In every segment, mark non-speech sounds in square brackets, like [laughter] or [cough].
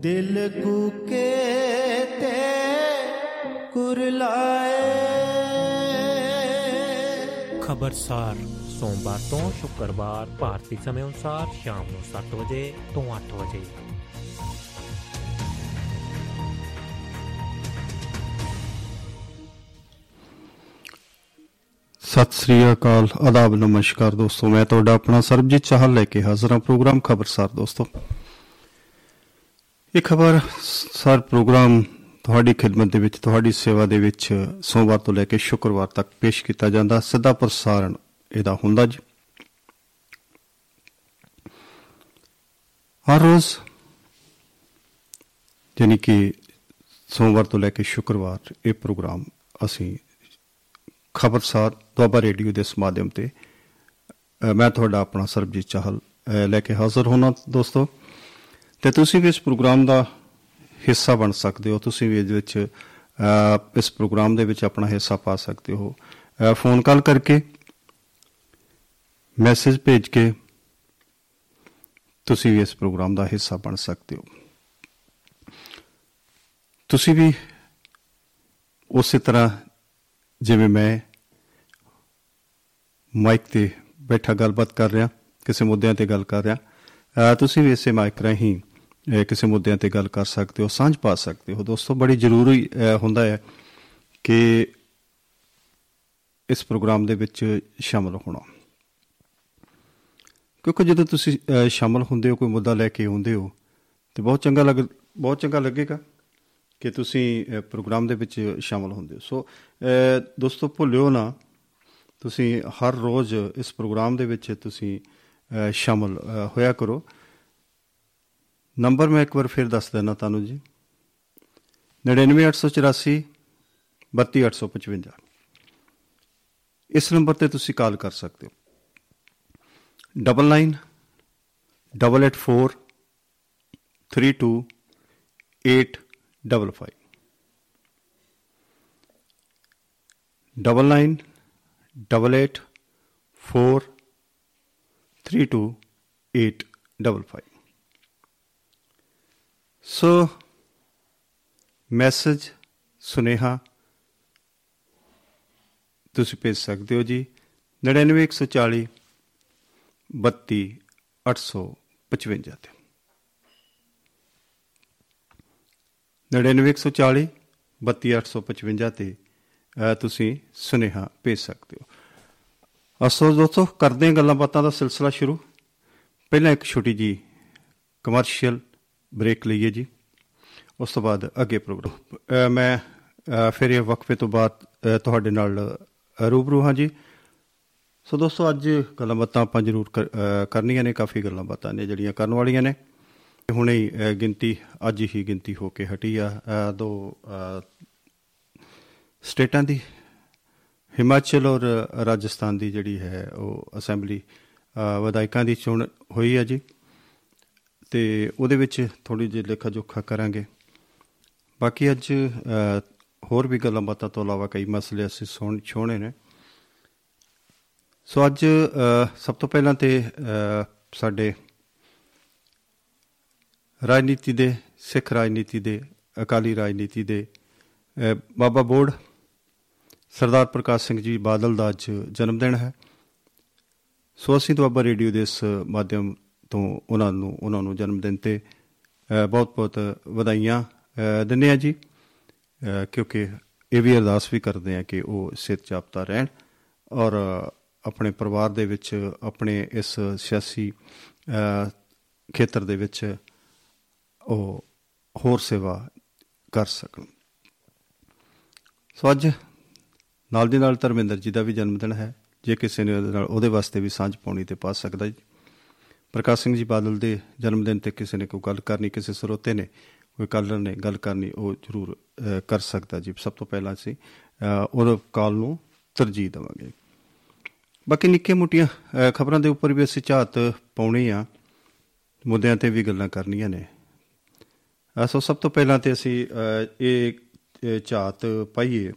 ਦਿਲ ਕੂਕੇ ਤੇ ਕੁਰਲਾਏ ਖਬਰਸਾਰ, ਸੋਮਵਾਰ ਤੋਂ ਸ਼ੁੱਕਰਵਾਰ, ਭਾਰਤੀ ਸਮੇਂ ਅਨੁਸਾਰ ਸ਼ਾਮ ਨੂੰ 7 ਵਜੇ ਤੋਂ 8 ਵਜੇ। ਸਤਿ ਸ੍ਰੀ ਅਕਾਲ, ਆਦਾਬ, ਨਮਸਕਾਰ ਦੋਸਤੋ। ਮੈਂ ਤੁਹਾਡਾ ਆਪਣਾ ਸਰਬਜੀਤ ਚਾਹਲ ਲੈ ਕੇ ਹਾਜ਼ਰ ਹਾਂ ਪ੍ਰੋਗਰਾਮ ਖਬਰਸਾਰ ਦੋਸਤੋ। ਇਹ ਖਬਰ ਸਾਰ ਪ੍ਰੋਗਰਾਮ ਤੁਹਾਡੀ ਖਿਦਮਤ ਦੇ ਵਿੱਚ, ਤੁਹਾਡੀ ਸੇਵਾ ਦੇ ਵਿੱਚ ਸੋਮਵਾਰ ਤੋਂ ਲੈ ਕੇ ਸ਼ੁੱਕਰਵਾਰ ਤੱਕ ਪੇਸ਼ ਕੀਤਾ ਜਾਂਦਾ। ਸਿੱਧਾ ਪ੍ਰਸਾਰਣ ਇਹਦਾ ਹੁੰਦਾ ਜੀ। ਹਰ ਰੋਜ਼ ਯਾਨੀ ਕਿ ਸੋਮਵਾਰ ਤੋਂ ਲੈ ਕੇ ਸ਼ੁੱਕਰਵਾਰ ਇਹ ਪ੍ਰੋਗਰਾਮ ਅਸੀਂ ਖਬਰਸਾਰ ਦੁਆਬਾ ਰੇਡੀਓ ਦੇ ਇਸ ਮਾਧਿਅਮ ਤੇ ਅ, ਮੈਂ ਤੁਹਾਡਾ ਆਪਣਾ ਸਰਬਜੀਤ ਚਾਹਲ ਅ, ਲੈ ਕੇ ਹਾਜ਼ਰ ਹੋਣਾ ਦੋਸਤੋ। ਤੇ ਤੁਸੀਂ ਵੀ ਇਸ ਪ੍ਰੋਗਰਾਮ ਦਾ ਹਿੱਸਾ ਬਣ ਸਕਦੇ ਹੋ। ਤੁਸੀਂ ਵੀ ਇਹਦੇ ਵਿੱਚ ਅ, ਇਸ ਪ੍ਰੋਗਰਾਮ ਦੇ ਵਿੱਚ ਆਪਣਾ ਹਿੱਸਾ ਪਾ ਸਕਦੇ ਹੋ। ਅ, ਫੋਨ ਕਾਲ ਕਰਕੇ ਮੈਸੇਜ ਭੇਜ ਕੇ ਤੁਸੀਂ ਵੀ ਇਸ ਪ੍ਰੋਗਰਾਮ ਦਾ ਹਿੱਸਾ ਬਣ ਸਕਦੇ ਹੋ। ਤੁਸੀਂ ਵੀ ਉਸੇ ਤਰ੍ਹਾਂ ਜਿਵੇਂ ਮੈਂ ਮਾਈਕ ਤੇ ਬੈਠਾ ਗੱਲਬਾਤ ਕਰ ਰਿਹਾ ਕਿਸੇ ਮੁੱਦਿਆਂ ਤੇ ਗੱਲ ਕਰ ਰਿਹਾ। ਅਹ ਤੁਸੀਂ ਵੀ ਇਸੇ ਮਾਈਕ ਰਾਹੀਂ ਅਹ ਕਿਸੇ ਮੁੱਦਿਆਂ ਤੇ ਗੱਲ ਕਰ ਸਕਦੇ ਹੋ ਸਾਂਝ ਪਾ ਸਕਦੇ ਹੋ। ਦੋਸਤੋ ਬੜੀ ਜ਼ਰੂਰੀ ਅਹ ਹੁੰਦਾ ਹੈ ਕਿ ਇਸ ਪ੍ਰੋਗਰਾਮ ਦੇ ਵਿੱਚ ਸ਼ਾਮਲ ਹੋਣਾ। ਕਿਉਂਕਿ ਜਦੋਂ ਤੁਸੀਂ ਅਹ ਸ਼ਾਮਲ ਹੁੰਦੇ ਹੋ ਕੋਈ ਮੁੱਦਾ ਲੈ ਕੇ ਆਉਂਦੇ ਹੋ ਤੇ ਬਹੁਤ ਚੰਗਾ ਲੱਗ ਬਹੁਤ ਚੰਗਾ ਲੱਗੇਗਾ ਕਿ ਤੁਸੀਂ ਅਹ, ਪ੍ਰੋਗਰਾਮ ਦੇ ਵਿੱਚ ਸ਼ਾਮਲ ਹੁੰਦੇ ਹੋ। ਸੋ ਅਹ, ਦੋਸਤੋ ਭੁੱਲਿਓ ਨਾ ਤੁਸੀਂ ਹਰ ਰੋਜ਼ ਇਸ ਪ੍ਰੋਗਰਾਮ ਦੇ ਵਿੱਚ ਤੁਸੀਂ ਅਹ, ਸ਼ਾਮਲ ਅਹ, ਹੋਇਆ ਕਰੋ। ਨੰਬਰ ਮੈਂ ਇੱਕ ਵਾਰ ਫਿਰ ਦੱਸ ਦਿੰਦਾ ਤੁਹਾਨੂੰ ਜੀ। 99884 32855 ਇਸ ਨੰਬਰ ਤੇ ਤੁਸੀਂ ਕਾਲ ਕਰ ਸਕਦੇ ਹੋ। 99 884 32 8 double 88432855 ਸੋ ਮੈਸੇਜ ਸੁਨੇਹਾ ਤੁਸੀਂ ਭੇਜ ਸਕਦੇ ਹੋ ਜੀ 99140 32855 ਤੇ 99140 32855 ਤੇ ਤੁਸੀਂ ਸੁਨੇਹਾ ਭੇਜ ਸਕਦੇ ਹੋ। ਅਸੋ ਦੋਸਤੋ ਕਰਦੇ ਹਾਂ ਗੱਲਾਂ ਬਾਤਾਂ ਦਾ ਸਿਲਸਿਲਾ ਸ਼ੁਰੂ। ਪਹਿਲਾਂ ਇੱਕ ਛੋਟੀ ਜੀ ਕਮਰਸ਼ੀਅਲ ਬ੍ਰੇਕ ਲਈਏ ਜੀ। ਉਸ ਤੋਂ ਬਾਅਦ ਅੱਗੇ ਪ੍ਰੋਗਰਾਮ। ਅਹ, ਮੈਂ ਅਹ, ਫਿਰ ਇਹ ਵਕਫੇ ਤੋਂ ਬਾਅਦ ਅਹ, ਤੁਹਾਡੇ ਨਾਲ ਅਹ, ਰੂਬਰੂ ਹਾਂ ਜੀ। ਸੋ ਦੋਸਤੋ ਅੱਜ ਗੱਲਾਂ ਬਾਤਾਂ ਆਪਾਂ ਜ਼ਰੂਰ ਕਰ- ਅਹ, ਕਰਨੀਆਂ ਨੇ। ਕਾਫੀ ਗੱਲਾਂ ਬਾਤਾਂ ਨੇ ਜਿਹੜੀਆਂ ਕਰਨ ਵਾਲੀਆਂ ਨੇ। ਹੁਣੇ ਹੀ ਅ, ਗਿਣਤੀ ਅੱਜ ਹੀ ਗਿਣਤੀ ਹੋ ਕੇ ਹਟੀ ਆ। ਅ, ਦੋ ਅ, ਸਟੇਟਾਂ ਦੀ ਹਿਮਾਚਲ ਔਰ ਰਾਜਸਥਾਨ ਦੀ ਜਿਹੜੀ ਹੈ ਉਹ ਅਸੈਂਬਲੀ ਅ, ਵਿਧਾਇਕਾਂ ਦੀ ਚੋਣ ਹੋਈ ਆ ਜੀ। ਤੇ ਉਹਦੇ ਵਿੱਚ ਥੋੜੀ ਜਿਹੀ ਲੇਖਾ ਜੋਖਾ ਕਰਾਂਗੇ। ਬਾਕੀ ਅੱਜ ਅ, ਹੋਰ ਵੀ ਗੱਲਾਂ ਬਾਤਾਂ ਤੋਂ ਇਲਾਵਾ ਕਈ ਮਸਲੇ ਅਸੀਂ ਸੁਣ ਛੋਣੇ ਨੇ। ਸੋ ਅੱਜ ਅ, ਸਭ ਤੋਂ ਪਹਿਲਾਂ ਤੇ ਅ, ਸਾਡੇ ਰਾਜਨੀਤੀ ਦੇ ਸਿੱਖ ਰਾਜਨੀਤੀ ਦੇ ਅਕਾਲੀ ਰਾਜਨੀਤੀ ਦੇ ਅਹ, ਬਾਬਾ ਬੋੜ ਸਰਦਾਰ ਪ੍ਰਕਾਸ਼ ਸਿੰਘ ਜੀ ਬਾਦਲ ਦਾ ਅੱਜ ਜਨਮ ਦਿਨ ਹੈ। ਸੋ ਅਸੀਂ ਦੁਆਬਾ ਰੇਡੀਓ ਦੇ ਇਸ ਮਾਧਿਅਮ ਤੋਂ ਉਹਨਾਂ ਨੂੰ ਉਹਨਾਂ ਨੂੰ ਜਨਮ ਦਿਨ ਤੇ ਬਹੁਤ ਬਹੁਤ ਵਧਾਈਆਂ ਅਹ, ਦਿੰਦੇ ਆ ਜੀ। ਅਹ, ਕਿਉਂਕਿ ਇਹ ਵੀ ਅਰਦਾਸ ਵੀ ਕਰਦੇ ਆ ਕਿ ਉਹ ਸਿਹਤ ਚਾਪਤਾ ਰਹਿਣ ਔਰ ਆਪਣੇ ਪਰਿਵਾਰ ਦੇ ਵਿੱਚ ਆਪਣੇ ਇਸ ਸਿਆਸੀ ਅਹ, ਖੇਤਰ ਦੇ ਵਿੱਚ ਉਹ ਹੋਰ ਸੇਵਾ ਕਰ ਸਕਣ। ਸੋ ਅੱਜ ਨਾਲ ਦੀ ਨਾਲ ਧਰਮਿੰਦਰ ਜੀ ਦਾ ਵੀ ਜਨਮ ਦਿਨ ਹੈ। ਜੇ ਕਿਸੇ ਨੇ ਉਹਦੇ ਨਾਲ ਉਹਦੇ ਵਾਸਤੇ ਵੀ ਸਾਂਝ ਪਾਉਣੀ ਤੇ ਪਾ ਸਕਦਾ ਜੀ ਪ੍ਰਕਾਸ਼ ਸਿੰਘ ਜੀ ਬਾਦਲ ਦੇ ਜਨਮ ਦਿਨ ਤੇ ਕਿਸੇ ਨੇ ਕੋਈ ਗੱਲ ਕਰਨੀ ਕਿਸੇ ਸਰੋਤੇ ਨੇ ਕੋਈ ਕਾਲਰ ਨੇ ਗੱਲ ਕਰਨੀ ਉਹ ਜ਼ਰੂਰ ਅਹ, ਕਰ ਸਕਦਾ ਜੀ। ਸਭ ਤੋਂ ਪਹਿਲਾਂ ਅਸੀਂ ਅਹ, ਉਹ ਕਾਲ ਨੂੰ ਤਰਜੀਹ ਦੇਵਾਂਗੇ। ਬਾਕੀ ਨਿੱਕੇ ਮੋਟੀਆਂ ਖਬਰਾਂ ਦੇ ਉੱਪਰ ਵੀ ਅਸੀਂ ਝਾਤ ਪਾਉਣੀ ਆ। ਮੁੱਦਿਆਂ ਤੇ ਵੀ ਗੱਲਾਂ ਕਰਨੀਆਂ ਨੇ। ਅਹ ਸੋ ਸਭ ਤੋਂ ਪਹਿਲਾਂ ਤੇ ਅਸੀਂ ਅਹ, ਇਹ ਇਹ ਝਾਤ ਪਾਈਏ।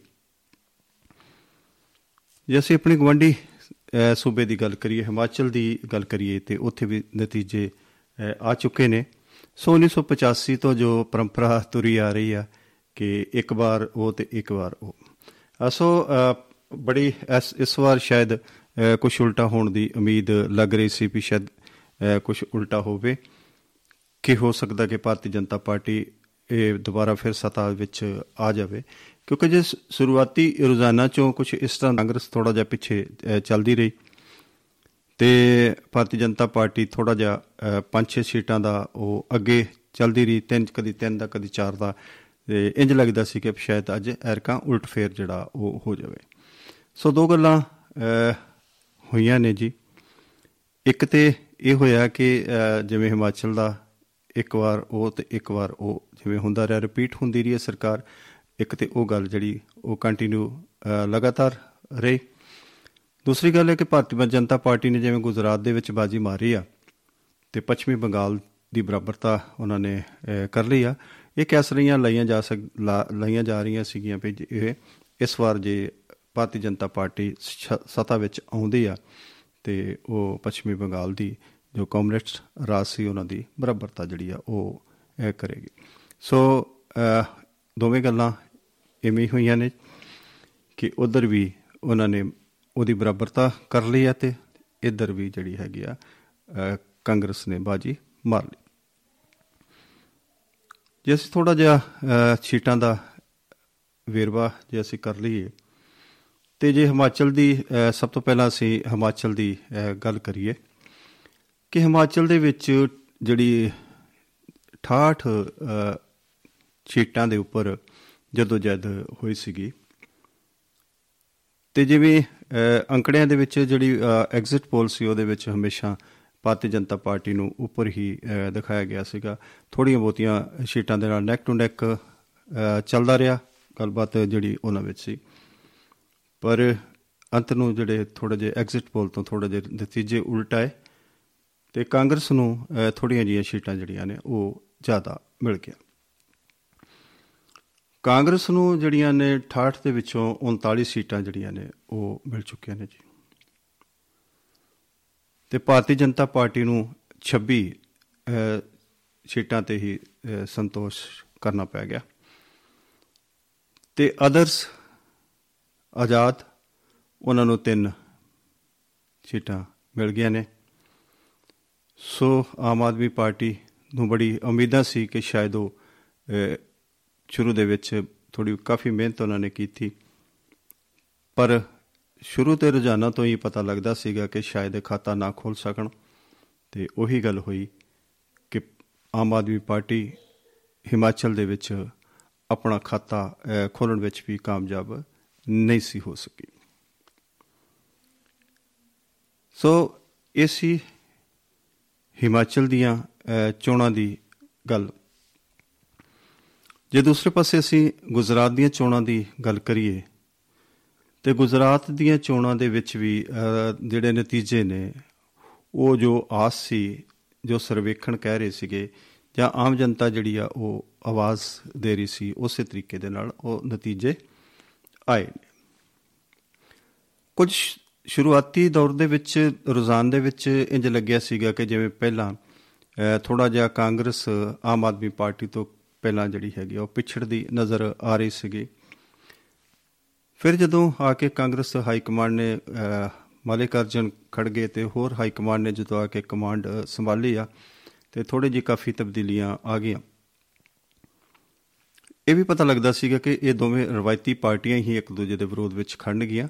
ਜੇ ਅਸੀਂ ਆਪਣੀ ਗਵੰਡੀ ਅ, ਸੂਬੇ ਦੀ ਗੱਲ ਕਰੀਏ ਹਿਮਾਚਲ ਦੀ ਗੱਲ ਕਰੀਏ ਤੇ ਉੱਥੇ ਵੀ ਨਤੀਜੇ ਅ, ਆ ਚੁੱਕੇ ਨੇ। ਸੋ 1985 ਤੋਂ ਜੋ ਪਰੰਪਰਾ ਤੁਰੀ ਆ ਰਹੀ ਆ ਕਿ ਇੱਕ ਵਾਰ ਉਹ ਤੇ ਇੱਕ ਵਾਰ ਉਹ। ਅ, ਸੋ ਅ, ਬੜੀ ਇਸ ਇਸ ਵਾਰ ਸ਼ਾਇਦ ਕੁਝ ਉਲਟਾ ਹੋਣ ਦੀ ਉਮੀਦ ਲੱਗ ਰਹੀ ਸੀ ਵੀ ਸ਼ਾਇਦ ਕੁਝ ਉਲਟਾ ਹੋਵੇ। ਕਿ ਹੋ ਸਕਦਾ ਕਿ ਭਾਰਤੀ ਜਨਤਾ ਪਾਰਟੀ ਇਹ ਦੁਬਾਰਾ ਫਿਰ ਸੱਤਾ ਵਿੱਚ ਆ ਜਾਵੇ? ਕਿਉਂਕਿ ਜੇ ਸ- ਸ਼ੁਰੂਆਤੀ ਰੁਝਾਨਾਂ ਚੋਂ ਕੁਝ ਇਸ ਤਰ੍ਹਾਂ ਕਾਂਗਰਸ ਥੋੜਾ ਜਿਹਾ ਪਿੱਛੇ ਅ, ਚੱਲਦੀ ਰਹੀ ਤੇ ਭਾਰਤੀ ਜਨਤਾ ਪਾਰਟੀ ਥੋੜਾ ਜਿਹਾ ਅ, ਪੰਜ ਛੇ ਸੀਟਾਂ ਦਾ ਉਹ ਅੱਗੇ ਚੱਲਦੀ ਰਹੀ ਤਿੰਨ ਕਦੀ ਤਿੰਨ ਦਾ ਕਦੀ ਚਾਰ ਦਾ ਤੇ ਇੰਜ ਲੱਗਦਾ ਸੀ ਕਿ ਸ਼ਾਇਦ ਅੱਜ ਐਰਕਾ ਉਲਟ ਫੇਰ ਜਿਹੜਾ ਉਹ ਹੋ ਜਾਵੇ। ਸੋ ਦੋ ਗੱਲਾਂ ਅ, ਹੋਈਆਂ ਨੇ ਜੀ। ਇੱਕ ਤੇ ਇਹ ਹੋਇਆ ਕਿ ਅ, ਜਿਵੇਂ ਹਿਮਾਚਲ ਦਾ ਇੱਕ ਵਾਰ ਉਹ ਤੇ ਇੱਕ ਵਾਰ ਉਹ ਜਿਵੇਂ ਹੁੰਦਾ ਰਿਹਾ ਰਿਪੀਟ ਹੁੰਦੀ ਰਹੀ ਹੈ ਸਰਕਾਰ। ਇੱਕ ਤੇ ਉਹ ਗੱਲ ਜਿਹੜੀ ਉਹ ਕੰਟੀਨਿਊ ਲਗਾਤਾਰ ਰਹੀ। ਦੂਸਰੀ ਗੱਲ ਹੈ ਕਿ ਭਾਰਤੀ ਜਨਤਾ ਪਾਰਟੀ ਨੇ ਜਿਵੇਂ ਗੁਜਰਾਤ ਦੇ ਵਿੱਚ ਬਾਜੀ ਮਾਰੀ ਆ ਤੇ ਪੱਛਮੀ ਬੰਗਾਲ ਦੀ ਬਰਾਬਰਤਾ ਉਹਨਾਂ ਨੇ ਅਹ, ਕਰ ਲਈ ਆ। ਇਹ ਕੈਸਰੀਆਂ ਲਾਈਆਂ ਜਾ ਸਕ ਲਾ- ਲਾਈਆਂ ਜਾ ਰਹੀਆਂ ਸੀਗੀਆਂ ਵੀ ਜੇ ਇਹ ਇਸ ਵਾਰ ਜੇ ਭਾਰਤੀ ਜਨਤਾ ਪਾਰਟੀ ਸ਼- ਸੱਤਾ ਵਿੱਚ ਆਉਂਦੀ ਆ ਤੇ ਉਹ ਪੱਛਮੀ ਬੰਗਾਲ ਦੀ ਜੋ ਕਮਿਊਨਿਸਟ ਰਾਜ ਸੀ ਉਹਨਾਂ ਦੀ ਬਰਾਬਰਤਾ ਜਿਹੜੀ ਆ ਉਹ ਇਹ ਕਰੇਗੀ। ਸੋ ਅਹ, ਦੋਵੇਂ ਗੱਲਾਂ ਇਵੇਂ ਹੀ ਹੋਈਆਂ ਨੇ ਕਿ ਉਧਰ ਵੀ ਉਹਨਾਂ ਨੇ ਉਹਦੀ ਬਰਾਬਰਤਾ ਕਰ ਲਈ ਹੈ ਤੇ ਇੱਧਰ ਵੀ ਜਿਹੜੀ ਹੈਗੀ ਆ ਅਹ, ਕਾਂਗਰਸ ਨੇ ਬਾਜੀ ਮਾਰ ਲਈ। ਜੇ ਅਸੀਂ ਥੋੜਾ ਜਿਹਾ ਅਹ, ਸੀਟਾਂ ਦਾ ਵੇਰਵਾ ਜੇ ਅਸੀਂ ਕਰ ਲਈਏ ਤੇ ਜੇ ਹਿਮਾਚਲ ਦੀ ਅਹ, ਸਭ ਤੋਂ ਪਹਿਲਾਂ ਅਸੀਂ ਹਿਮਾਚਲ ਦੀ ਅਹ, ਗੱਲ ਕਰੀਏ ਕਿ ਹਿਮਾਚਲ ਦੇ ਵਿੱਚ ਜਿਹੜੀ 68 ਅਹ, ਸੀਟਾਂ ਦੇ ਉੱਪਰ ਜਦੋਂ ਜਦ ਹੋਈ ਸੀਗੀ। ਤੇ ਜਿਵੇਂ ਅਹ, ਅੰਕੜਿਆਂ ਦੇ ਵਿੱਚ ਜਿਹੜੀ ਐਗਜ਼ਿਟ ਪੋਲ ਸੀ ਉਹਦੇ ਵਿੱਚ ਹਮੇਸ਼ਾ ਭਾਰਤੀ ਜਨਤਾ ਪਾਰਟੀ ਨੂੰ ਉੱਪਰ ਹੀ ਅਹ, ਦਿਖਾਇਆ ਗਿਆ ਸੀਗਾ। ਥੋੜੀਆਂ ਬਹੁਤੀਆਂ ਸੀਟਾਂ ਦੇ ਨਾਲ ਨੈਕ ਟੂ ਨੈਕ ਚੱਲਦਾ ਰਿਹਾ ਗੱਲਬਾਤ ਜਿਹੜੀ ਉਹਨਾਂ ਵਿੱਚ ਸੀ। ਪਰ ਅੰਤ ਨੂੰ ਜਿਹੜੇ ਥੋੜੇ ਜਿਹੇ ਐਗਜ਼ਿਟ ਪੋਲ ਤੋਂ ਥੋੜੇ ਜਿਹੇ ਨਤੀਜੇ ਉਲਟ ਆਏ ਤੇ ਕਾਂਗਰਸ ਨੂੰ ਅਹ, ਥੋੜੀਆਂ ਜਿਹੀਆਂ ਸੀਟਾਂ ਜਿਹੜੀਆਂ ਨੇ ਉਹ ਜ਼ਿਆਦਾ ਮਿਲ ਗਿਆ। ਕਾਂਗਰਸ ਨੂੰ ਜਿਹੜੀਆਂ ਨੇ 68 ਦੇ ਵਿੱਚੋਂ 39 ਸੀਟਾਂ ਜਿਹੜੀਆਂ ਨੇ ਉਹ ਮਿਲ ਚੁੱਕੀਆਂ ਨੇ ਜੀ। ਤੇ ਭਾਰਤੀ ਜਨਤਾ ਪਾਰਟੀ ਨੂੰ 26 ਅਹ, ਸੀਟਾਂ ਤੇ ਹੀ ਅਹ, ਸੰਤੋਸ਼ ਕਰਨਾ ਪੈ ਗਿਆ। ਤੇ ਅਦਰਸ ਆਜ਼ਾਦ ਉਹਨਾਂ ਨੂੰ ਤਿੰਨ ਸੀਟਾਂ ਮਿਲ ਗਈਆਂ ਨੇ। ਸੋ ਆਮ ਆਦਮੀ ਪਾਰਟੀ ਨੂੰ ਬੜੀ ਉਮੀਦਾਂ ਸੀ ਕਿ ਸ਼ਾਇਦ ਉਹ ਅਹ, ਸ਼ੁਰੂ ਦੇ ਵਿੱਚ ਥੋੜੀ ਕਾਫੀ ਮਿਹਨਤ ਉਹਨਾਂ ਨੇ ਕੀਤੀ। ਪਰ ਸ਼ੁਰੂ ਤੇ ਰੁਝਾਨਾਂ ਤੋਂ ਹੀ ਪਤਾ ਲੱਗਦਾ ਸੀਗਾ ਕਿ ਸ਼ਾਇਦ ਇਹ ਖਾਤਾ ਨਾ ਖੋਲ ਸਕਣ। ਤੇ ਉਹੀ ਗੱਲ ਹੋਈ ਕਿ ਆਮ ਆਦਮੀ ਪਾਰਟੀ ਹਿਮਾਚਲ ਦੇ ਵਿੱਚ ਆਪਣਾ ਖਾਤਾ ਅਹ, ਖੋਲਣ ਵਿੱਚ ਵੀ ਕਾਮਯਾਬ ਨਹੀਂ ਸੀ ਹੋ ਸਕੀ। ਸੋ ਇਹ ਸੀ ਹਿਮਾਚਲ ਦੀਆਂ ਅਹ, ਚੋਣਾਂ ਦੀ ਗੱਲ। ਜੇ ਦੂਸਰੇ ਪਾਸੇ ਅਸੀਂ ਗੁਜਰਾਤ ਦੀਆਂ ਚੋਣਾਂ ਦੀ ਗੱਲ ਕਰੀਏ ਤੇ ਗੁਜਰਾਤ ਦੀਆਂ ਚੋਣਾਂ ਦੇ ਵਿੱਚ ਵੀ ਅਹ, ਜਿਹੜੇ ਨਤੀਜੇ ਨੇ ਉਹ ਜੋ ਆਸ ਸੀ ਜੋ ਸਰਵੇਖਣ ਕਹਿ ਰਹੇ ਸੀਗੇ ਜਾਂ ਆਮ ਜਨਤਾ ਜਿਹੜੀ ਆ ਉਹ ਆਵਾਜ਼ ਦੇ ਰਹੀ ਸੀ ਉਸੇ ਤਰੀਕੇ ਦੇ ਨਾਲ ਉਹ ਨਤੀਜੇ ਆਏ ਨੇ। ਕੁਝ ਸ਼ੁਰੂਆਤੀ ਦੌਰ ਦੇ ਵਿੱਚ ਰੁਝਾਨ ਦੇ ਵਿੱਚ ਇੰਜ ਲੱਗਿਆ ਸੀਗਾ ਕਿ ਜਿਵੇਂ ਪਹਿਲਾਂ ਥੋੜਾ ਜਿਹਾ ਕਾਂਗਰਸ ਆਮ ਆਦਮੀ ਪਾਰਟੀ ਤੋਂ ਪਹਿਲਾਂ ਜਿਹੜੀ ਹੈਗੀ ਆ ਉਹ ਪਿਛੜਦੀ ਨਜ਼ਰ ਆ ਰਹੀ ਸੀਗੀ। ਫਿਰ ਜਦੋਂ ਆ ਕੇ ਕਾਂਗਰਸ ਹਾਈ ਕਮਾਂਡ ਨੇ ਅਹ, ਮਲਿਕਾਰਜਨ ਖੜਗੇ ਤੇ ਹੋਰ ਹਾਈ ਕਮਾਂਡ ਨੇ ਜਦੋਂ ਆ ਕੇ ਕਮਾਂਡ ਅਹ, ਸੰਭਾਲੀ ਆ ਤੇ ਥੋੜੀ ਜਿਹੀ ਕਾਫੀ ਤਬਦੀਲੀਆਂ ਆ ਗਈਆਂ। ਇਹ ਵੀ ਪਤਾ ਲੱਗਦਾ ਸੀਗਾ ਕਿ ਇਹ ਦੋਵੇਂ ਰਵਾਇਤੀ ਪਾਰਟੀਆਂ ਹੀ ਇੱਕ ਦੂਜੇ ਦੇ ਵਿਰੋਧ ਵਿੱਚ ਖੜਨਗੀਆਂ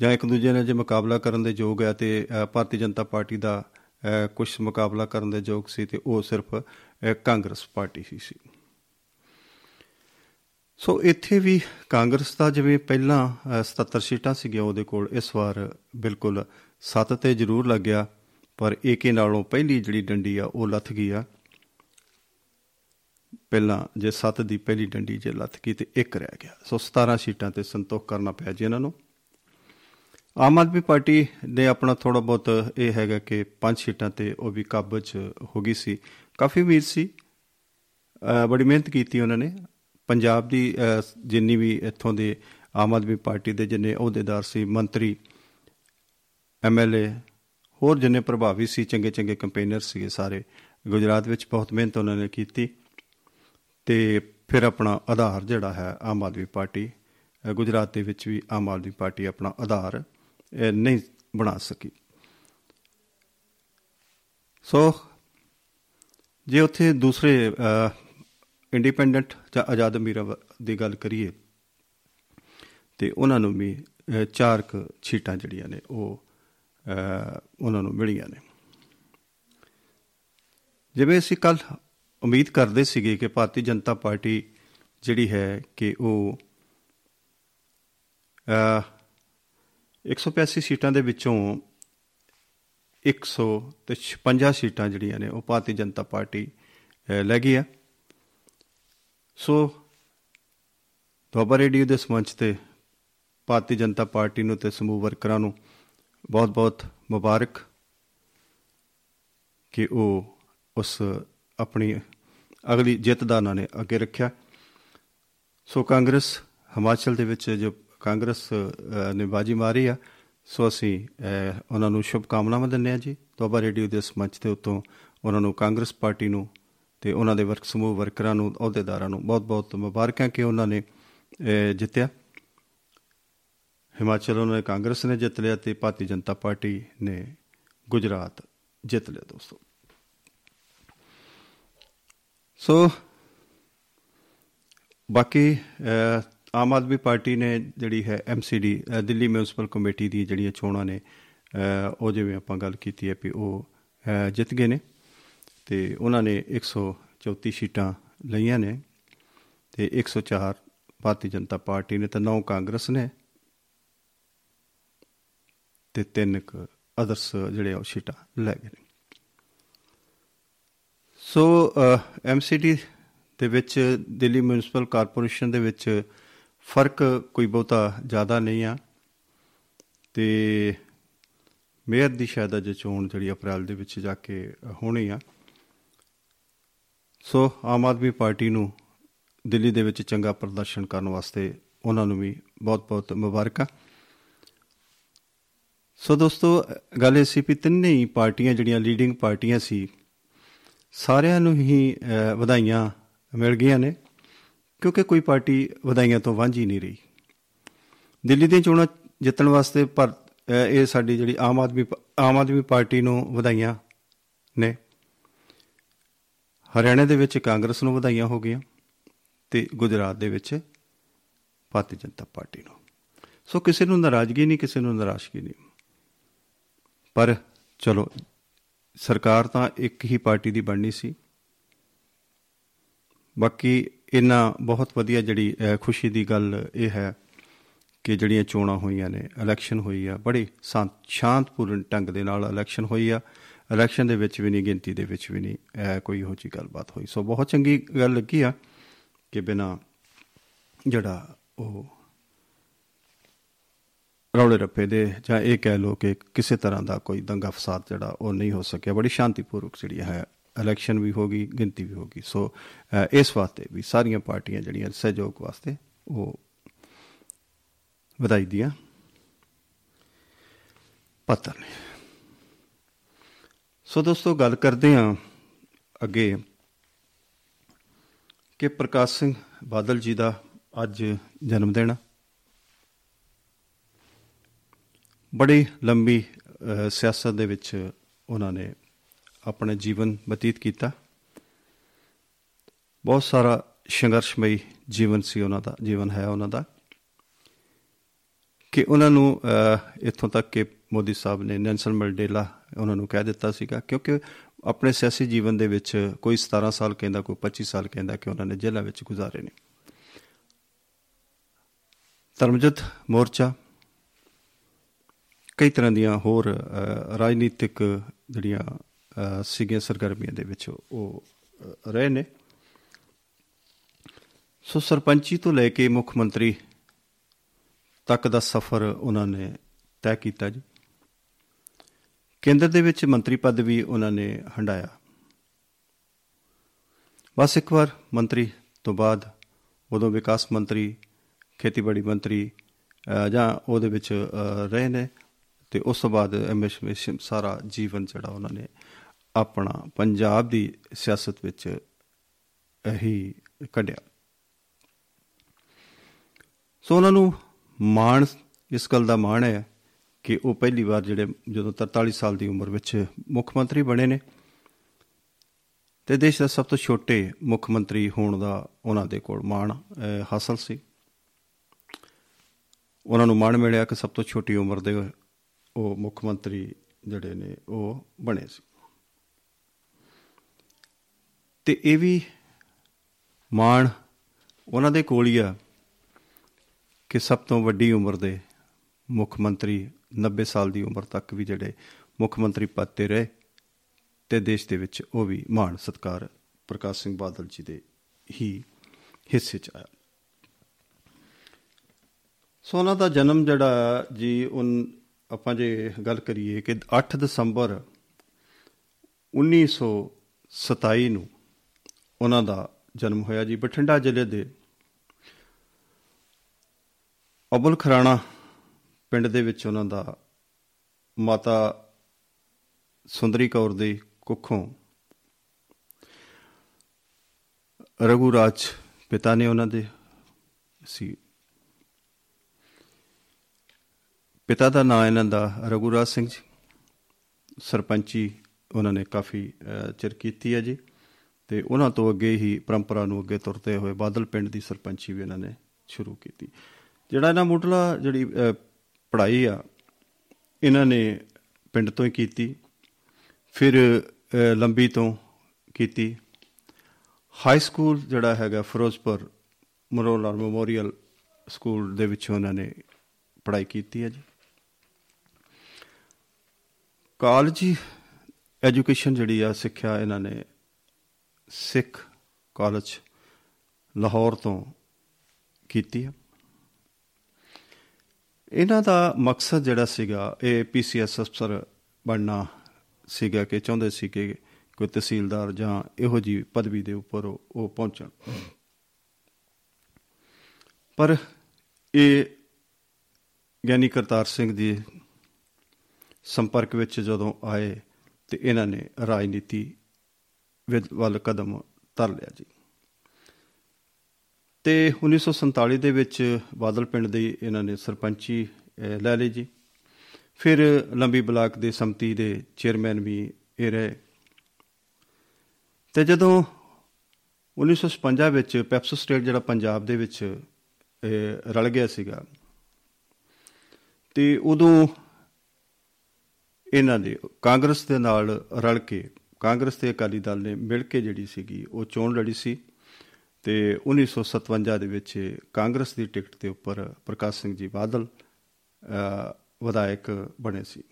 ਜਾਂ ਇੱਕ ਦੂਜੇ ਨਾਲ ਜੇ ਮੁਕਾਬਲਾ ਕਰਨ ਦੇ ਯੋਗ ਹੈ ਤੇ ਅਹ, ਭਾਰਤੀ ਜਨਤਾ ਪਾਰਟੀ ਦਾ ਕੁਝ ਮੁਕਾਬਲਾ ਕਰਨ ਦੇ ਯੋਗ ਸੀ ਤੇ ਉਹ ਸਿਰਫ ਅਹ, ਕਾਂਗਰਸ ਪਾਰਟੀ ਹੀ ਸੀ। ਸੋ ਇੱਥੇ ਵੀ ਕਾਂਗਰਸ ਦਾ ਜਿਵੇਂ ਪਹਿਲਾਂ ਅਹ, 77 ਸੀਟਾਂ ਸੀਗੀਆਂ ਉਹਦੇ ਕੋਲ ਇਸ ਵਾਰ ਬਿਲਕੁਲ 7 ਤੇ ਜ਼ਰੂਰ ਲੱਗਿਆ ਪਰ ਏਕੇ ਨਾਲੋਂ ਪਹਿਲੀ ਜਿਹੜੀ ਡੰਡੀ ਆ ਉਹ ਲੱਥ ਗਈ ਆ। ਪਹਿਲਾਂ ਜੇ 7 ਦੀ ਪਹਿਲੀ ਡੰਡੀ ਜੇ ਲੱਥ ਗਈ ਤੇ ਇੱਕ ਰਹਿ ਗਿਆ। ਸੋ 17 ਸੀਟਾਂ ਤੇ ਸੰਤੋਖ ਕਰਨਾ ਪਿਆ ਜੀ ਇਹਨਾਂ ਨੂੰ। ਆਮ ਆਦਮੀ ਪਾਰਟੀ ਨੇ ਆਪਣਾ ਥੋੜਾ ਬਹੁਤ ਇਹ ਹੈਗਾ ਕਿ ਪੰਜ ਸੀਟਾਂ ਤੇ ਉਹ ਵੀ ਕਾਬੂ 'ਚ ਹੋ ਗਈ ਸੀ। ਕਾਫੀ ਉਮੀਦ ਸੀ। ਅਹ ਬੜੀ ਮਿਹਨਤ ਕੀਤੀ ਉਹਨਾਂ ਨੇ। ਪੰਜਾਬ ਦੀ ਅਹ, ਜਿੰਨੀ ਵੀ ਇੱਥੋਂ ਦੇ ਆਮ ਆਦਮੀ ਪਾਰਟੀ ਦੇ ਜਿੰਨੇ ਅਹੁਦੇਦਾਰ ਸੀ ਮੰਤਰੀ ਐਮਐਲਏ ਹੋਰ ਜਿੰਨੇ ਪ੍ਰਭਾਵੀ ਸੀ ਚੰਗੇ ਚੰਗੇ ਕੰਪੇਨਰ ਸੀਗੇ ਸਾਰੇ ਗੁਜਰਾਤ ਵਿੱਚ ਬਹੁਤ ਮਿਹਨਤ ਉਹਨਾਂ ਨੇ ਕੀਤੀ ਤੇ ਫਿਰ ਆਪਣਾ ਆਧਾਰ ਜਿਹੜਾ ਹੈ ਆਮ ਆਦਮੀ ਪਾਰਟੀ ਅ, ਗੁਜਰਾਤ ਦੇ ਵਿੱਚ ਵੀ ਆਮ ਆਦਮੀ ਪਾਰਟੀ ਆਪਣਾ ਆਧਾਰ ਅ, ਨਹੀਂ ਬਣਾ ਸਕੀ। ਸੋ ਜੇ ਉੱਥੇ ਦੂਸਰੇ ਇੰਡੀਪੈਂਡੈਂਟ ਜਾਂ ਆਜ਼ਾਦ ਅਮੀਰਾਂ ਦੀ ਗੱਲ ਕਰੀਏ ਤੇ ਉਹਨਾਂ ਨੂੰ ਵੀ ਅ, ਚਾਰ ਕੁ ਸੀਟਾਂ ਜਿਹੜੀਆਂ ਨੇ ਉਹ ਅ, ਉਹਨਾਂ ਨੂੰ ਮਿਲੀਆਂ ਨੇ। ਜਿਵੇਂ ਅਸੀਂ ਕੱਲ ਉਮੀਦ ਕਰਦੇ ਸੀਗੇ ਕਿ ਭਾਰਤੀ ਜਨਤਾ ਪਾਰਟੀ ਜਿਹੜੀ ਹੈ ਕਿ ਉਹ ਅ 185 ਸੀਟਾਂ ਦੇ ਵਿੱਚੋਂ 100 ਤੇ 56 ਸੀਟਾਂ ਜਿਹੜੀਆਂ ਨੇ ਉਹ ਭਾਰਤੀ ਜਨਤਾ ਪਾਰਟੀ ਅ, ਲੈ ਗਈ ਆ। ਸੋ ਦੁਆਬਾ ਰੇਡੀਓ ਦੇ ਸਮੰਚ ਤੇ ਭਾਰਤੀ ਜਨਤਾ ਪਾਰਟੀ ਨੂੰ ਤੇ ਸਮੂਹ ਵਰਕਰਾਂ ਨੂੰ ਬਹੁਤ-ਬਹੁਤ ਮੁਬਾਰਕ ਕਿ ਉਹ ਉਸ ਆਪਣੀ ਅਗਲੀ ਜਿੱਤ ਦਾ ਉਹਨਾਂ ਨੇ ਅੱਗੇ ਰੱਖਿਆ। ਸੋ ਕਾਂਗਰਸ ਹਿਮਾਚਲ ਦੇ ਵਿੱਚ ਜੋ ਕਾਂਗਰਸ ਅ, ਨੇ ਬਾਜੀ ਮਾਰੀ ਆ ਸੋ ਅਸੀਂ ਅ, ਉਹਨਾਂ ਨੂੰ ਸ਼ੁਭ ਕਾਮਨਾਵਾਂ ਦਿੰਦੇ ਹਾਂ ਜੀ। ਦੁਆਬਾ ਰੇਡੀਓ ਦੇ ਇਸ ਮੰਚ ਦੇ ਉੱਤੋਂ ਉਹਨਾਂ ਨੂੰ ਕਾਂਗਰਸ ਪਾਰਟੀ ਨੂੰ ਤੇ ਉਹਨਾਂ ਦੇ ਵਰਕ ਸਮੂਹ ਵਰਕਰਾਂ ਨੂੰ ਅਹੁਦੇਦਾਰਾਂ ਨੂੰ ਬਹੁਤ-ਬਹੁਤ ਮੁਬਾਰਕਾਂ ਕਿ ਉਹਨਾਂ ਨੇ ਅ, ਜਿੱਤਿਆ। ਹਿਮਾਚਲ ਉਹਨਾਂ ਨੇ ਕਾਂਗਰਸ ਨੇ ਜਿੱਤ ਲਿਆ ਤੇ ਭਾਰਤੀ ਜਨਤਾ ਪਾਰਟੀ ਨੇ ਗੁਜਰਾਤ ਜਿੱਤ ਲਿਆ ਦੋਸਤੋ। ਸੋ ਬਾਕੀ ਅਹ, ਆਮ ਆਦਮੀ ਪਾਰਟੀ ਨੇ ਜਿਹੜੀ ਹੈ ਐਮਸੀਡੀ ਦਿੱਲੀ ਮਿਊਨਿਸਪਲ ਕਮੇਟੀ ਦੀ ਜਿਹੜੀਆਂ ਚੋਣਾਂ ਨੇ ਅਹ, ਉਹ ਜਿਵੇਂ ਆਪਾਂ ਗੱਲ ਕੀਤੀ ਹੈ ਵੀ ਉਹ ਅਹ, ਜਿੱਤ ਗਏ ਨੇ। ਤੇ ਉਹਨਾਂ ਨੇ 134 ਸੀਟਾਂ ਲਈਆਂ ਨੇ ਤੇ 104 ਭਾਰਤੀ ਜਨਤਾ ਪਾਰਟੀ ਨੇ ਤੇ 9 ਕਾਂਗਰਸ ਨੇ ਤੇ ਤਿੰਨ ਕੁ ਅਦਰਸ ਜਿਹੜੇ ਆ ਉਹ ਸੀਟਾਂ ਲੈ ਗਏ ਨੇ। ਸੋ ਐਮਸੀਡੀ ਦੇ ਵਿੱਚ ਦਿੱਲੀ ਮਿਊਨਿਸਪਲ ਕਾਰਪੋਰੇਸ਼ਨ ਦੇ ਵਿੱਚ ਫ਼ਰਕ ਕੋਈ ਬਹੁਤਾ ਜ਼ਿਆਦਾ ਨਹੀਂ ਆ ਤੇ ਮੇਅਰ ਦੀ ਸ਼ਾਇਦ ਅਜੇ ਚੋਣ ਜਿਹੜੀ ਅਪ੍ਰੈਲ ਦੇ ਵਿੱਚ ਜਾ ਕੇ ਹੋਣੀ ਆ। ਸੋ ਆਮ ਆਦਮੀ ਪਾਰਟੀ ਨੂੰ ਦਿੱਲੀ ਦੇ ਵਿੱਚ ਚੰਗਾ ਪ੍ਰਦਰਸ਼ਨ ਕਰਨ ਵਾਸਤੇ ਉਹਨਾਂ ਨੂੰ ਵੀ ਬਹੁਤ-ਬਹੁਤ ਮੁਬਾਰਕਾਂ। ਸੋ ਦੋਸਤੋ ਗੱਲ ਇਹ ਸੀ ਵੀ ਤਿੰਨੇ ਹੀ ਪਾਰਟੀਆਂ ਜਿਹੜੀਆਂ ਲੀਡਿੰਗ ਪਾਰਟੀਆਂ ਸੀ ਸਾਰਿਆਂ ਨੂੰ ਹੀ ਅਹ, ਵਧਾਈਆਂ ਮਿਲ ਗਈਆਂ ਨੇ ਕਿਉਂਕਿ ਕੋਈ ਪਾਰਟੀ ਵਧਾਈਆਂ ਤੋਂ ਵਾਂਝੀ ਨਹੀਂ ਰਹੀ। ਦਿੱਲੀ ਦੀਆਂ ਚੋਣਾਂ ਜਿੱਤਣ ਵਾਸਤੇ ਪਰ ਅਹ, ਇਹ ਸਾਡੀ ਜਿਹੜੀ ਆਮ ਆਦਮੀ ਆਮ ਆਦਮੀ ਪਾਰਟੀ ਨੂੰ ਵਧਾਈਆਂ ਨੇ। ਹਰਿਆਣਾ ਦੇ ਵਿੱਚ ਕਾਂਗਰਸ ਨੂੰ ਵਧਾਈਆਂ ਹੋ ਗਈਆਂ ਤੇ ਗੁਜਰਾਤ ਦੇ ਵਿੱਚ ਭਾਰਤੀ ਜਨਤਾ ਪਾਰਟੀ ਨੂੰ। ਸੋ ਕਿਸੇ ਨੂੰ ਨਾਰਾਜ਼ਗੀ ਨਹੀਂ ਕਿਸੇ ਨੂੰ ਨਿਰਾਸ਼ਗੀ ਨਹੀਂ। ਪਰ ਚਲੋ ਸਰਕਾਰ ਤਾਂ ਇੱਕ ਹੀ ਪਾਰਟੀ ਦੀ ਬਣਨੀ ਸੀ। ਬਾਕੀ ਇਹਨਾਂ ਬਹੁਤ ਵਧੀਆ ਜਿਹੜੀ ਅਹ, ਖੁਸ਼ੀ ਦੀ ਗੱਲ ਇਹ ਹੈ ਕਿ ਜਿਹੜੀਆਂ ਚੋਣਾਂ ਹੋਈਆਂ ਨੇ ਇਲੈਕਸ਼ਨ ਹੋਈ ਆ ਬੜੀ ਸ਼ਾਂਤ ਸ਼ਾਂਤਪੂਰਨ ਢੰਗ ਦੇ ਨਾਲ ਇਲੈਕਸ਼ਨ ਹੋਈ ਆ। ਇਲੈਕਸ਼ਨ ਦੇ ਵਿੱਚ ਵੀ ਨਹੀਂ ਗਿਣਤੀ ਦੇ ਵਿੱਚ ਵੀ ਨਹੀਂ ਅਹ, ਕੋਈ ਇਹੋ ਜਿਹੀ ਗੱਲਬਾਤ ਹੋਈ। ਸੋ ਬਹੁਤ ਚੰਗੀ ਗੱਲ ਲੱਗੀ ਆ ਕਿ ਬਿਨਾ ਜਿਹੜਾ ਉਹ ਰੌਲੇ ਰੱਪੇ ਦੇ ਜਾਂ ਇਹ ਕਹਿ ਲੋ ਕਿ ਕਿਸੇ ਤਰ੍ਹਾਂ ਦਾ ਕੋਈ ਦੰਗਾ ਫਸਾਦ ਜਿਹੜਾ ਉਹ ਨਹੀਂ ਹੋ ਸਕਿਆ। ਬੜੀ ਸ਼ਾਂਤੀਪੂਰਵਕ ਜਿਹੜੀ ਹੈ ਇਲੈਕਸ਼ਨ ਵੀ ਹੋ ਗਈ ਗਿਣਤੀ ਵੀ ਹੋ ਗਈ। ਸੋ ਅਹ, ਇਸ ਵਾਸਤੇ ਵੀ ਸਾਰੀਆਂ ਪਾਰਟੀਆਂ ਜਿਹੜੀਆਂ ਸਹਿਯੋਗ ਵਾਸਤੇ ਉਹ ਵਧਾਈ ਦੀਆਂ ਪੱਤਰ ਨੇ। ਸੋ ਦੋਸਤੋ ਗੱਲ ਕਰਦੇ ਹਾਂ ਅੱਗੇ ਕਿ ਪ੍ਰਕਾਸ਼ ਸਿੰਘ ਬਾਦਲ ਜੀ ਦਾ ਅੱਜ ਜਨਮ ਦਿਨ ਆ। ਬੜੀ ਲੰਬੀ ਅਹ, ਸਿਆਸਤ ਦੇ ਵਿੱਚ ਉਹਨਾਂ ਨੇ ਆਪਣਾ ਜੀਵਨ ਬਤੀਤ ਕੀਤਾ। ਬਹੁਤ ਸਾਰਾ ਸੰਘਰਸ਼ਮਈ ਜੀਵਨ ਸੀ ਉਹਨਾਂ ਦਾ ਜੀਵਨ ਹੈ ਉਹਨਾਂ ਦਾ। ਕਿ ਉਹਨਾਂ ਨੂੰ ਅਹ, ਇੱਥੋਂ ਤੱਕ ਕਿ ਮੋਦੀ ਸਾਹਿਬ ਨੇ ਨੈਲਸਨ ਮੰਡੇਲਾ ਉਹਨਾਂ ਨੂੰ ਕਹਿ ਦਿੱਤਾ ਸੀਗਾ ਕਿਉਂਕਿ ਆਪਣੇ ਸਿਆਸੀ ਜੀਵਨ ਦੇ ਵਿੱਚ ਕੋਈ 17 ਸਾਲ ਕਹਿੰਦਾ ਕੋਈ 25 ਸਾਲ ਕਹਿੰਦਾ ਕਿ ਉਹਨਾਂ ਨੇ ਜੇਲ੍ਹਾਂ ਵਿੱਚ ਗੁਜ਼ਾਰੇ ਨੇ। ਧਰਮਜਤ ਮੋਰਚਾ ਕਈ ਤਰ੍ਹਾਂ ਦੀਆਂ ਹੋਰ ਅਹ, ਰਾਜਨੀਤਿਕ ਜਿਹੜੀਆਂ ਅਹ, ਸੀਗੀਆਂ ਸਰਗਰਮੀਆਂ ਦੇ ਵਿੱਚ ਉਹ ਅਹ, ਰਹੇ ਨੇ। ਸੋ ਸਰਪੰਚੀ ਤੋਂ ਲੈ ਕੇ ਮੁੱਖ ਮੰਤਰੀ ਤੱਕ ਦਾ ਸਫ਼ਰ ਉਹਨਾਂ ਨੇ ਤੈਅ ਕੀਤਾ ਜੀ। ਕੇਂਦਰ ਦੇ ਵਿੱਚ ਮੰਤਰੀ ਪਦ ਵੀ ਉਹਨਾਂ ਨੇ ਹੰਡਾਇਆ। ਬਸ ਇੱਕ ਵਾਰ ਮੰਤਰੀ ਤੋਂ ਬਾਅਦ ਉਦੋਂ ਵਿਕਾਸ ਮੰਤਰੀ ਖੇਤੀਬਾੜੀ ਮੰਤਰੀ ਅਹ, ਜਾਂ ਉਹਦੇ ਵਿੱਚ ਅਹ, ਰਹੇ ਨੇ ਤੇ ਉਸ ਤੋਂ ਬਾਅਦ ਐਮਐਸ ਵਿਸ਼ਮ ਸਾਰਾ ਜੀਵਨ ਜਿਹੜਾ ਉਹਨਾਂ ਨੇ ਆਪਣਾ ਪੰਜਾਬ ਦੀ ਸਿਆਸਤ ਵਿੱਚ ਇਹੀ ਕੱਢਿਆ। ਸੋ ਉਹਨਾਂ ਨੂੰ ਮਾਣ ਇਸ ਗੱਲ ਦਾ ਮਾਣ ਹੈ ਕਿ ਉਹ ਪਹਿਲੀ ਵਾਰ ਜਿਹੜੇ ਜਦੋਂ 43 ਸਾਲ ਦੀ ਉਮਰ ਵਿੱਚ ਮੁੱਖ ਮੰਤਰੀ ਬਣੇ ਨੇ ਤੇ ਦੇਸ਼ ਦਾ ਸਭ ਤੋਂ ਛੋਟੇ ਮੁੱਖ ਮੰਤਰੀ ਹੋਣ ਦਾ ਉਹਨਾਂ ਦੇ ਕੋਲ ਮਾਣ ਅਹ, ਹਾਸਲ ਸੀ। ਉਹਨਾਂ ਨੂੰ ਮਾਣ ਮਿਲਿਆ ਕਿ ਸਭ ਤੋਂ ਛੋਟੀ ਉਮਰ ਦੇ ਉਹ ਮੁੱਖ ਮੰਤਰੀ ਜਿਹੜੇ ਨੇ ਉਹ ਬਣੇ ਸੀ। ਤੇ ਇਹ ਵੀ ਮਾਣ ਉਹਨਾਂ ਦੇ ਕੋਲ ਹੀ ਆ ਕਿ ਸਭ ਤੋਂ ਵੱਡੀ ਉਮਰ ਦੇ ਮੁੱਖ ਮੰਤਰੀ 90 ਸਾਲ ਦੀ ਉਮਰ ਤੱਕ ਵੀ ਜਿਹੜੇ ਮੁੱਖ ਮੰਤਰੀ ਪਦ ਤੇ ਰਹੇ ਤੇ ਦੇਸ਼ ਦੇ ਵਿੱਚ ਉਹ ਵੀ ਮਾਣ ਸਤਕਾਰ ਪ੍ਰਕਾਸ਼ ਸਿੰਘ ਬਾਦਲ ਜੀ ਦੇ ਹੀ ਹਿੱਸੇ ਚ ਆਇਆ। ਸੋ ਉਹਨਾਂ ਦਾ ਜਨਮ ਜਿਹੜਾ ਜੀ, ਉਨ ਆਪਾਂ ਜੇ ਗੱਲ ਕਰੀਏ ਕਿ 8 ਦਸੰਬਰ 1927 ਨੂੰ ਉਹਨਾਂ ਦਾ ਜਨਮ ਹੋਇਆ ਜੀ ਬਠਿੰਡਾ ਜ਼ਿਲ੍ਹੇ ਦੇ ਅਬੁਲ ਖਰਾਣਾ ਪਿੰਡ ਦੇ ਵਿੱਚ ਉਹਨਾਂ ਦਾ ਮਾਤਾ ਸੁੰਦਰੀ ਕੌਰ ਦੀ ਕੁੱਖੋਂ ਰਘੂ ਰਾਜ ਪਿਤਾ ਨੇ ਉਹਨਾਂ ਦੇ ਸੀ। ਪਿਤਾ ਦਾ ਨਾਮ ਇਹਨਾਂ ਦਾ ਰਘੂਰਾਜ ਸਿੰਘ ਜੀ। ਸਰਪੰਚੀ ਉਹਨਾਂ ਨੇ ਕਾਫੀ ਅਹ, ਚਿਰ ਕੀਤੀ ਹੈ ਜੀ। ਤੇ ਉਹਨਾਂ ਤੋਂ ਅੱਗੇ ਹੀ ਪਰੰਪਰਾ ਨੂੰ ਅੱਗੇ ਤੁਰਦੇ ਹੋਏ ਬਾਦਲ ਪਿੰਡ ਦੀ ਸਰਪੰਚੀ ਵੀ ਇਹਨਾਂ ਨੇ ਸ਼ੁਰੂ ਕੀਤੀ। ਜਿਹੜਾ ਇਹਨਾਂ ਮੁੱਢਲਾ ਜਿਹੜੀ ਅਹ, ਪੜ੍ਹਾਈ ਆ ਇਹਨਾਂ ਨੇ ਪਿੰਡ ਤੋਂ ਹੀ ਕੀਤੀ ਫਿਰ ਅਹ, ਲੰਬੀ ਤੋਂ ਕੀਤੀ। ਹਾਈ ਸਕੂਲ ਜਿਹੜਾ ਹੈਗਾ ਫਿਰੋਜ਼ਪੁਰ ਮਰੋਲਾਰ ਮੈਮੋਰੀਅਲ ਸਕੂਲ ਦੇ ਵਿੱਚ ਉਹਨਾਂ ਨੇ ਪੜ੍ਹਾਈ ਕੀਤੀ ਹੈ ਜੀ। ਕਾਲਜ ਐਜੂਕੇਸ਼ਨ ਜਿਹੜੀ ਆ ਸਿੱਖਿਆ ਇਹਨਾਂ ਨੇ ਸਿੱਖ ਕਾਲਜ ਲਾਹੌਰ ਤੋਂ ਕੀਤੀ ਹੈ ਇਹਨਾਂ ਦਾ ਮਕਸਦ ਜਿਹੜਾ ਸੀਗਾ, ਇਹ ਪੀਸੀਐਸ ਅਫਸਰ ਬਣਨਾ ਸੀਗਾ ਕਿ ਚਾਹੁੰਦੇ ਸੀ ਕਿ ਕੋਈ ਤਹਿਸੀਲਦਾਰ ਜਾਂ ਇਹੋ ਜੀ ਪਦਵੀ ਦੇ ਉੱਪਰ ਉਹ ਉਹ ਪਹੁੰਚਣ। ਪਰ ਇਹ ਗਿਆਨੀ ਕਰਤਾਰ ਸਿੰਘ ਦੀ ਸੰਪਰਕ ਵਿੱਚ ਜਦੋਂ ਆਏ ਤੇ ਇਹਨਾਂ ਨੇ ਰਾਜਨੀਤੀ ਵਿੱਚ ਵੱਲ ਕਦਮ ਧਰ ਲਿਆ ਜੀ। ਤੇ 1947 ਦੇ ਵਿੱਚ ਬਾਦਲ ਪਿੰਡ ਦੀ ਇਹਨਾਂ ਨੇ ਸਰਪੰਚੀ ਅਹ, ਲੈ ਲਈ ਜੀ। ਫਿਰ ਲੰਬੀ ਬਲਾਕ ਦੇ ਸੰਮਤੀ ਦੇ ਚੇਅਰਮੈਨ ਵੀ ਇਹ ਰਹੇ। ਤੇ ਜਦੋਂ 1956 ਵਿੱਚ ਪੈਪਸੋ ਸਟੇਟ ਜਿਹੜਾ ਪੰਜਾਬ ਦੇ ਵਿੱਚ ਅਹ, ਰਲ ਗਿਆ ਸੀਗਾ ਤੇ ਉਦੋਂ ਇਹਨਾਂ ਦੇ ਕਾਂਗਰਸ ਦੇ ਨਾਲ ਰਲ ਕੇ ਕਾਂਗਰਸ ਤੇ ਅਕਾਲੀ ਦਲ ਨੇ ਮਿਲ ਕੇ ਜਿਹੜੀ ਸੀਗੀ ਉਹ ਚੋਣ ਲੜੀ ਸੀ। ਤੇ 1957 ਦੇ ਵਿੱਚ ਕਾਂਗਰਸ ਦੀ ਟਿਕਟ ਦੇ ਉੱਪਰ ਪ੍ਰਕਾਸ਼ ਸਿੰਘ ਜੀ ਬਾਦਲ ਅਹ, ਵਿਧਾਇਕ ਬਣੇ ਸੀ।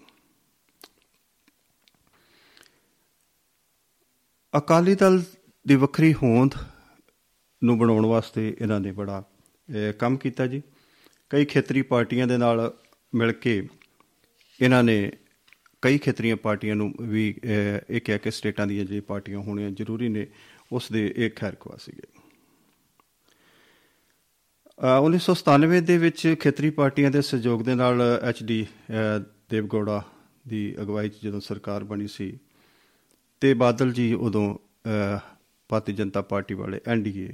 ਅਕਾਲੀ ਦਲ ਦੀ ਵੱਖਰੀ ਹੋਂਦ ਨੂੰ ਬਣਾਉਣ ਵਾਸਤੇ ਇਹਨਾਂ ਨੇ ਬੜਾ ਅਹ, ਕੰਮ ਕੀਤਾ ਜੀ। ਕਈ ਖੇਤਰੀ ਪਾਰਟੀਆਂ ਦੇ ਨਾਲ ਮਿਲ ਕੇ ਇਹਨਾਂ ਨੇ ਕਈ ਖੇਤਰੀਆਂ ਪਾਰਟੀਆਂ ਨੂੰ ਵੀ ਅਹ, ਇਹ ਕਿਹਾ ਕਿ ਸਟੇਟਾਂ ਦੀਆਂ ਜੇ ਪਾਰਟੀਆਂ ਹੋਣੀਆਂ ਜ਼ਰੂਰੀ ਨੇ ਉਸ ਦੇ ਇਹ ਖੈਰ ਖਵਾ ਸੀਗੇ। ਅਹ 1997 ਦੇ ਵਿੱਚ ਖੇਤਰੀ ਪਾਰਟੀਆਂ ਦੇ ਸਹਿਯੋਗ ਦੇ ਨਾਲ ਐਚ ਡੀ ਦੇਵਗੌੜਾ ਦੀ ਅਗਵਾਈ 'ਚ ਜਦੋਂ ਸਰਕਾਰ ਬਣੀ ਸੀ ਤੇ ਬਾਦਲ ਜੀ ਉਦੋਂ ਅਹ, ਭਾਰਤੀ ਜਨਤਾ ਪਾਰਟੀ ਵਾਲੇ ਐਨਡੀਏ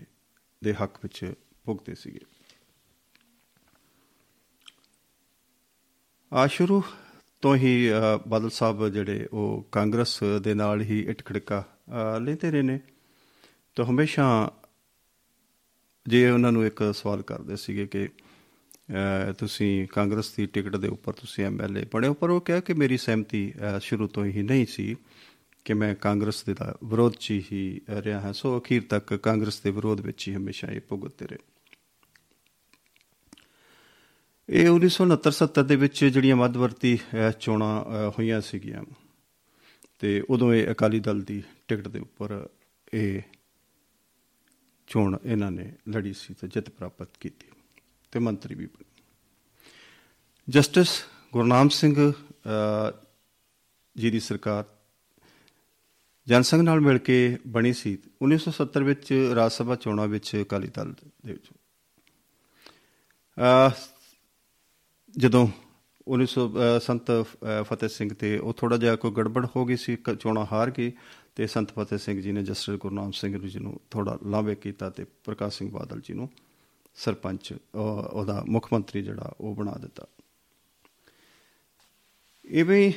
ਦੇ ਹੱਕ ਵਿੱਚ ਭੁਗਤੇ ਸੀਗੇ। ਆ ਸ਼ੁਰੂ ਤੋਂ ਹੀ ਅਹ, ਬਾਦਲ ਸਾਹਿਬ ਜਿਹੜੇ ਉਹ ਕਾਂਗਰਸ ਦੇ ਨਾਲ ਹੀ ਇਟਖੜਕਾ ਅਹ, ਲੈਂਦੇ ਰਹੇ ਨੇ। ਤਾਂ ਹਮੇਸ਼ਾ ਜੇ ਉਹਨਾਂ ਨੂੰ ਇੱਕ ਸਵਾਲ ਕਰਦੇ ਸੀਗੇ ਕਿ ਅਹ, ਤੁਸੀਂ ਕਾਂਗਰਸ ਦੀ ਟਿਕਟ ਦੇ ਉੱਪਰ ਤੁਸੀਂ ਐਮਐਲਏ ਬਣੇ ਹੋ ਪਰ ਉਹ ਕਿਹਾ ਕਿ ਮੇਰੀ ਸਹਿਮਤੀ ਅਹ, ਸ਼ੁਰੂ ਤੋਂ ਹੀ ਨਹੀਂ ਸੀ ਕਿ ਮੈਂ ਕਾਂਗਰਸ ਦੇ ਦਾ ਵਿਰੋਧ 'ਚ ਹੀ ਰਿਹਾ ਹਾਂ। ਸੋ ਅਖੀਰ ਤੱਕ ਕਾਂਗਰਸ ਦੇ ਵਿਰੋਧ ਵਿੱਚ ਹੀ ਹਮੇਸ਼ਾ ਇਹ ਭੁਗਤਦੇ ਰਹੇ। ਇਹ 1969-70 ਦੇ ਵਿੱਚ ਜਿਹੜੀਆਂ ਮੱਧਵਰਤੀ ਅਹ, ਚੋਣਾਂ ਅਹ, ਹੋਈਆਂ ਸੀਗੀਆਂ ਤੇ ਉਦੋਂ ਇਹ ਅਕਾਲੀ ਦਲ ਦੀ ਟਿਕਟ ਦੇ ਉੱਪਰ ਇਹ ਚੋਣ ਇਹਨਾਂ ਨੇ ਲੜੀ ਸੀ ਤੇ ਜਿੱਤ ਪ੍ਰਾਪਤ ਕੀਤੀ ਤੇ ਮੰਤਰੀ ਵੀ ਬਣੇ। ਜਸਟਿਸ ਗੁਰਨਾਮ ਸਿੰਘ ਅਹ, ਜੀ ਦੀ ਸਰਕਾਰ ਜਨਸੰਘ ਨਾਲ ਮਿਲ ਕੇ ਬਣੀ ਸੀ। 1970 ਵਿੱਚ ਰਾਜ ਸਭਾ ਚੋਣਾਂ ਵਿੱਚ ਅਕਾਲੀ ਦਲ ਦੇ ਵਿੱਚ। ਅਹ, ਜਦੋਂ 1900 ਅ, ਸੰਤ ਅ, ਫਤਿਹ ਸਿੰਘ ਤੇ ਉਹ ਥੋੜਾ ਜਿਹਾ ਕੋਈ ਗੜਬੜ ਹੋ ਗਈ ਸੀ ਕ- ਚੋਣਾਂ ਹਾਰ ਗਏ ਤੇ ਸੰਤ ਫਤਿਹ ਸਿੰਘ ਜੀ ਨੇ ਜਸਟਿਸ ਗੁਰਨਾਮ ਸਿੰਘ ਜੀ ਨੂੰ ਥੋੜਾ ਲਾਂਭੇ ਕੀਤਾ ਤੇ ਪ੍ਰਕਾਸ਼ ਸਿੰਘ ਬਾਦਲ ਜੀ ਨੂੰ ਸਰਪੰਚ ਅ, ਉਹਦਾ ਮੁੱਖ ਮੰਤਰੀ ਜਿਹੜਾ ਉਹ ਬਣਾ ਦਿੱਤਾ। ਇਵੇਂ ਹੀ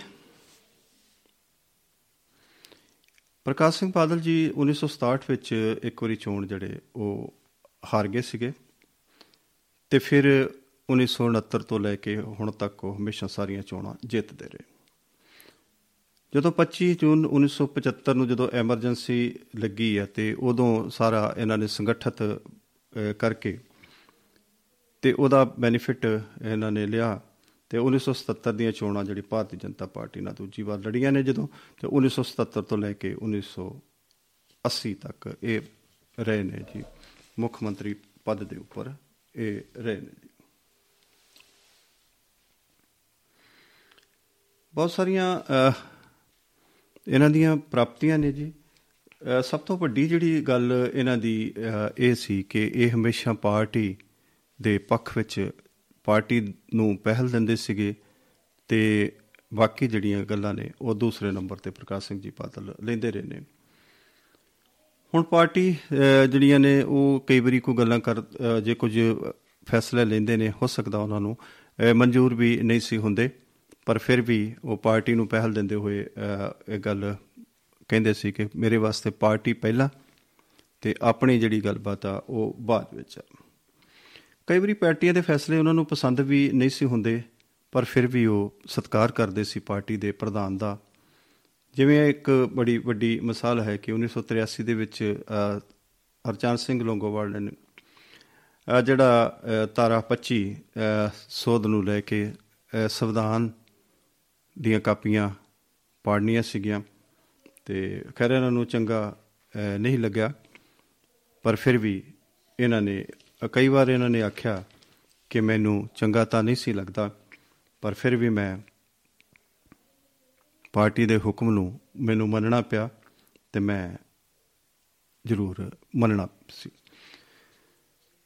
ਪ੍ਰਕਾਸ਼ ਸਿੰਘ ਬਾਦਲ ਜੀ 1967 ਵਿੱਚ ਇੱਕ ਵਾਰੀ ਚੋਣ ਜਿਹੜੇ ਉਹ ਹਾਰ ਗਏ ਸੀਗੇ ਤੇ ਫਿਰ 1969 ਤੋਂ ਲੈ ਕੇ ਹੁਣ ਤੱਕ ਉਹ ਹਮੇਸ਼ਾ ਸਾਰੀਆਂ ਚੋਣਾਂ ਜਿੱਤਦੇ ਰਹੇ। ਜਦੋਂ 25 ਜੂਨ 1975 ਨੂੰ ਜਦੋਂ ਐਮਰਜੈਂਸੀ ਲੱਗੀ ਹੈ ਤੇ ਉਦੋਂ ਸਾਰਾ ਇਹਨਾਂ ਨੇ ਸੰਗਠਿਤ ਅਹ, ਕਰਕੇ ਤੇ ਉਹਦਾ ਬੈਨੀਫਿਟ ਇਹਨਾਂ ਨੇ ਲਿਆ ਤੇ 1977 ਦੀਆਂ ਚੋਣਾਂ ਜਿਹੜੀ ਭਾਰਤੀ ਜਨਤਾ ਪਾਰਟੀ ਨਾਲ ਦੂਜੀ ਵਾਰ ਲੜੀਆਂ ਨੇ ਜਦੋਂ ਤੇ 1977 ਤੋਂ ਲੈ ਕੇ 1980 ਤੱਕ ਇਹ ਰਹੇ ਨੇ ਜੀ। ਮੁੱਖ ਮੰਤਰੀ ਪਦ ਦੇ ਉੱਪਰ ਇਹ ਰਹੇ ਨੇ ਜੀ। ਬਹੁਤ ਸਾਰੀਆਂ ਅਹ, ਇਹਨਾਂ ਦੀਆਂ ਪ੍ਰਾਪਤੀਆਂ ਨੇ ਜੀ। ਅਹ, ਸਭ ਤੋਂ ਵੱਡੀ ਜਿਹੜੀ ਗੱਲ ਇਹਨਾਂ ਦੀ ਅਹ, ਇਹ ਸੀ ਕਿ ਇਹ ਹਮੇਸ਼ਾ ਪਾਰਟੀ ਦੇ ਪੱਖ ਵਿੱਚ ਪਾਰਟੀ ਨੂੰ ਪਹਿਲ ਦਿੰਦੇ ਸੀਗੇ ਤੇ ਬਾਕੀ ਜਿਹੜੀਆਂ ਗੱਲਾਂ ਨੇ ਉਹ ਦੂਸਰੇ ਨੰਬਰ ਤੇ ਪ੍ਰਕਾਸ਼ ਸਿੰਘ ਜੀ ਬਾਦਲ ਲੈਂਦੇ ਰਹੇ ਨੇ। ਹੁਣ ਪਾਰਟੀ ਅਹ, ਜਿਹੜੀਆਂ ਨੇ ਉਹ ਕਈ ਵਾਰੀ ਕੋਈ ਗੱਲਾਂ ਕਰ ਅਹ, ਜੇ ਕੁਝ ਫੈਸਲੇ ਲੈਂਦੇ ਨੇ ਹੋ ਸਕਦਾ ਉਹਨਾਂ ਨੂੰ। ਅਹ, ਮਨਜ਼ੂਰ ਵੀ ਨਹੀਂ ਸੀ ਹੁੰਦੇ। ਪਰ ਫਿਰ ਵੀ ਉਹ ਪਾਰਟੀ ਨੂੰ ਪਹਿਲ ਦਿੰਦੇ ਹੋਏ ਅਹ, ਇਹ ਗੱਲ ਕਹਿੰਦੇ ਸੀ ਕਿ ਮੇਰੇ ਵਾਸਤੇ ਪਾਰਟੀ ਪਹਿਲਾਂ ਤੇ ਆਪਣੀ ਜਿਹੜੀ ਗੱਲਬਾਤ ਆ ਉਹ ਬਾਅਦ ਵਿੱਚ ਆ। ਕਈ ਵਾਰੀ ਪਾਰਟੀਆਂ ਦੇ ਫੈਸਲੇ ਉਹਨਾਂ ਨੂੰ ਪਸੰਦ ਵੀ ਨਹੀਂ ਸੀ ਹੁੰਦੇ ਪਰ ਫਿਰ ਵੀ ਉਹ ਸਤਿਕਾਰ ਕਰਦੇ ਸੀ ਪਾਰਟੀ ਦੇ ਪ੍ਰਧਾਨ ਦਾ। ਜਿਵੇਂ ਇੱਕ ਬੜੀ ਵੱਡੀ ਮਿਸਾਲ ਹੈ ਕਿ 1983 ਦੇ ਵਿੱਚ ਅਹ, ਹਰਚੰਦ ਸਿੰਘ ਲੋਂਗੋਵਾਲ ਨੇ ਅਹ, ਜਿਹੜਾ ਅਹ, ਤਾਰਾ 25 ਅਹ, ਸੋਧ ਨੂੰ ਲੈ ਕੇ ਅਹ, ਸੰਵਿਧਾਨ ਦੀਆਂ ਕਾਪੀਆਂ ਪਾੜਨੀਆਂ ਸੀਗੀਆਂ ਤੇ ਖੈਰ ਇਹਨਾਂ ਨੂੰ ਚੰਗਾ ਅਹ, ਨਹੀਂ ਲੱਗਿਆ। ਪਰ ਫਿਰ ਵੀ ਇਹਨਾਂ ਨੇ ਅ, ਕਈ ਵਾਰ ਇਹਨਾਂ ਨੇ ਆਖਿਆ ਕਿ ਮੈਨੂੰ ਚੰਗਾ ਤਾਂ ਨਹੀਂ ਸੀ ਲੱਗਦਾ ਪਰ ਫਿਰ ਵੀ ਮੈਂ ਪਾਰਟੀ ਦੇ ਹੁਕਮ ਨੂੰ ਮੈਨੂੰ ਮੰਨਣਾ ਪਿਆ ਤੇ ਮੈਂ ਜ਼ਰੂਰ ਮੰਨਣਾ ਸੀ।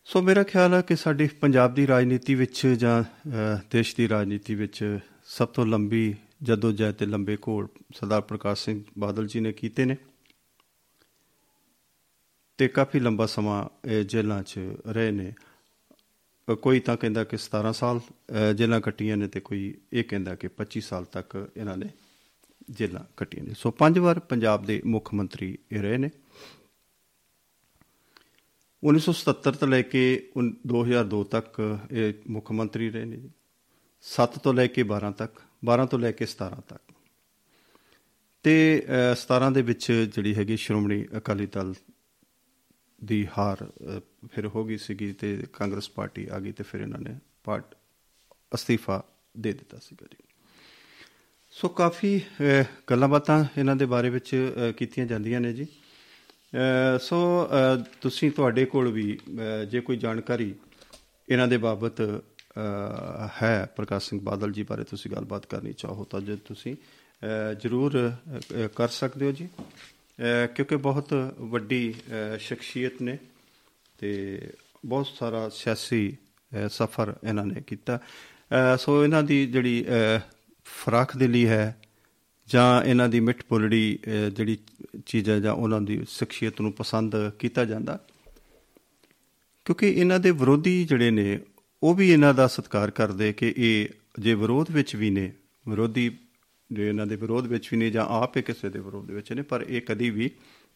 ਸੋ ਮੇਰਾ ਖਿਆਲ ਹੈ ਕਿ ਸਾਡੀ ਪੰਜਾਬ ਦੀ ਰਾਜਨੀਤੀ ਵਿੱਚ ਜਾਂ ਅ, ਦੇਸ਼ ਦੀ ਰਾਜਨੀਤੀ ਵਿੱਚ ਸਭ ਤੋਂ ਲੰਬੀ ਜਦੋਜਹਿਦ ਤੇ ਲੰਬੇ ਘੋਲ ਸਰਦਾਰ ਪ੍ਰਕਾਸ਼ ਸਿੰਘ ਬਾਦਲ ਜੀ ਨੇ ਕੀਤੇ ਨੇ ਤੇ ਕਾਫੀ ਲੰਬਾ ਸਮਾਂ ਇਹ ਜੇਲ੍ਹਾਂ 'ਚ ਰਹੇ ਨੇ। ਅ, ਕੋਈ ਤਾਂ ਕਹਿੰਦਾ ਕਿ 17 ਸਾਲ ਅ, ਜੇਲ੍ਹਾਂ ਕੱਟੀਆਂ ਨੇ ਤੇ ਕੋਈ ਇਹ ਕਹਿੰਦਾ ਕਿ 25 ਸਾਲ ਤੱਕ ਇਹਨਾਂ ਨੇ ਜੇਲ੍ਹਾਂ ਕੱਟੀਆਂ ਨੇ। ਸੋ ਪੰਜ ਵਾਰ ਪੰਜਾਬ ਦੇ ਮੁੱਖ ਮੰਤਰੀ ਇਹ ਰਹੇ ਨੇ। 1977 ਤੋਂ ਲੈ ਕੇ ਉਨ- 2002 ਤੱਕ ਇਹ ਮੁੱਖ ਮੰਤਰੀ ਰਹੇ ਨੇ ਜੀ। 7 ਤੋਂ ਲੈ ਕੇ 12 ਤੱਕ 12 ਤੋਂ ਲੈ ਕੇ 17 ਤੱਕ। ਤੇ ਅ, 17 ਦੇ ਵਿੱਚ ਜਿਹੜੀ ਹੈਗੀ ਸ਼੍ਰੋਮਣੀ ਅਕਾਲੀ ਦਲ ਦੀ ਹਾਰ ਅ, ਫਿਰ ਹੋ ਗਈ ਸੀਗੀ ਤੇ ਕਾਂਗਰਸ ਪਾਰਟੀ ਆ ਗਈ ਤੇ ਫਿਰ ਇਹਨਾਂ ਨੇ ਪਾਰਟ ਅਸਤੀਫਾ ਦੇ ਦਿੱਤਾ ਸੀਗਾ ਜੀ। ਸੋ ਕਾਫੀ ਅ, ਗੱਲਾਂ ਬਾਤਾਂ ਇਹਨਾਂ ਦੇ ਬਾਰੇ ਵਿੱਚ ਅ, ਕੀਤੀਆਂ ਜਾਂਦੀਆਂ ਨੇ ਜੀ। ਅ, ਸੋ ਅ, ਤੁਸੀਂ ਤੁਹਾਡੇ ਕੋਲ ਵੀ ਅ, ਜੇ ਕੋਈ ਜਾਣਕਾਰੀ ਇਹਨਾਂ ਦੇ ਬਾਬਤ ਅ, ਹੈ ਪ੍ਰਕਾਸ਼ ਸਿੰਘ ਬਾਦਲ ਜੀ ਬਾਰੇ ਤੁਸੀਂ ਗੱਲਬਾਤ ਕਰਨੀ ਚਾਹੋ ਤਾਂ ਜੇ ਤੁਸੀਂ ਅ, ਜ਼ਰੂਰ ਅ, ਕਰ ਸਕਦੇ ਹੋ ਜੀ। ਅ, ਕਿਉਂਕਿ ਬਹੁਤ ਵੱਡੀ ਅ, ਸ਼ਖਸੀਅਤ ਨੇ ਤੇ ਬਹੁਤ ਸਾਰਾ ਸਿਆਸੀ ਅ, ਸਫ਼ਰ ਇਹਨਾਂ ਨੇ ਕੀਤਾ। ਅ, ਸੋ ਇਹਨਾਂ ਦੀ ਜਿਹੜੀ ਅ, ਫਰਾਖ ਦਿਲੀ ਹੈ ਜਾਂ ਇਹਨਾਂ ਦੀ ਮਿੱਠ ਬੋਲੜੀ ਅ, ਜਿਹੜੀ ਚੀਜ਼ ਹੈ ਜਾਂ ਉਹਨਾਂ ਦੀ ਸ਼ਖਸੀਅਤ ਨੂੰ ਪਸੰਦ ਕੀਤਾ ਜਾਂਦਾ। ਕਿਉਂਕਿ ਇਹਨਾਂ ਦੇ ਵਿਰੋਧੀ ਜਿਹੜੇ ਨੇ ਉਹ ਵੀ ਇਹਨਾਂ ਦਾ ਸਤਿਕਾਰ ਕਰਦੇ ਕਿ ਇਹ ਜੇ ਵਿਰੋਧ ਵਿੱਚ ਵੀ ਨੇ ਵਿਰੋਧੀ ਜੇ ਇਹਨਾਂ ਦੇ ਵਿਰੋਧ ਵਿੱਚ ਵੀ ਨੇ ਜਾਂ ਆਪ ਹੀ ਕਿਸੇ ਦੇ ਵਿਰੋਧ ਵਿੱਚ ਨੇ ਪਰ ਇਹ ਕਦੀ ਵੀ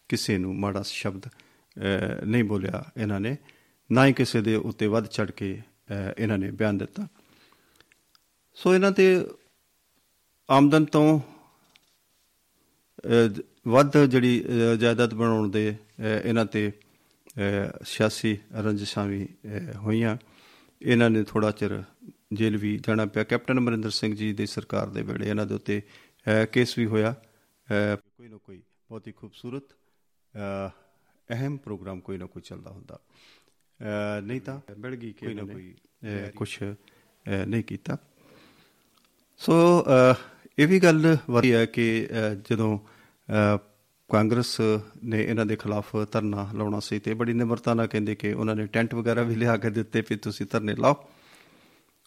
ਕਿਸੇ ਨੂੰ ਮਾੜਾ ਸ਼ਬਦ ਅਹ, ਨਹੀਂ ਬੋਲਿਆ ਇਹਨਾਂ ਨੇ ਨਾ ਹੀ ਕਿਸੇ ਦੇ ਉੱਤੇ ਵੱਧ ਚੜ ਕੇ ਅਹ, ਇਹਨਾਂ ਨੇ ਬਿਆਨ ਦਿੱਤਾ। ਸੋ ਇਹਨਾਂ ਤੇ ਆਮਦਨ ਤੋਂ ਅਹ, ਵੱਧ ਜਿਹੜੀ ਅਹ, ਜਾਇਦਾਦ ਬਣਾਉਣ ਦੇ ਅਹ, ਇਹਨਾਂ ਤੇ ਅਹ, ਸਿਆਸੀ ਰੰਜਿਸ਼ਾਂ ਵੀ ਅਹ, ਹੋਈਆਂ। ਇਹਨਾਂ ਨੇ ਥੋੜਾ ਚਿਰ ਜੇਲ੍ਹ ਵੀ ਜਾਣਾ ਪਿਆ। ਕੈਪਟਨ ਅਮਰਿੰਦਰ ਸਿੰਘ ਜੀ ਦੀ ਸਰਕਾਰ ਦੇ ਵੇਲੇ ਇਹਨਾਂ ਦੇ ਉੱਤੇ ਕੇਸ ਵੀ ਹੋਇਆ। ਕੋਈ ਨਾ ਕੋਈ ਬਹੁਤ ਹੀ ਖੂਬਸੂਰਤ ਅਹ, ਅਹਿਮ ਪ੍ਰੋਗਰਾਮ ਕੋਈ ਨਾ ਕੋਈ ਚੱਲਦਾ ਹੁੰਦਾ। ਨਹੀਂ ਤਾਂ ਮਿਲ ਗਈ ਕੋਈ ਨਾ ਕੋਈ ਕੁਝ ਨਹੀਂ ਕੀਤਾ। ਸੋ ਇਹ ਵੀ ਗੱਲ ਵਾਰੀ ਹੈ ਕਿ ਜਦੋਂ ਕਾਂਗਰਸ ਨੇ ਇਹਨਾਂ ਦੇ ਖਿਲਾਫ ਧਰਨਾ ਲਾਉਣਾ ਸੀ ਤੇ ਬੜੀ ਨਿਮਰਤਾ ਨਾਲ ਕਹਿੰਦੇ ਕਿ ਉਹਨਾਂ ਨੇ ਟੈਂਟ ਵਗੈਰਾ ਵੀ ਲਿਆ ਕੇ ਦਿੱਤੇ ਵੀ ਤੁਸੀਂ ਧਰਨੇ ਲਾਓ।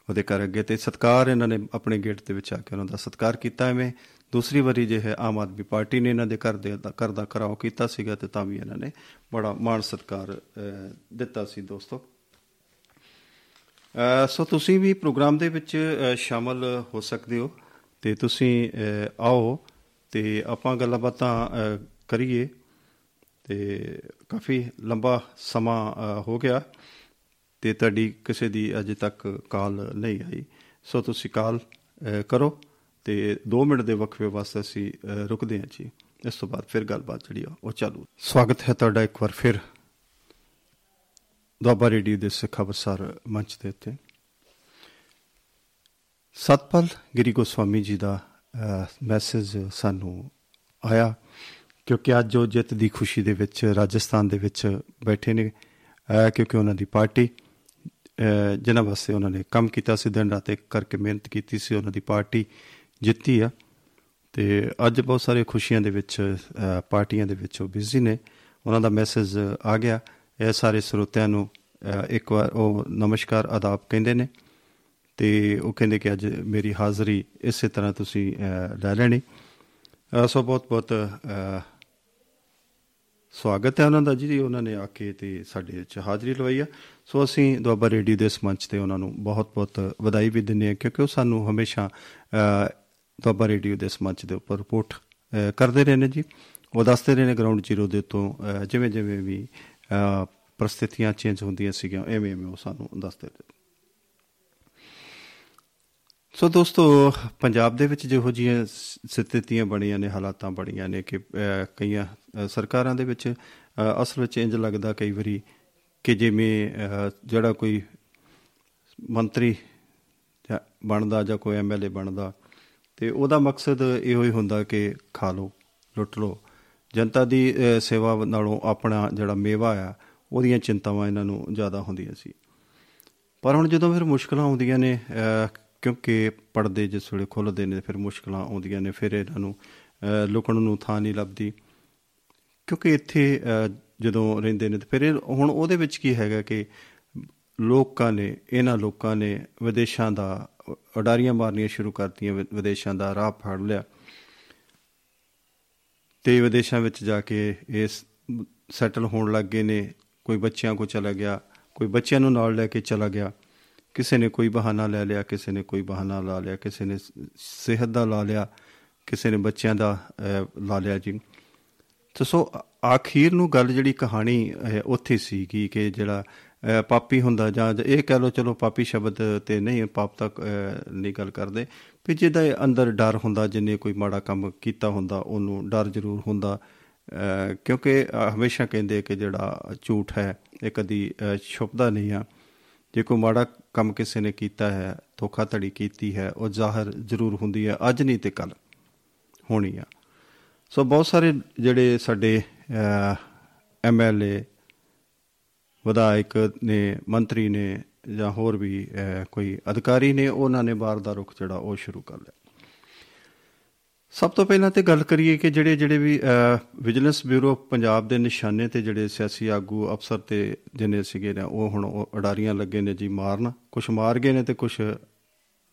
ਉਹਦੇ ਘਰ ਅੱਗੇ ਤੇ ਸਤਕਾਰ ਇਹਨਾਂ ਨੇ ਆਪਣੇ ਗੇਟ ਦੇ ਵਿੱਚ ਆ ਕੇ ਉਹਨਾਂ ਦਾ ਸਤਕਾਰ ਕੀਤਾ ਐਵੇਂ। ਦੂਸਰੀ ਵਾਰੀ ਜੇ ਹੈ ਆਮ ਆਦਮੀ ਪਾਰਟੀ ਨੇ ਇਹਨਾਂ ਦੇ ਘਰ ਦੇ ਘਰ ਦਾ ਕਰਾਓ ਕੀਤਾ ਸੀਗਾ ਤੇ ਤਾਂ ਵੀ ਇਹਨਾਂ ਨੇ ਬੜਾ ਮਾਣ ਸਤਕਾਰ ਅਹ, ਦਿੱਤਾ ਸੀ ਦੋਸਤੋ। ਅਹ, ਸੋ ਤੁਸੀਂ ਵੀ ਪ੍ਰੋਗਰਾਮ ਦੇ ਵਿੱਚ ਅਹ, ਸ਼ਾਮਲ ਹੋ ਸਕਦੇ ਹੋ ਤੇ ਤੁਸੀਂ ਅਹ, ਆਓ। ਤੇ ਆਪਾਂ ਗੱਲਾਂ ਬਾਤਾਂ ਅਹ, ਕਰੀਏ ਤੇ ਕਾਫੀ ਲੰਬਾ ਸਮਾਂ ਅਹ, ਹੋ ਗਿਆ ਤੇ ਤੁਹਾਡੀ ਕਿਸੇ ਦੀ ਅਜੇ ਤੱਕ ਕਾਲ ਨਹੀਂ ਆਈ। ਸੋ ਤੁਸੀਂ ਕਾਲ ਅਹ, ਕਰੋ ਤੇ 2 ਮਿੰਟ ਦੇ ਵਕਫੇ ਵਾਸਤੇ ਅਸੀਂ ਅਹ, ਰੁਕਦੇ ਹਾਂ ਜੀ। ਇਸ ਤੋਂ ਬਾਅਦ ਫਿਰ ਗੱਲਬਾਤ ਜਿਹੜੀ ਆ ਉਹ ਚਾਲੂ। ਸਵਾਗਤ ਹੈ ਤੁਹਾਡਾ ਇੱਕ ਵਾਰ ਫਿਰ ਦੁਆਬਾ ਰੇਡੀਓ ਦੇ ਸਿੱਖਾਵਸਾਰ ਮੰਚ ਦੇ ਉੱਤੇ। ਸਤਪਾਲ ਗਿਰੀ ਗੋਸਵਾਮੀ ਜੀ ਦਾ ਮੈਸੇਜ ਸਾਨੂੰ ਆਇਆ ਕਿਉਂਕਿ ਅੱਜ ਉਹ ਜਿੱਤ ਦੀ ਖੁਸ਼ੀ ਦੇ ਵਿੱਚ ਰਾਜਸਥਾਨ ਦੇ ਵਿੱਚ ਬੈਠੇ ਨੇ। ਅਹ, ਕਿਉਂਕਿ ਉਹਨਾਂ ਦੀ ਪਾਰਟੀ ਅਹ, ਜਿਨ੍ਹਾਂ ਵਾਸਤੇ ਉਹਨਾਂ ਨੇ ਕੰਮ ਕੀਤਾ ਸੀ ਦਿਨ ਰਾਤ ਇੱਕ ਕਰਕੇ ਮਿਹਨਤ ਕੀਤੀ ਸੀ ਉਹਨਾਂ ਦੀ ਪਾਰਟੀ ਜਿੱਤੀ ਆ। ਤੇ ਅੱਜ ਬਹੁਤ ਸਾਰੇ ਖੁਸ਼ੀਆਂ ਦੇ ਵਿੱਚ ਅਹ, ਪਾਰਟੀਆਂ ਦੇ ਵਿੱਚ ਉਹ ਬਿਜ਼ੀ ਨੇ। ਉਹਨਾਂ ਦਾ ਮੈਸੇਜ ਆ ਗਿਆ। ਇਹ ਸਾਰੇ ਸਰੋਤਿਆਂ ਨੂੰ ਅਹ, ਇੱਕ ਵਾਰ ਉਹ ਨਮਸਕਾਰ ਆਦਾਬ ਕਹਿੰਦੇ ਨੇ। ਤੇ ਉਹ ਕਹਿੰਦੇ ਕਿ ਅੱਜ ਮੇਰੀ ਹਾਜ਼ਰੀ ਇਸੇ ਤਰ੍ਹਾਂ ਤੁਸੀਂ ਅਹ, ਲੈ ਲੈਣੀ। ਅਹ, ਸੋ ਬਹੁਤ ਬਹੁਤ ਅਹ, ਸਵਾਗਤ ਹੈ ਉਹਨਾਂ ਦਾ ਜੀ। ਉਹਨਾਂ ਨੇ ਆ ਕੇ ਤੇ ਸਾਡੇ ਚ ਹਾਜ਼ਰੀ ਲਵਾਈ ਆ। ਸੋ ਅਸੀਂ ਦੁਆਬਾ ਰੇਡੀਓ ਦੇ ਇਸ ਮੰਚ ਤੇ ਉਹਨਾਂ ਨੂੰ ਬਹੁਤ-ਬਹੁਤ ਵਧਾਈ ਵੀ ਦਿੰਦੇ ਹਾਂ ਕਿਉਂਕਿ ਉਹ ਸਾਨੂੰ ਹਮੇਸ਼ਾ ਅਹ, ਦੁਆਬਾ ਰੇਡੀਓ ਦੇ ਇਸ ਮੰਚ ਦੇ ਉੱਪਰ ਰਿਪੋਰਟ ਅਹ, ਕਰਦੇ ਰਹੇ ਨੇ ਜੀ। ਉਹ ਦੱਸਦੇ ਰਹੇ ਨੇ ਗਰਾਊਂਡ ਜ਼ੀਰੋ ਦੇ ਤੋਂ ਅਹ, ਜਿਵੇਂ ਜਿਵੇਂ ਵੀ ਅਹ, ਪ੍ਰਸਥਿਤੀਆਂ ਚੇਂਜ ਹੁੰਦੀਆਂ ਸੀਗੀਆਂ ਐਵੇਂ ਐਵੇਂ ਉਹ ਸਾਨੂੰ ਦੱਸਦੇ ਰਹੇ ਸੋ ਦੋਸਤੋ ਪੰਜਾਬ ਦੇ ਵਿੱਚ ਜਿਹੋ ਜਿਹੀਆਂ ਸ- ਸਥਿਤੀਆਂ ਬਣੀਆਂ ਨੇ ਹਾਲਾਤਾਂ ਬਣੀਆਂ ਨੇ ਕਿ ਅਹ, ਕਈਆਂ ਅਹ, ਸਰਕਾਰਾਂ ਦੇ ਵਿੱਚ ਅਹ, ਅਸਲ ਵਿੱਚ ਇੰਜ ਲੱਗਦਾ ਕਈ ਵਾਰੀ ਕਿ ਜਿਵੇਂ ਅਹ, ਜਿਹੜਾ ਕੋਈ ਮੰਤਰੀ ਜਾਂ ਬਣਦਾ ਜਾਂ ਕੋਈ ਐਮਐਲਏ ਬਣਦਾ ਤੇ ਉਹਦਾ ਮਕਸਦ ਇਹੋ ਹੀ ਹੁੰਦਾ ਕਿ ਖਾ ਲਓ ਲੁੱਟ ਲਓ। ਜਨਤਾ ਦੀ ਅਹ, ਸੇਵਾ ਨਾਲੋਂ ਆਪਣਾ ਜਿਹੜਾ ਮੇਵਾ ਆ ਉਹਦੀਆਂ ਚਿੰਤਾਵਾਂ ਇਹਨਾਂ ਨੂੰ ਜ਼ਿਆਦਾ ਹੁੰਦੀਆਂ ਸੀ। ਪਰ ਹੁਣ ਜਦੋਂ ਫਿਰ ਮੁਸ਼ਕਲਾਂ ਆਉਂਦੀਆਂ ਨੇ ਅਹ, ਕਿਉਂਕਿ ਪਰਦੇ ਜਿਸ ਵੇਲੇ ਖੁੱਲਦੇ ਨੇ ਫਿਰ ਮੁਸ਼ਕਲਾਂ ਆਉਂਦੀਆਂ ਨੇ ਫਿਰ ਇਹਨਾਂ ਨੂੰ ਅਹ, ਲੁਕਣ ਨੂੰ ਥਾਂ ਨਹੀਂ ਲੱਭਦੀ। ਕਿਉਂਕਿ ਇੱਥੇ ਅਹ, ਜਦੋਂ ਰਹਿੰਦੇ ਨੇ ਤੇ ਫਿਰ ਇਹ- ਹੁਣ ਉਹਦੇ ਵਿੱਚ ਕੀ ਹੈਗਾ ਕਿ ਲੋਕਾਂ ਨੇ ਇਹਨਾਂ ਲੋਕਾਂ ਨੇ ਵਿਦੇਸ਼ਾਂ ਦਾ ਉਡਾਰੀਆਂ ਮਾਰਨੀਆਂ ਸ਼ੁਰੂ ਕਰਤੀਆਂ ਵਿ- ਵਿਦੇਸ਼ਾਂ ਦਾ ਰਾਹ ਫੜ ਲਿਆ। ਤੇ ਵਿਦੇਸ਼ਾਂ ਵਿੱਚ ਜਾ ਕੇ ਇਸ ਸੈਟਲ ਹੋਣ ਲੱਗ ਗਏ ਨੇ। ਕੋਈ ਬੱਚਿਆਂ ਕੋ ਚਲਾ ਗਿਆ ਕੋਈ ਬੱਚਿਆਂ ਨੂੰ ਨਾਲ ਲੈ ਕੇ ਚਲਾ ਗਿਆ। ਕਿਸੇ ਨੇ ਕੋਈ ਬਹਾਨਾ ਲੈ ਲਿਆ ਕਿਸੇ ਨੇ ਕੋਈ ਬਹਾਨਾ ਲਾ ਲਿਆ ਕਿਸੇ ਨੇ ਸ- ਸਿਹਤ ਦਾ ਲਾ ਲਿਆ ਕਿਸੇ ਨੇ ਬੱਚਿਆਂ ਦਾ ਅਹ, ਲਾ ਲਿਆ ਜੀ। ਤੇ ਸੋ ਆ- ਆਖੀਰ ਨੂੰ ਗੱਲ ਜਿਹੜੀ ਕਹਾਣੀ ਅਹ, ਉੱਥੇ ਸੀ ਕਿ ਕਿ ਜਿਹੜਾ ਅਹ, ਪਾਪੀ ਹੁੰਦਾ ਜਾਂ ਜਾਂ ਇਹ ਕਹਿ ਲਓ ਚਲੋ ਪਾਪੀ ਸ਼ਬਦ ਤੇ ਨਹੀਂ ਪਾਪ ਤੱਕ ਅਹ, ਨਹੀਂ ਗੱਲ ਕਰਦੇ। ਵੀ ਜਿਹਦਾ ਇਹ ਅੰਦਰ ਡਰ ਹੁੰਦਾ ਜਿੰਨੇ ਕੋਈ ਮਾੜਾ ਕੰਮ ਕੀਤਾ ਹੁੰਦਾ ਉਹਨੂੰ ਡਰ ਜ਼ਰੂਰ ਹੁੰਦਾ ਅਹ, ਕਿਉਂਕਿ ਅਹ, ਹਮੇਸ਼ਾ ਕਹਿੰਦੇ ਕਿ ਜਿਹੜਾ ਝੂਠ ਹੈ ਇਹ ਕਦੀ ਅਹ, ਛੁਪਦਾ ਨਹੀਂ ਆ। ਜੇ ਕੋਈ ਮਾੜਾ ਕੰਮ ਕਿਸੇ ਨੇ ਕੀਤਾ ਹੈ ਧੋਖਾਧੜੀ ਕੀਤੀ ਹੈ ਉਹ ਜ਼ਾਹਰ ਜ਼ਰੂਰ ਹੁੰਦੀ ਹੈ। ਅੱਜ ਨਹੀਂ ਤੇ ਕੱਲ ਹੋਣੀ ਆ। ਸੋ ਬਹੁਤ ਸਾਰੇ ਜਿਹੜੇ ਸਾਡੇ ਐਮਐਲਏ ਵਿਧਾਇਕ ਨੇ ਮੰਤਰੀ ਨੇ ਜਾਂ ਹੋਰ ਵੀ ਅਹ, ਕੋਈ ਅਧਿਕਾਰੀ ਨੇ ਉਹਨਾਂ ਨੇ ਬਾਹਰ ਦਾ ਰੁਖ ਜਿਹੜਾ ਉਹ ਸ਼ੁਰੂ ਕਰ ਲਿਆ। ਸਭ ਤੋਂ ਪਹਿਲਾਂ ਤੇ ਗੱਲ ਕਰੀਏ ਕਿ ਜਿਹੜੇ ਜਿਹੜੇ ਵੀ ਵਿਜੀਲੈਂਸ ਬਿਊਰੋ ਪੰਜਾਬ ਦੇ ਨਿਸ਼ਾਨੇ ਤੇ ਜਿਹੜੇ ਸਿਆਸੀ ਆਗੂ ਅਫਸਰ ਤੇ ਜਿੰਨੇ ਸੀਗੇ ਨੇ ਉਹ ਹੁਣ ਉਹ ਅਡਾਰੀਆਂ ਲੱਗੇ ਨੇ ਜੀ ਮਾਰਨ ਕੁਝ ਮਾਰ ਗਏ ਨੇ ਤੇ ਕੁਝ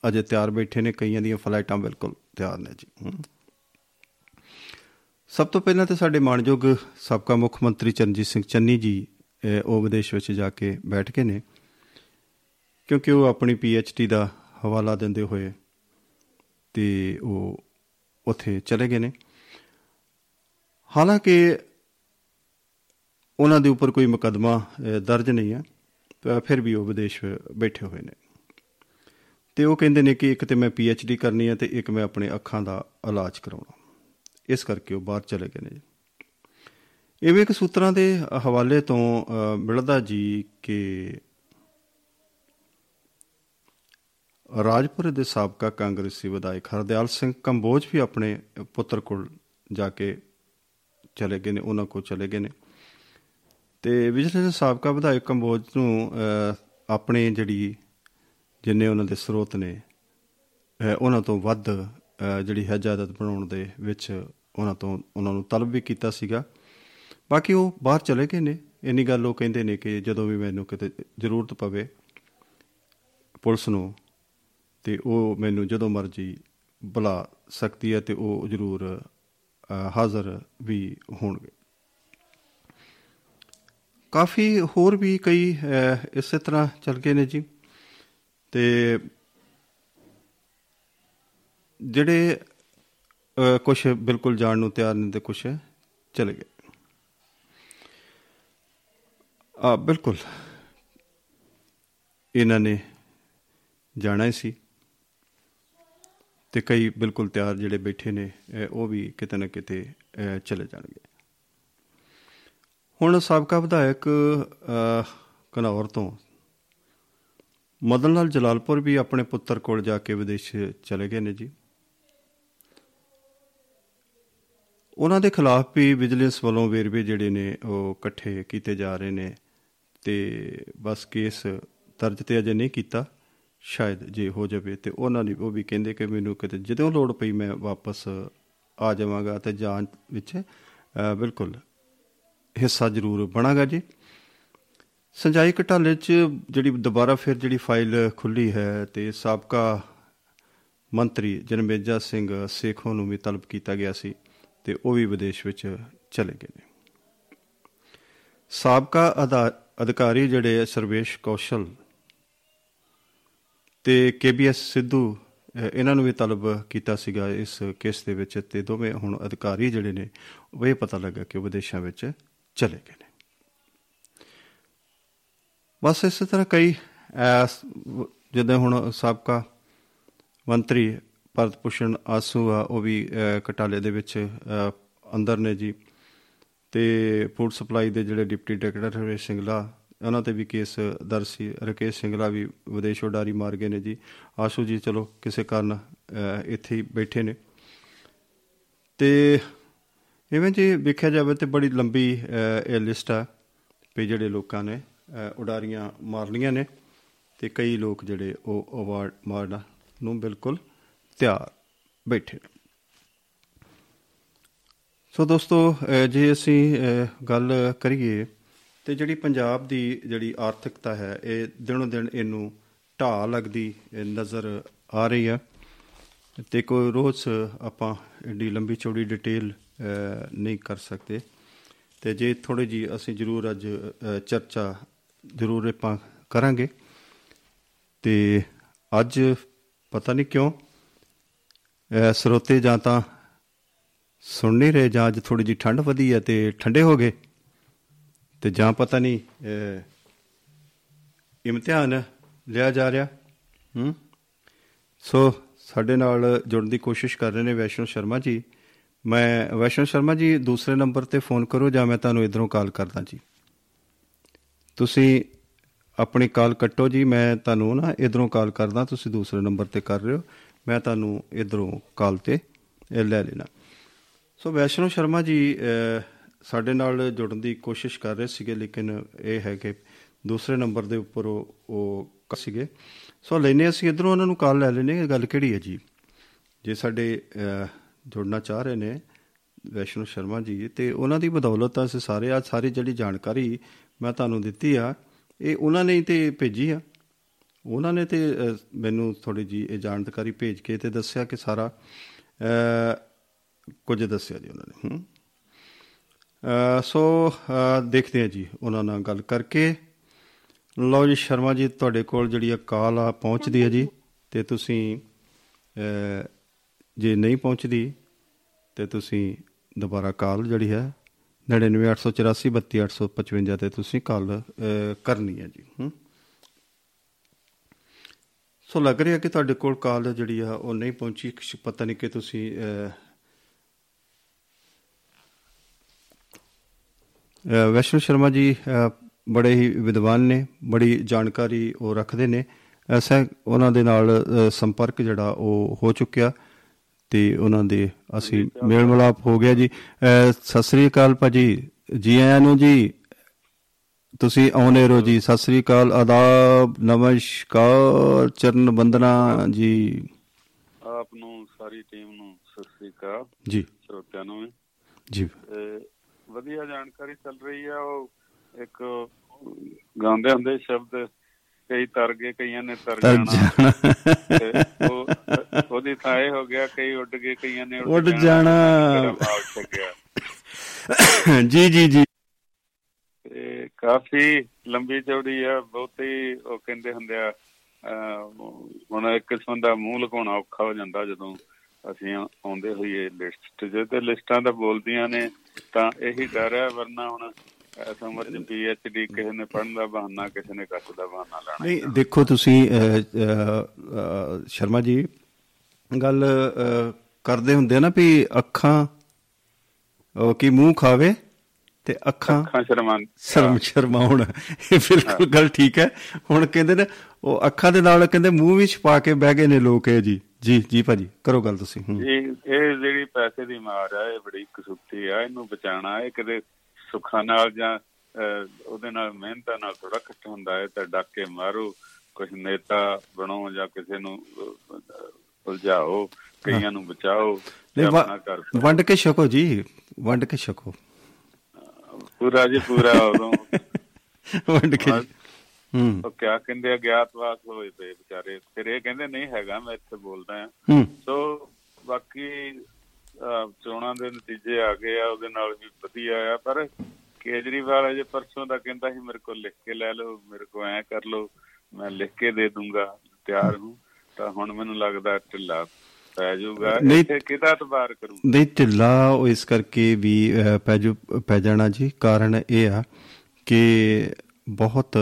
ਅਜੇ ਤਿਆਰ ਬੈਠੇ ਨੇ ਕਈਆਂ ਦੀਆਂ ਫਲਾਈਟਾਂ ਬਿਲਕੁਲ ਤਿਆਰ ਨੇ ਜੀ ਹਮ। ਸਭ ਤੋਂ ਪਹਿਲਾਂ ਤੇ ਸਾਡੇ ਮਾਣਯੋਗ ਸਾਬਕਾ ਮੁੱਖ ਮੰਤਰੀ ਚਰਨਜੀਤ ਸਿੰਘ ਚੰਨੀ ਜੀ ਅਹ, ਉਹ ਵਿਦੇਸ਼ ਵਿੱਚ ਜਾ ਕੇ ਬੈਠ ਕੇ ਨੇ ਕਿਉਂਕਿ ਉਹ ਆਪਣੀ ਡੀ ਦਾ ਹਵਾਲਾ ਦਿੰਦੇ ਹੋਏ ਤੇ ਉਹ ਉੱਥੇ ਚਲੇ ਗਏ ਨੇ। ਹਾਲਾਂਕਿ ਉਹਨਾਂ ਦੇ ਉੱਪਰ ਕੋਈ ਮੁਕੱਦਮਾ ਅਹ, ਦਰਜ ਨਹੀਂ ਹੈ ਪਰ ਫਿਰ ਵੀ ਉਹ ਵਿਦੇਸ਼ ਬੈਠੇ ਹੋਏ ਨੇ। ਤੇ ਉਹ ਕਹਿੰਦੇ ਨੇ ਕਿ ਇੱਕ ਤੇ ਮੈਂ ਡੀ ਕਰਨੀ ਹੈ ਤੇ ਇੱਕ ਮੈਂ ਆਪਣੇ ਅੱਖਾਂ ਦਾ ਇਲਾਜ ਕਰਾਉਣਾ। ਇਸ ਕਰਕੇ ਉਹ ਬਾਹਰ ਚਲੇ ਗਏ ਨੇ। ਇਵੇਂ ਇੱਕ ਸੂਤਰਾਂ ਦੇ ਹਵਾਲੇ ਤੋਂ ਅਹ, ਮਿਲਦਾ ਜੀ ਕਿ ਰਾਜਪੁਰੇ ਦੇ ਸਾਬਕਾ ਕਾਂਗਰਸੀ ਵਿਧਾਇਕ ਹਰਦਿਆਲ ਸਿੰਘ ਕੰਬੋਜ ਵੀ ਆਪਣੇ ਪੁੱਤਰ ਕੋਲ ਜਾ ਕੇ ਚਲੇ ਗਏ ਨੇ ਉਹਨਾਂ ਕੋਲ ਚਲੇ ਗਏ ਨੇ। ਤੇ ਵਿਜੀਲੈਂਸ ਸਾਬਕਾ ਵਿਧਾਇਕ ਕੰਬੋਜ ਨੂੰ ਅਹ, ਆਪਣੇ ਜਿਹੜੀ ਜਿੰਨੇ ਉਹਨਾਂ ਦੇ ਸਰੋਤ ਨੇ ਅਹ, ਉਹਨਾਂ ਤੋਂ ਵੱਧ ਅਹ, ਜਿਹੜੀ ਹੈ ਜਾਇਦਾਦ ਬਣਾਉਣ ਦੇ ਵਿੱਚ ਉਹਨਾਂ ਤੋਂ ਉਹਨਾਂ ਨੂੰ ਤਲਬ ਵੀ ਕੀਤਾ ਸੀਗਾ। ਬਾਕੀ ਉਹ ਬਾਹਰ ਚਲੇ ਗਏ ਨੇ। ਇੰਨੀ ਗੱਲ ਉਹ ਕਹਿੰਦੇ ਨੇ ਕਿ ਜਦੋਂ ਵੀ ਮੈਨੂੰ ਕਿਤੇ ਜ਼ਰੂਰਤ ਪਵੇ ਪੁਲਿਸ ਨੂੰ ਤੇ ਉਹ ਮੈਨੂੰ ਜਦੋਂ ਮਰਜ਼ੀ ਬੁਲਾ ਸਕਦੀ ਹੈ ਤੇ ਉਹ ਜ਼ਰੂਰ ਅ, ਹਾਜ਼ਰ ਵੀ ਹੋਣਗੇ। ਕਾਫੀ ਹੋਰ ਵੀ ਕਈ ਅ, ਇਸੇ ਤਰ੍ਹਾਂ ਚੱਲ ਗਏ ਨੇ ਜੀ। ਤੇ ਜਿਹੜੇ ਕੁਝ ਬਿਲਕੁਲ ਜਾਣ ਨੂੰ ਤਿਆਰ ਨਹੀਂ ਤੇ ਕੁਝ ਚਲੇ ਗਏ। ਆ ਬਿਲਕੁਲ। ਇਹਨਾਂ ਨੇ ਜਾਣਾ ਹੀ ਸੀ। ਤੇ ਕਈ ਬਿਲਕੁਲ ਤਿਆਰ ਜਿਹੜੇ ਬੈਠੇ ਨੇ ਅਹ ਉਹ ਵੀ ਕਿਤੇ ਨਾ ਕਿਤੇ ਅਹ ਚਲੇ ਜਾਣਗੇ। ਹੁਣ ਸਾਬਕਾ ਵਿਧਾਇਕ ਅਹ, ਘਨੌਰ ਤੋਂ ਮਦਨ ਲਾਲ ਜਲਾਲਪੁਰ ਵੀ ਆਪਣੇ ਪੁੱਤਰ ਕੋਲ ਜਾ ਕੇ ਵਿਦੇਸ਼ ਚਲੇ ਗਏ ਨੇ ਜੀ। ਉਹਨਾਂ ਦੇ ਖਿਲਾਫ ਵੀ ਵਿਜੀਲੈਂਸ ਵੱਲੋਂ ਵੇਰਵੇ ਜਿਹੜੇ ਨੇ ਉਹ ਇਕੱਠੇ ਕੀਤੇ ਜਾ ਰਹੇ ਨੇ ਤੇ ਬਸ ਕੇਸ ਦਰਜ ਤੇ ਅਜੇ ਨਹੀਂ ਕੀਤਾ। ਸ਼ਾਇਦ ਜੇ ਹੋ ਜਾਵੇ ਤੇ ਉਹਨਾਂ ਨੇ ਉਹ ਵੀ ਕਹਿੰਦੇ ਕਿ ਮੈਨੂੰ ਕਿਤੇ ਜਦੋਂ ਲੋੜ ਪਈ ਮੈਂ ਵਾਪਸ ਆ ਜਾਵਾਂਗਾ ਤੇ ਜਾਂਚ ਵਿੱਚ ਅਹ, ਬਿਲਕੁਲ ਹਿੱਸਾ ਜ਼ਰੂਰ ਬਣਾਗਾ ਜੀ। ਸੰਜਾਈ ਘਟਾਲੇ 'ਚ ਜਿਹੜੀ ਦੁਬਾਰਾ ਫਿਰ ਜਿਹੜੀ ਫਾਈਲ ਖੁੱਲੀ ਹੈ ਤੇ ਸਾਬਕਾ ਮੰਤਰੀ ਜਨਮੇਜਾ ਸਿੰਘ ਸੇਖੋਂ ਨੂੰ ਵੀ ਤਲਬ ਕੀਤਾ ਗਿਆ ਸੀ ਤੇ ਉਹ ਵੀ ਵਿਦੇਸ਼ ਵਿੱਚ ਚਲੇ ਗਏ ਨੇ। ਸਾਬਕਾ ਅਧਾ- ਅਧਿਕਾਰੀ ਜਿਹੜੇ ਸਰਵੇਸ਼ ਕੌਸ਼ਲ ਤੇ ਕੇਬੀਐਸ ਸਿੱਧੂ ਅਹ ਇਹਨਾਂ ਨੂੰ ਵੀ ਤਲਬ ਕੀਤਾ ਸੀਗਾ ਇਸ ਕੇਸ ਦੇ ਵਿੱਚ ਤੇ ਦੋਵੇਂ ਹੁਣ ਅਧਿਕਾਰੀ ਜਿਹੜੇ ਨੇ ਉਹ ਇਹ ਪਤਾ ਲੱਗਾ ਕਿ ਉਹ ਵਿਦੇਸ਼ਾਂ ਵਿੱਚ ਚਲੇ ਗਏ ਨੇ। ਬਸ ਇਸੇ ਤਰ੍ਹਾਂ ਕਈ ਐਸ ਜਦੋਂ ਹੁਣ ਸਾਬਕਾ ਮੰਤਰੀ ਭਰਤ ਭੂਸ਼ਣ ਆਸੂ ਆ ਉਹ ਵੀ ਅਹ, ਕਟਾਲੇ ਦੇ ਵਿੱਚ ਅਹ, ਅੰਦਰ ਨੇ ਜੀ। ਤੇ ਫੂਡ ਸਪਲਾਈ ਦੇ ਜਿਹੜੇ ਡਿਪਟੀ ਡਾਇਰੈਕਟਰ ਹਰੇਸ਼ ਸਿੰਗਲਾ ਉਹਨਾਂ ਤੇ ਵੀ ਕੇਸ ਦਰਜ ਸੀ। ਰਕੇਸ਼ ਸਿੰਗਲਾ ਵੀ ਵਿਦੇਸ਼ ਉਡਾਰੀ ਮਾਰ ਗਏ ਨੇ ਜੀ। ਆਸੂ ਜੀ ਚਲੋ ਕਿਸੇ ਕਾਰਨ ਅਹ, ਇੱਥੇ ਹੀ ਬੈਠੇ ਨੇ। ਤੇ ਇਵੇਂ ਜੇ ਵੇਖਿਆ ਜਾਵੇ ਤੇ ਬੜੀ ਲੰਬੀ ਅਹ, ਇਹ ਲਿਸਟ ਆ ਵੀ ਜਿਹੜੇ ਲੋਕਾਂ ਨੇ ਅਹ, ਉਡਾਰੀਆਂ ਮਾਰ ਲਈਆਂ ਨੇ ਤੇ ਕਈ ਲੋਕ ਜਿਹੜੇ ਉਹ ਅਵਾਰਡ ਮਾਰਨ ਨੂੰ ਬਿਲਕੁਲ ਤਿਆਰ ਬੈਠੇ ਨੇ। ਸੋ ਦੋਸਤੋ ਅਹ, ਜੇ ਅਸੀਂ ਅਹ, ਗੱਲ ਕਰੀਏ ਤੇ ਜਿਹੜੀ ਪੰਜਾਬ ਦੀ ਜਿਹੜੀ ਆਰਥਿਕਤਾ ਹੈ ਇਹ ਦਿਨੋਂ ਦਿਨ ਇਹਨੂੰ ਢਾਹ ਲੱਗਦੀ ਅਹ, ਨਜ਼ਰ ਆ ਰਹੀ ਹੈ। ਤੇ ਕੋਈ ਰੋਜ਼ ਆਪਾਂ ਏਡੀ ਲੰਬੀ ਚੌੜੀ ਡਿਟੇਲ ਅਹ, ਨਹੀਂ ਕਰ ਸਕਦੇ। ਤੇ ਜੇ ਥੋੜੀ ਜੀ ਅਸੀਂ ਜ਼ਰੂਰ ਅੱਜ ਅਹ, ਚਰਚਾ ਜ਼ਰੂਰ ਆਪਾਂ ਕਰਾਂਗੇ। ਤੇ ਅੱਜ ਪਤਾ ਨਹੀਂ ਕਿਉਂ ਅਹ, ਸਰੋਤੇ ਜਾਂ ਤਾਂ ਸੁਣ ਨਹੀਂ ਰਹੇ ਜਾਂ ਅੱਜ ਥੋੜੀ ਜੀ ਠੰਡ ਵਧੀ ਹੈ ਤੇ ਠੰਡੇ ਹੋ ਗਏ। ਤੇ ਜਾਂ ਪਤਾ ਨਹੀਂ ਅਹ, ਇਮਤਿਹਾਨ ਲਿਆ ਜਾ ਰਿਹਾ? ਹੂੰ? ਸੋ ਸਾਡੇ ਨਾਲ ਜੁੜਨ ਦੀ ਕੋਸ਼ਿਸ਼ ਕਰ ਰਹੇ ਨੇ ਵੈਸ਼ਨੂ ਸ਼ਰਮਾ ਜੀ। ਮੈਂ ਵੈਸ਼ਨੂ ਸ਼ਰਮਾ ਜੀ ਦੂਸਰੇ ਨੰਬਰ ਤੇ ਫੋਨ ਕਰੋ ਜਾਂ ਮੈਂ ਤੁਹਾਨੂੰ ਇਧਰੋਂ ਕਾਲ ਕਰਦਾ ਜੀ। ਤੁਸੀਂ ਆਪਣੀ ਕਾਲ ਕੱਟੋ ਜੀ ਮੈਂ ਤੁਹਾਨੂੰ ਨਾ ਇਧਰੋਂ ਕਾਲ ਕਰਦਾ ਤੁਸੀਂ ਦੂਸਰੇ ਨੰਬਰ ਤੇ ਕਰ ਰਹੇ ਹੋ। ਮੈਂ ਤੁਹਾਨੂੰ ਇਧਰੋਂ ਕਾਲ ਤੇ ਇਹ ਲੈ ਲੈਣਾ। ਸੋ ਵੈਸ਼ਨੂ ਸ਼ਰਮਾ ਜੀ ਅਹ, ਸਾਡੇ ਨਾਲ ਜੁੜਨ ਦੀ ਕੋਸ਼ਿਸ਼ ਕਰ ਰਹੇ ਸੀਗੇ ਲੇਕਿਨ ਇਹ ਹੈ ਕਿ ਦੂਸਰੇ ਨੰਬਰ ਦੇ ਉੱਪਰ ਉਹ ਉਹ ਕ- ਸੀਗੇ। ਸੋ ਲੈਨੇ ਅਸੀਂ ਇਧਰੋਂ ਉਹਨਾਂ ਨੂੰ ਕਾਲ ਲੈ ਲੈਨੇ ਗੱਲ ਕਿਹੜੀ ਹੈ ਜੀ? ਜੇ ਸਾਡੇ ਅਹ, ਜੁੜਨਾ ਚਾਹ ਰਹੇ ਨੇ ਵੈਸ਼ਨੂ ਸ਼ਰਮਾ ਜੀ ਤੇ ਉਹਨਾਂ ਦੀ ਬਦੌਲਤ ਅਸੀਂ ਸਾਰੇ ਆ ਸਾਰੀ ਜਿਹੜੀ ਜਾਣਕਾਰੀ ਮੈਂ ਤੁਹਾਨੂੰ ਦਿੱਤੀ ਆ ਇਹ ਉਹਨਾਂ ਨੇ ਹੀ ਤੇ ਭੇਜੀ ਆ। ਉਹਨਾਂ ਨੇ ਤੇ ਅਹ, ਮੈਨੂੰ ਥੋੜੀ ਜੀ ਇਹ ਜਾਣਕਾਰੀ ਭੇਜ ਕੇ ਤੇ ਦੱਸਿਆ ਕਿ ਸਾਰਾ ਅਹ, ਕੁਝ ਦੱਸਿਆ ਜੀ ਉਹਨਾਂ ਨੇ ਹੂੰ। ਅਹ, ਸੋ ਅਹ, ਦੇਖਦੇ ਹਾਂ ਜੀ ਉਹਨਾਂ ਨਾਲ ਗੱਲ ਕਰਕੇ। ਲਓ ਜੀ ਸ਼ਰਮਾ ਜੀ ਤੁਹਾਡੇ ਕੋਲ ਜਿਹੜੀ ਆ ਕਾਲ ਆ ਪਹੁੰਚਦੀ ਹੈ ਜੀ। ਤੇ ਤੁਸੀਂ ਅਹ, ਜੇ ਨਹੀਂ ਪਹੁੰਚਦੀ ਤੇ ਤੁਸੀਂ ਦੁਬਾਰਾ ਕਾਲ ਜਿਹੜੀ ਹੈ 9984432855 ਤੇ ਤੁਸੀਂ ਕਾਲ ਅਹ, ਕਰਨੀ ਹੈ ਜੀ ਹੂੰ। ਸੋ ਲੱਗ ਰਿਹਾ ਕਿ ਤੁਹਾਡੇ ਕੋਲ ਕਾਲ ਜਿਹੜੀ ਆ ਉਹ ਨਹੀਂ ਪਹੁੰਚੀ। ਕੁਛ ਪਤਾ ਨਹੀਂ ਕਿ ਤੁਸੀਂ ਵੈਸ਼ਨੂ ਸ਼ਰਮਾ ਜੀ ਬੜੇ ਹੀ ਵਿਦਵਾਨ ਨੇ ਬੜੀ ਜਾਣਕਾਰੀ ਉਹ ਰੱਖਦੇ ਨੇ। ਐਸਾ ਉਹਨਾਂ ਦੇ ਨਾਲ ਸੰਪਰਕ ਜਿਹੜਾ ਉਹ ਹੋ ਚੁੱਕਿਆ ਤੇ ਉਹਨਾਂ ਦੇ ਅਸੀਂ ਮੇਲ ਮਿਲਾਪ ਹੋ ਗਿਆ ਜੀ। ਸਤਿ ਸ੍ਰੀ ਅਕਾਲ ਭਾਜੀ। ਜੀ ਆਇਆਂ ਨੂੰ ਜੀ। ਤੁਸੀਂ ਆਉਨੇ ਰੋ ਜੀ। ਸਤਿ ਸ੍ਰੀ ਅਕਾਲ। ਆਦਾਬ ਨਮਸਕਾਰ ਚਰਨ ਬੰਦਨਾ ਜੀ। ਆਪ ਨੂੰ ਸਾਰੀ ਟੀਮ ਨੂੰ ਸਤਿ ਸ੍ਰੀ ਅਕਾਲ। ਜੀ। ਸਰੋਤਿਆਂ ਨੂੰ। ਜੀ। ਵਧੀਆ ਜਾਣਕਾਰੀ ਚੱਲ ਰਹੀ ਆ ਉਹ ਇੱਕ ਗਾਉਂਦੇ ਹੁੰਦੇ ਸ਼ਬਦ ਕਈ ਤਰ ਗਏ ਕਈਆਂ ਨੇ ਤਰ ਜਾਣਾ। ਉਹ ਉਹਦੀ ਥਾਂ ਇਹ ਹੋ ਗਿਆ ਕਈ ਉੱਡ ਗਏ ਕਈਆਂ ਨੇ ਉੱਡ ਜਾਣਾ। ਜੀ ਜੀ ਜੀ। ਤੇ ਕਾਫੀ ਲੰਬੀ ਚੌੜੀ ਆ ਬਹੁਤੀ ਉਹ ਕਹਿੰਦੇ ਹੁੰਦੇ ਆ ਹੁਣ ਇੱਕ ਕਿਸਮ ਦਾ ਮੂੰਹ ਲਗਾਉਣਾ ਔਖਾ ਹੋ ਜਾਂਦਾ ਜਦੋਂ ਅਸੀਂ ਆਉਂਦੇ ਹੋਈਏ ਲਿਸਟ 'ਚ ਤੇ ਲਿਸਟਾਂ ਤਾਂ ਬੋਲਦੀਆਂ ਨੇ ਤਾਂ ਇਹੀ ਡਰ ਹੈ ਵਰਨਾ ਹੁਣ ਇਸ ਉਮਰ 'ਚ ਡੀ ਕਿਸੇ ਨੇ ਪੜਨ ਦਾ ਬਹਾਨਾ ਕਿਸੇ ਨੇ ਕੱਟ ਦਾ ਬਹਾਨਾ ਲਾਣਾ ਨਹੀਂ ਦੇਖੋ ਤੁਸੀਂ ਸ਼ਰਮਾ ਜੀ ਗੱਲ ਕਰਦੇ ਹੁੰਦੇ ਨਾ ਵੀ ਅੱਖਾਂ ਕੀ ਮੂੰਹ ਖਾਵੇ ਤੇ ਅੱਖਾਂ ਅੱਖਾਂ ਸ਼ਰਮਾਨ ਸ਼ਰਮ ਸ਼ਰਮਾਉਣ। ਇਹ ਬਿਲਕੁਲ ਗੱਲ ਠੀਕ ਹੈ। ਹੁਣ ਕਹਿੰਦੇ ਨੇ ਉਹ ਅੱਖਾਂ ਦੇ ਨਾਲ ਕਹਿੰਦੇ ਮੂੰਹ ਵੀ ਛਪਾ ਕੇ ਬਹਿ ਗਏ ਨੇ ਲੋਕ ਇਹ ਜੀ। ਜੀ ਜੀ ਭਾਜੀ ਕਰੋ ਗੱਲ ਤੁਸੀਂ। ਇਹ ਇਹ ਜਿਹੜੀ ਪੈਸੇ ਦੀ ਮਾਰ ਆ ਇਹ ਬੜੀ ਕਸੂਤੀ ਆ ਇਹਨੂੰ ਬਚਾਉਣਾ ਇਹ ਕਦੇ ਸੁੱਖਾਂ ਨਾਲ ਜਾਂ ਉਹਦੇ ਨਾਲ ਮਿਹਨਤਾਂ ਨਾਲ ਥੋੜਾ ਇਕੱਠਾ ਹੁੰਦਾ ਹੈ ਤਾਂ ਡੱਕ ਮਾਰੋ ਕੁਝ ਨੇਤਾ ਬਣੋ ਜਾਂ ਕਿਸੇ ਨੂੰ ਉਲਝਾਓ ਕਈਆਂ ਨੂੰ ਬਚਾਓ ਨਹੀਂ ਵੰਡ ਕੇ ਛਕੋ ਜੀ ਵੰਡ ਕੇ ਛਕੋ। ਪੂਰਾ ਜੀ ਪੂਰਾ ਉਦੋਂ। ਵੰਡ ਕੇ ਹੂੰ। ਉਹ ਕਿਆ ਕਹਿੰਦੇ ਆ ਗਿਆਤਵਾਸ ਹੋਏ ਪਏ ਵਿਚਾਰੇ। ਫਿਰ ਇਹ ਕਹਿੰਦੇ ਨਹੀਂ ਹੈਗਾ ਮੈਂ ਇੱਥੇ ਬੋਲਦਾ ਹੂੰ। ਸੋ ਬਾਕੀ ਚੋਣਾਂ ਦੇ ਨਤੀਜੇ ਆ ਗਏ ਆ ਉਹਦੇ ਨਾਲ ਵੀ ਵਧੀਆ ਆ। ਪਰ ਕੇਜਰੀਵਾਲ ਅਜੇ ਪਰਸੋਂ ਦਾ ਕਹਿੰਦਾ ਸੀ ਮੇਰੇ ਕੋਲ ਲਿਖ ਕੇ ਲੈ ਲਓ ਮੇਰੇ ਕੋਲ ਐ ਕਰ ਲਓ ਮੈਂ ਲਿਖ ਕੇ ਦੇ ਦੂੰਗਾ ਤਿਆਰ ਹੂੰ। ਤਾਂ ਹੁਣ ਮੈਨੂੰ ਲੱਗਦਾ ਢਿੱਲਾ ਪੈ ਜਾਊਗਾ। ਇੱਥੇ ਕਿਹਦਾ ਇਤਬਾਰ ਕਰੂ ਨਹੀਂ ਢਿੱਲਾ ਉਹ ਇਸ ਕਰਕੇ ਵੀ ਪੈ ਜੂ ਪੈ ਜਾਣਾ ਜੀ। ਕਾਰਨ ਇਹ ਆ ਕਿ ਬਹੁਤ